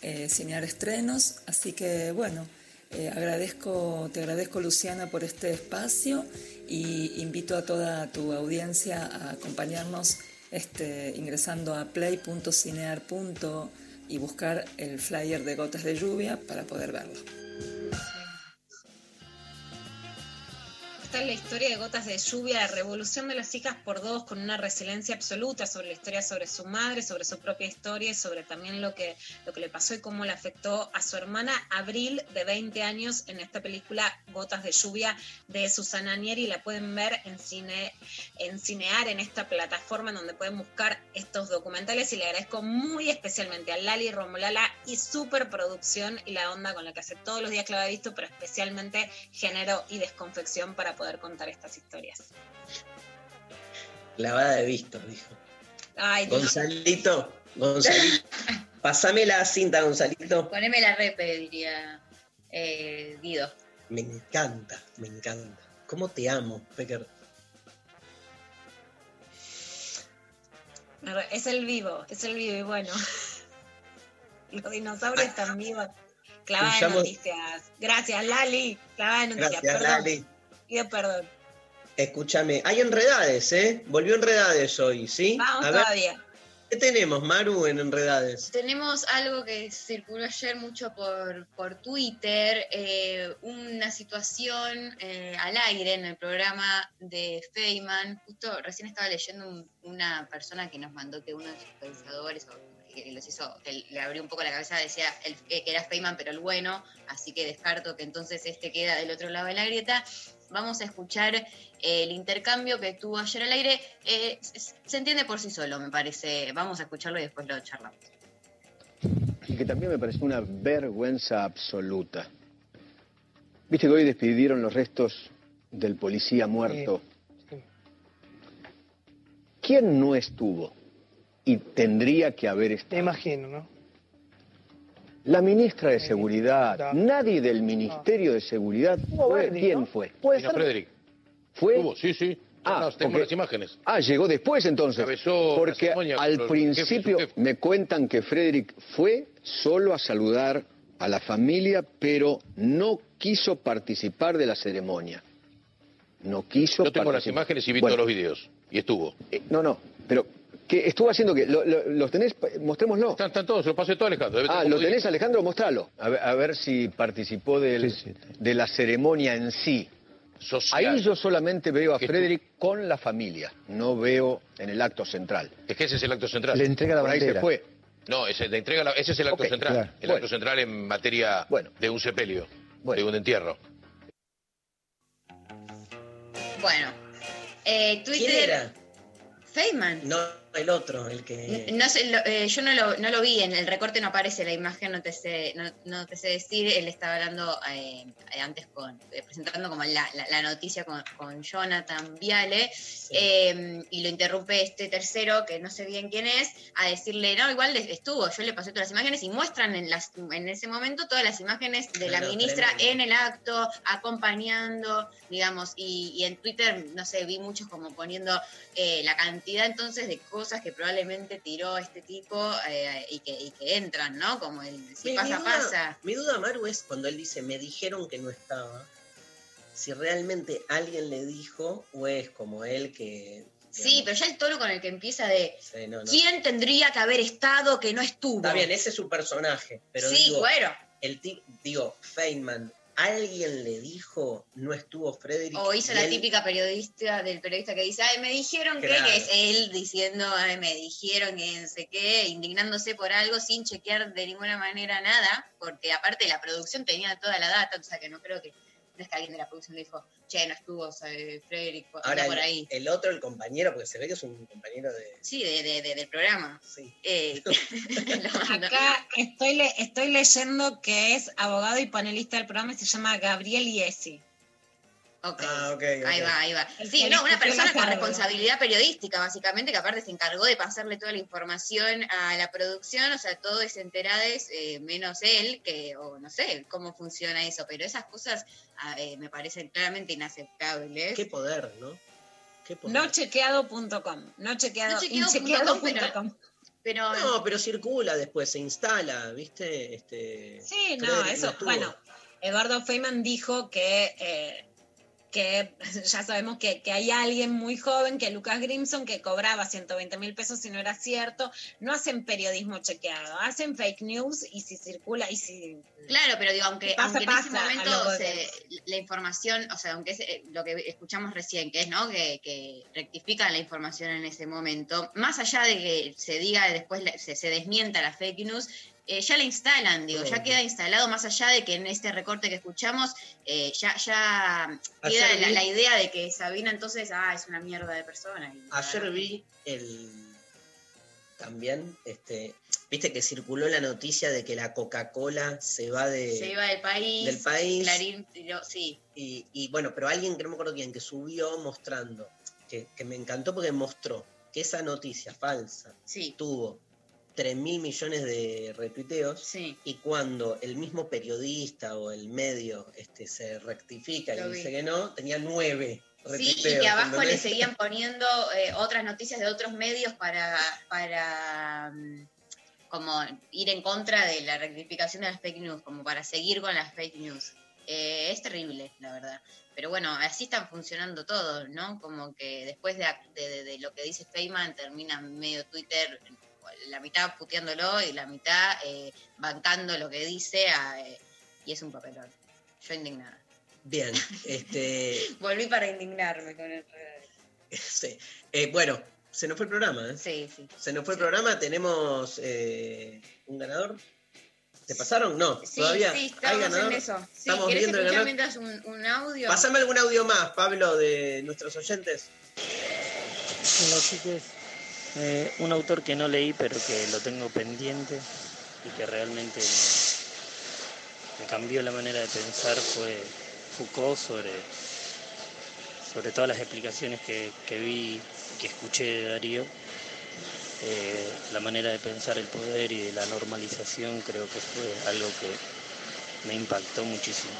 Speaker 27: eh, Cinear Estrenos, así que bueno, eh, agradezco, te agradezco Luciana por este espacio y invito a toda tu audiencia a acompañarnos este, ingresando a play.cinear. y buscar el flyer de Gotas de Lluvia para poder verlo.
Speaker 2: La historia de Gotas de Lluvia, la revolución de las hijas por dos, con una resiliencia absoluta sobre la historia sobre su madre, sobre su propia historia y sobre también lo que, lo que le pasó y cómo le afectó a su hermana Abril, de 20 años, en esta película Gotas de Lluvia de Susana Nieri. La pueden ver en, cine, en Cinear, en esta plataforma en donde pueden buscar estos documentales. Y le agradezco muy especialmente a Lali Romolala y superproducción y la onda con la que hace todos los días que lo había visto, pero especialmente género y desconfección para poder contar estas historias.
Speaker 1: Clavada de visto, dijo.
Speaker 2: Ay.
Speaker 1: Gonzalito, Gonzalito. Pasame la cinta, Gonzalito.
Speaker 3: Poneme la repe, diría eh, Guido.
Speaker 1: Me encanta, me encanta. ¿Cómo te amo, Pecker?
Speaker 2: Es el vivo, es el vivo y bueno. Los dinosaurios están vivos. Clavada de noticias. Gracias, Lali. Clavada de noticias.
Speaker 1: Gracias,
Speaker 2: perdón.
Speaker 1: Lali.
Speaker 2: Pido perdón.
Speaker 1: Escúchame, hay enredades, ¿eh? Volvió enredades hoy, ¿sí?
Speaker 2: Vamos
Speaker 1: A ver,
Speaker 2: todavía.
Speaker 1: ¿qué tenemos, Maru, en enredades?
Speaker 3: Tenemos algo que circuló ayer mucho por, por Twitter, eh, una situación eh, al aire en el programa de Feynman. Justo recién estaba leyendo un- una persona que nos mandó que uno de sus pensadores, o que los hizo, que le abrió un poco la cabeza, decía el- que era Feynman, pero el bueno, así que descarto que entonces este queda del otro lado de la grieta. Vamos a escuchar eh, el intercambio que tuvo ayer al aire. Eh, se entiende por sí solo, me parece. Vamos a escucharlo y después lo charlamos.
Speaker 28: y que también me pareció una vergüenza absoluta. Viste que hoy despidieron los restos del policía muerto. ¿Quién no estuvo? Y tendría que haber estado.
Speaker 29: Te imagino, ¿no?
Speaker 28: La ministra de Seguridad, nadie del Ministerio de Seguridad fue. ¿Quién fue?
Speaker 29: Puede ser.
Speaker 28: Frederick. ¿Fue?
Speaker 30: Hubo, sí, sí.
Speaker 28: Ah,
Speaker 30: No, tengo
Speaker 28: porque-
Speaker 30: las imágenes.
Speaker 28: Ah, llegó después entonces.
Speaker 30: Encabezó la
Speaker 28: Porque
Speaker 30: ceremonia
Speaker 28: al
Speaker 30: los
Speaker 28: principio me cuentan que Frederick fue solo a saludar a la familia, pero no quiso participar de la ceremonia. No quiso
Speaker 30: Yo tengo las imágenes y vi
Speaker 28: Bueno,
Speaker 30: todos los videos. Y estuvo.
Speaker 28: eh, no, no, pero ¿qué estuvo haciendo que lo- lo- los tenés, mostrémoslo.
Speaker 30: Están, están todos, lo pasé todo Alejandro.
Speaker 28: Ah, ¿lo tenés. Alejandro? Mostralo. A ver, a ver si participó del- de la ceremonia en sí.
Speaker 30: Social.
Speaker 28: Ahí yo solamente veo a
Speaker 30: Que
Speaker 28: Frederick con la familia, no veo en el acto central.
Speaker 30: Es que ese es el acto central.
Speaker 28: Le entrega la Por ahí se bandera. fue.
Speaker 30: No, ese, le entrega la- ese es el acto central.
Speaker 28: claro.
Speaker 30: El
Speaker 28: Bueno.
Speaker 30: acto central en materia de un sepelio, de un entierro.
Speaker 3: Bueno, eh, Twitter.
Speaker 1: ¿Quién era?
Speaker 3: Feynman.
Speaker 1: No, el otro, el que...
Speaker 3: No sé, lo- eh, yo no lo, no lo vi, en el recorte no aparece la imagen, no te sé, no, no te sé decir, él estaba hablando eh, antes con, eh, presentando como la, la- la noticia con, con Jonathan Viale, eh, y lo interrumpe este tercero, que no sé bien quién es, a decirle, no, igual estuvo, yo le pasé todas las imágenes, y muestran en, las, en ese momento todas las imágenes de la ministra
Speaker 1: tremendo.
Speaker 3: en el acto, acompañando, digamos, y, y en Twitter, no sé, vi muchos como poniendo la cantidad entonces de cosas que probablemente tiró este tipo eh, y, que, y que entran, ¿no? Como el si
Speaker 1: Mi-
Speaker 3: pasa,
Speaker 1: mi duda-
Speaker 3: pasa.
Speaker 1: Mi duda, Maru, es cuando él dice, me dijeron que no estaba, si realmente alguien le dijo o es como él que...
Speaker 3: Sí, pero ya el tono con el que empieza de
Speaker 1: Sí, no, no.
Speaker 3: ¿quién tendría que haber estado que no estuvo?
Speaker 1: Está bien, ese es su personaje, pero
Speaker 3: Sí,
Speaker 1: digo,
Speaker 3: bueno.
Speaker 1: el digo, Feynman, ¿alguien le dijo no estuvo Frederick?
Speaker 3: O hizo la
Speaker 1: él-
Speaker 3: típica periodista del periodista que dice, ay, me dijeron que es él diciendo, ay, me dijeron que no sé qué, indignándose por algo sin chequear de ninguna manera nada, porque aparte la producción tenía toda la data, o sea que no creo que, no es que alguien de la producción dijo, che, no estuvo eh, Frederick anda
Speaker 1: Ahora,
Speaker 3: por
Speaker 1: el,
Speaker 3: ahí.
Speaker 1: el otro, el compañero, porque se ve que es un compañero de...
Speaker 3: Sí, de, de- de- del programa. Eh,
Speaker 2: Acá estoy, le- estoy leyendo que es abogado y panelista del programa y se llama Gabriel Iesi.
Speaker 3: Ok.
Speaker 1: Ah, ok,
Speaker 3: Ahí va, ahí va. Sí, no, una persona con responsabilidad periodística, básicamente, que aparte se encargó de pasarle toda la información a la producción, o sea, todo es enterades, eh, menos él, que, o no sé cómo funciona eso, pero esas cosas ah, eh, me parecen claramente inaceptables.
Speaker 1: Qué poder, ¿no? Qué poder.
Speaker 2: Nochequeado.com. No chequeado,
Speaker 3: No chequeado
Speaker 2: inchequeado
Speaker 3: punto com, pero-
Speaker 1: No, pero circula después, se instala, ¿viste? Este,
Speaker 2: Sí, no, eso, bueno, Eduardo Feynman dijo que, eh, que ya sabemos que, que hay alguien muy joven, que Lucas Grimson, que cobraba 120 mil pesos si no era cierto. No hacen periodismo chequeado, hacen fake news y si circula y si...
Speaker 3: Claro, pero digo, aunque,
Speaker 2: Pasa,
Speaker 3: aunque en ese momento se- la información, o sea, aunque es eh, lo que escuchamos recién, que es, ¿no? Que, que rectifican la información en ese momento, más allá de que se diga después, se, se desmienta la fake news, eh, ya la instalan, digo, ya queda instalado, más allá de que en este recorte que escuchamos, eh, ya, ya queda la,
Speaker 1: vi-
Speaker 3: la idea de que Sabina entonces, ah, es una mierda de persona.
Speaker 1: Ayer vi el también, este, viste que circuló la noticia de que la Coca-Cola se va de
Speaker 3: se iba del país,
Speaker 1: del país.
Speaker 3: Clarín sí.
Speaker 1: y, y bueno, pero alguien que no me acuerdo quién, que subió mostrando, que, que me encantó porque mostró que esa noticia falsa
Speaker 3: Sí.
Speaker 1: tuvo 3 mil millones de retuiteos. Y cuando el mismo periodista o el medio este, se rectifica
Speaker 3: Lo
Speaker 1: y
Speaker 3: vi.
Speaker 1: dice que no, tenía 9
Speaker 3: Sí, y que abajo le seguían poniendo eh, otras noticias de otros medios para, para mm, como ir en contra de la rectificación de las fake news, como para seguir con las fake news. Eh, es terrible, la verdad. Pero bueno, así están funcionando todos, ¿no? Como que después de, de- de- de lo que dice Feynman termina medio Twitter la mitad puteándolo y la mitad eh, bancando lo que dice a, eh, y es un papelón. Yo indignada.
Speaker 1: Bien, este,
Speaker 3: Volví para indignarme con el...
Speaker 1: sí. Eh, bueno, se nos fue el programa, ¿eh?
Speaker 3: Sí, sí.
Speaker 1: Se nos fue el programa, tenemos eh, un ganador. ¿Te pasaron? No,
Speaker 3: Sí,
Speaker 1: todavía.
Speaker 3: sí,
Speaker 1: ¿Hay ganador?
Speaker 3: en eso. Sí,
Speaker 1: Estamos
Speaker 3: ¿Querés
Speaker 1: viendo el ganador.
Speaker 3: mientras un, un audio?
Speaker 1: Pásame algún audio más, Pablo, de nuestros oyentes.
Speaker 29: Hola chiques, Eh, un autor que no leí pero que lo tengo pendiente y que realmente me, cambió la manera de pensar fue Foucault sobre, sobre todas las explicaciones que, que vi que escuché de Darío. Eh, la manera de pensar el poder y de la normalización creo que fue algo que me impactó muchísimo.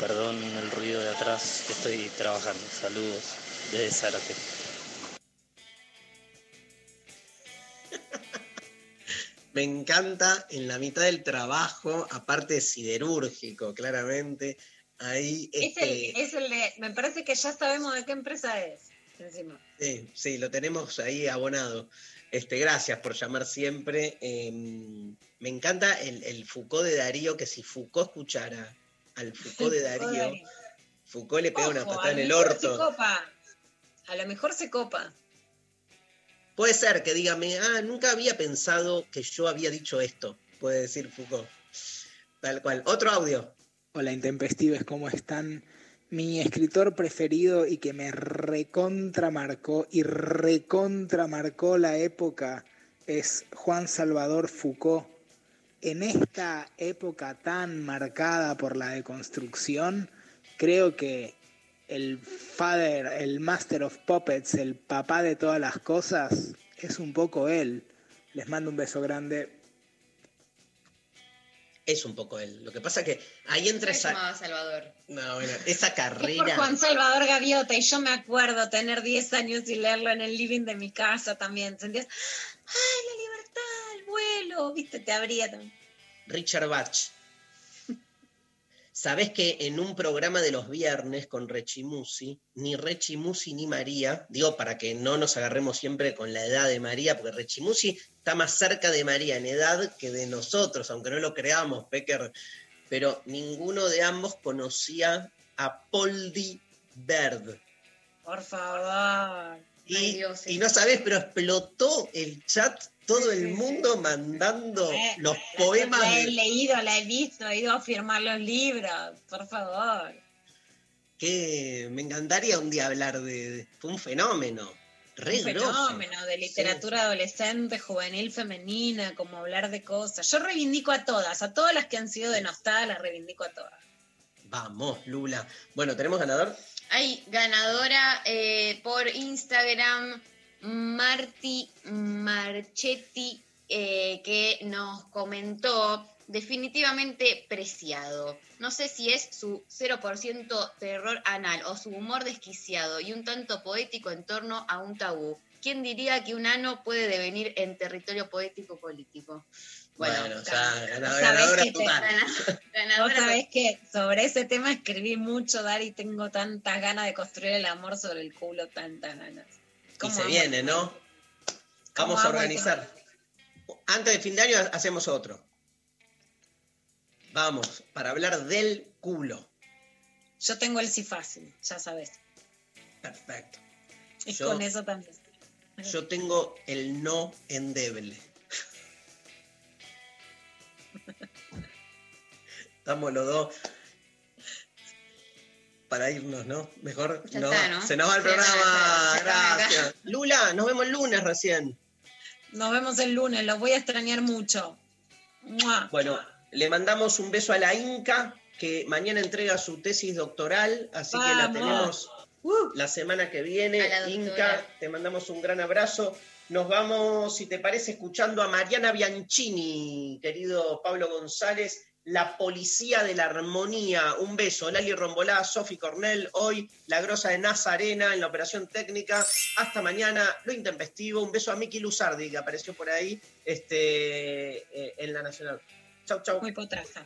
Speaker 29: Perdón el ruido de atrás, estoy trabajando. Saludos desde Zárate.
Speaker 1: Me encanta en la mitad del trabajo, aparte siderúrgico, claramente. Ahí,
Speaker 2: Es
Speaker 1: este,
Speaker 2: el, es el de, me parece que ya sabemos de qué empresa es. Encima.
Speaker 1: sí, sí, lo tenemos ahí abonado. Este, gracias por llamar siempre. Eh, me encanta el, el Foucault de Darío, que si Foucault escuchara al Foucault de Darío, Foucault le pega una patada en el
Speaker 2: se
Speaker 1: orto.
Speaker 2: copa. A lo mejor se copa.
Speaker 1: Puede ser que dígame, ah, nunca había pensado que yo había dicho esto, puede decir Foucault. Tal cual. Otro audio.
Speaker 31: Hola intempestives, ¿cómo están? Mi escritor preferido y que me recontramarcó y recontramarcó la época es Juan Salvador Foucault. En esta época tan marcada por la deconstrucción, creo que el father, el master of puppets, el papá de todas las cosas, es un poco él. Les mando un beso grande.
Speaker 1: Es un poco él. Lo que pasa que ahí entra
Speaker 3: Se
Speaker 1: esa.
Speaker 3: llamaba Salvador.
Speaker 1: No, bueno, esa
Speaker 2: Es por
Speaker 1: carrera.
Speaker 2: Juan Salvador Gaviota y yo me acuerdo tener 10 años y leerlo en el living de mi casa también. Sentías, ¡ay, la libertad, el vuelo! ¿Viste? Te abría también.
Speaker 1: Richard Bach. Sabés que en un programa de los viernes con Rechimusi, ni Rechimusi ni María, digo para que no nos agarremos siempre con la edad de María, porque Rechimusi está más cerca de María en edad que de nosotros, aunque no lo creamos, Pecker, pero ninguno de ambos conocía a Poldi Bird.
Speaker 2: Por favor.
Speaker 1: Y, y no sabés, pero explotó el chat, todo el mundo mandando
Speaker 2: Eh,
Speaker 1: los poemas.
Speaker 2: La he leído, la he visto, he ido a firmar los libros. Por favor.
Speaker 1: que me encantaría un día hablar de, de- fue un fenómeno re
Speaker 2: un
Speaker 1: grosso.
Speaker 2: fenómeno de literatura adolescente, juvenil, femenina, como hablar de cosas. Yo reivindico a todas, a todas las que han sido denostadas, las reivindico a todas.
Speaker 1: vamos Lula bueno tenemos ganador
Speaker 3: Hay ganadora eh, por Instagram, Marti Marchetti, eh, que nos comentó definitivamente preciado. No sé si es su 0% terror anal o su humor desquiciado y un tanto poético en torno a un tabú. ¿Quién diría que un ano puede devenir en territorio poético político? Bueno,
Speaker 1: Bueno, ya,
Speaker 3: gan-
Speaker 1: ganadora,
Speaker 2: que te-. Vos sabés que sobre ese tema escribí mucho, Dari, tengo tantas ganas de construir el amor sobre el culo, tantas ganas.
Speaker 1: y
Speaker 2: ¿Cómo
Speaker 1: se viene no
Speaker 2: ¿Cómo
Speaker 1: vamos a organizar. Antes de fin de año hacemos otro. Vamos para hablar del culo.
Speaker 2: Yo tengo el sí fácil, ya sabes.
Speaker 1: perfecto.
Speaker 2: Y
Speaker 1: Yo-
Speaker 2: con eso también.
Speaker 1: yo tengo el no endeble estamos los dos para irnos, ¿no? Mejor
Speaker 2: Ya
Speaker 1: no.
Speaker 2: está, ¿no?
Speaker 1: Se nos va el
Speaker 2: Sí,
Speaker 1: programa. Gracias. Lula, nos vemos el lunes recién.
Speaker 2: Nos vemos el lunes, los voy a extrañar mucho. ¡Mua!
Speaker 1: Bueno, le mandamos un beso a la Inca, que mañana entrega su tesis doctoral, así que la tenemos la semana que viene. Inca, te mandamos un gran abrazo. Nos vamos, si te parece, escuchando a Mariana Bianchini, querido Pablo González, la policía de la armonía. Un beso. Lali Rombolá, Sofi Cornell, hoy la grosa de Nazarena en la operación técnica. Hasta mañana, lo intempestivo. Un beso a Miki Luzardi, que apareció por ahí este, eh, en la Nacional. Chau, chau.
Speaker 2: Muy potraza.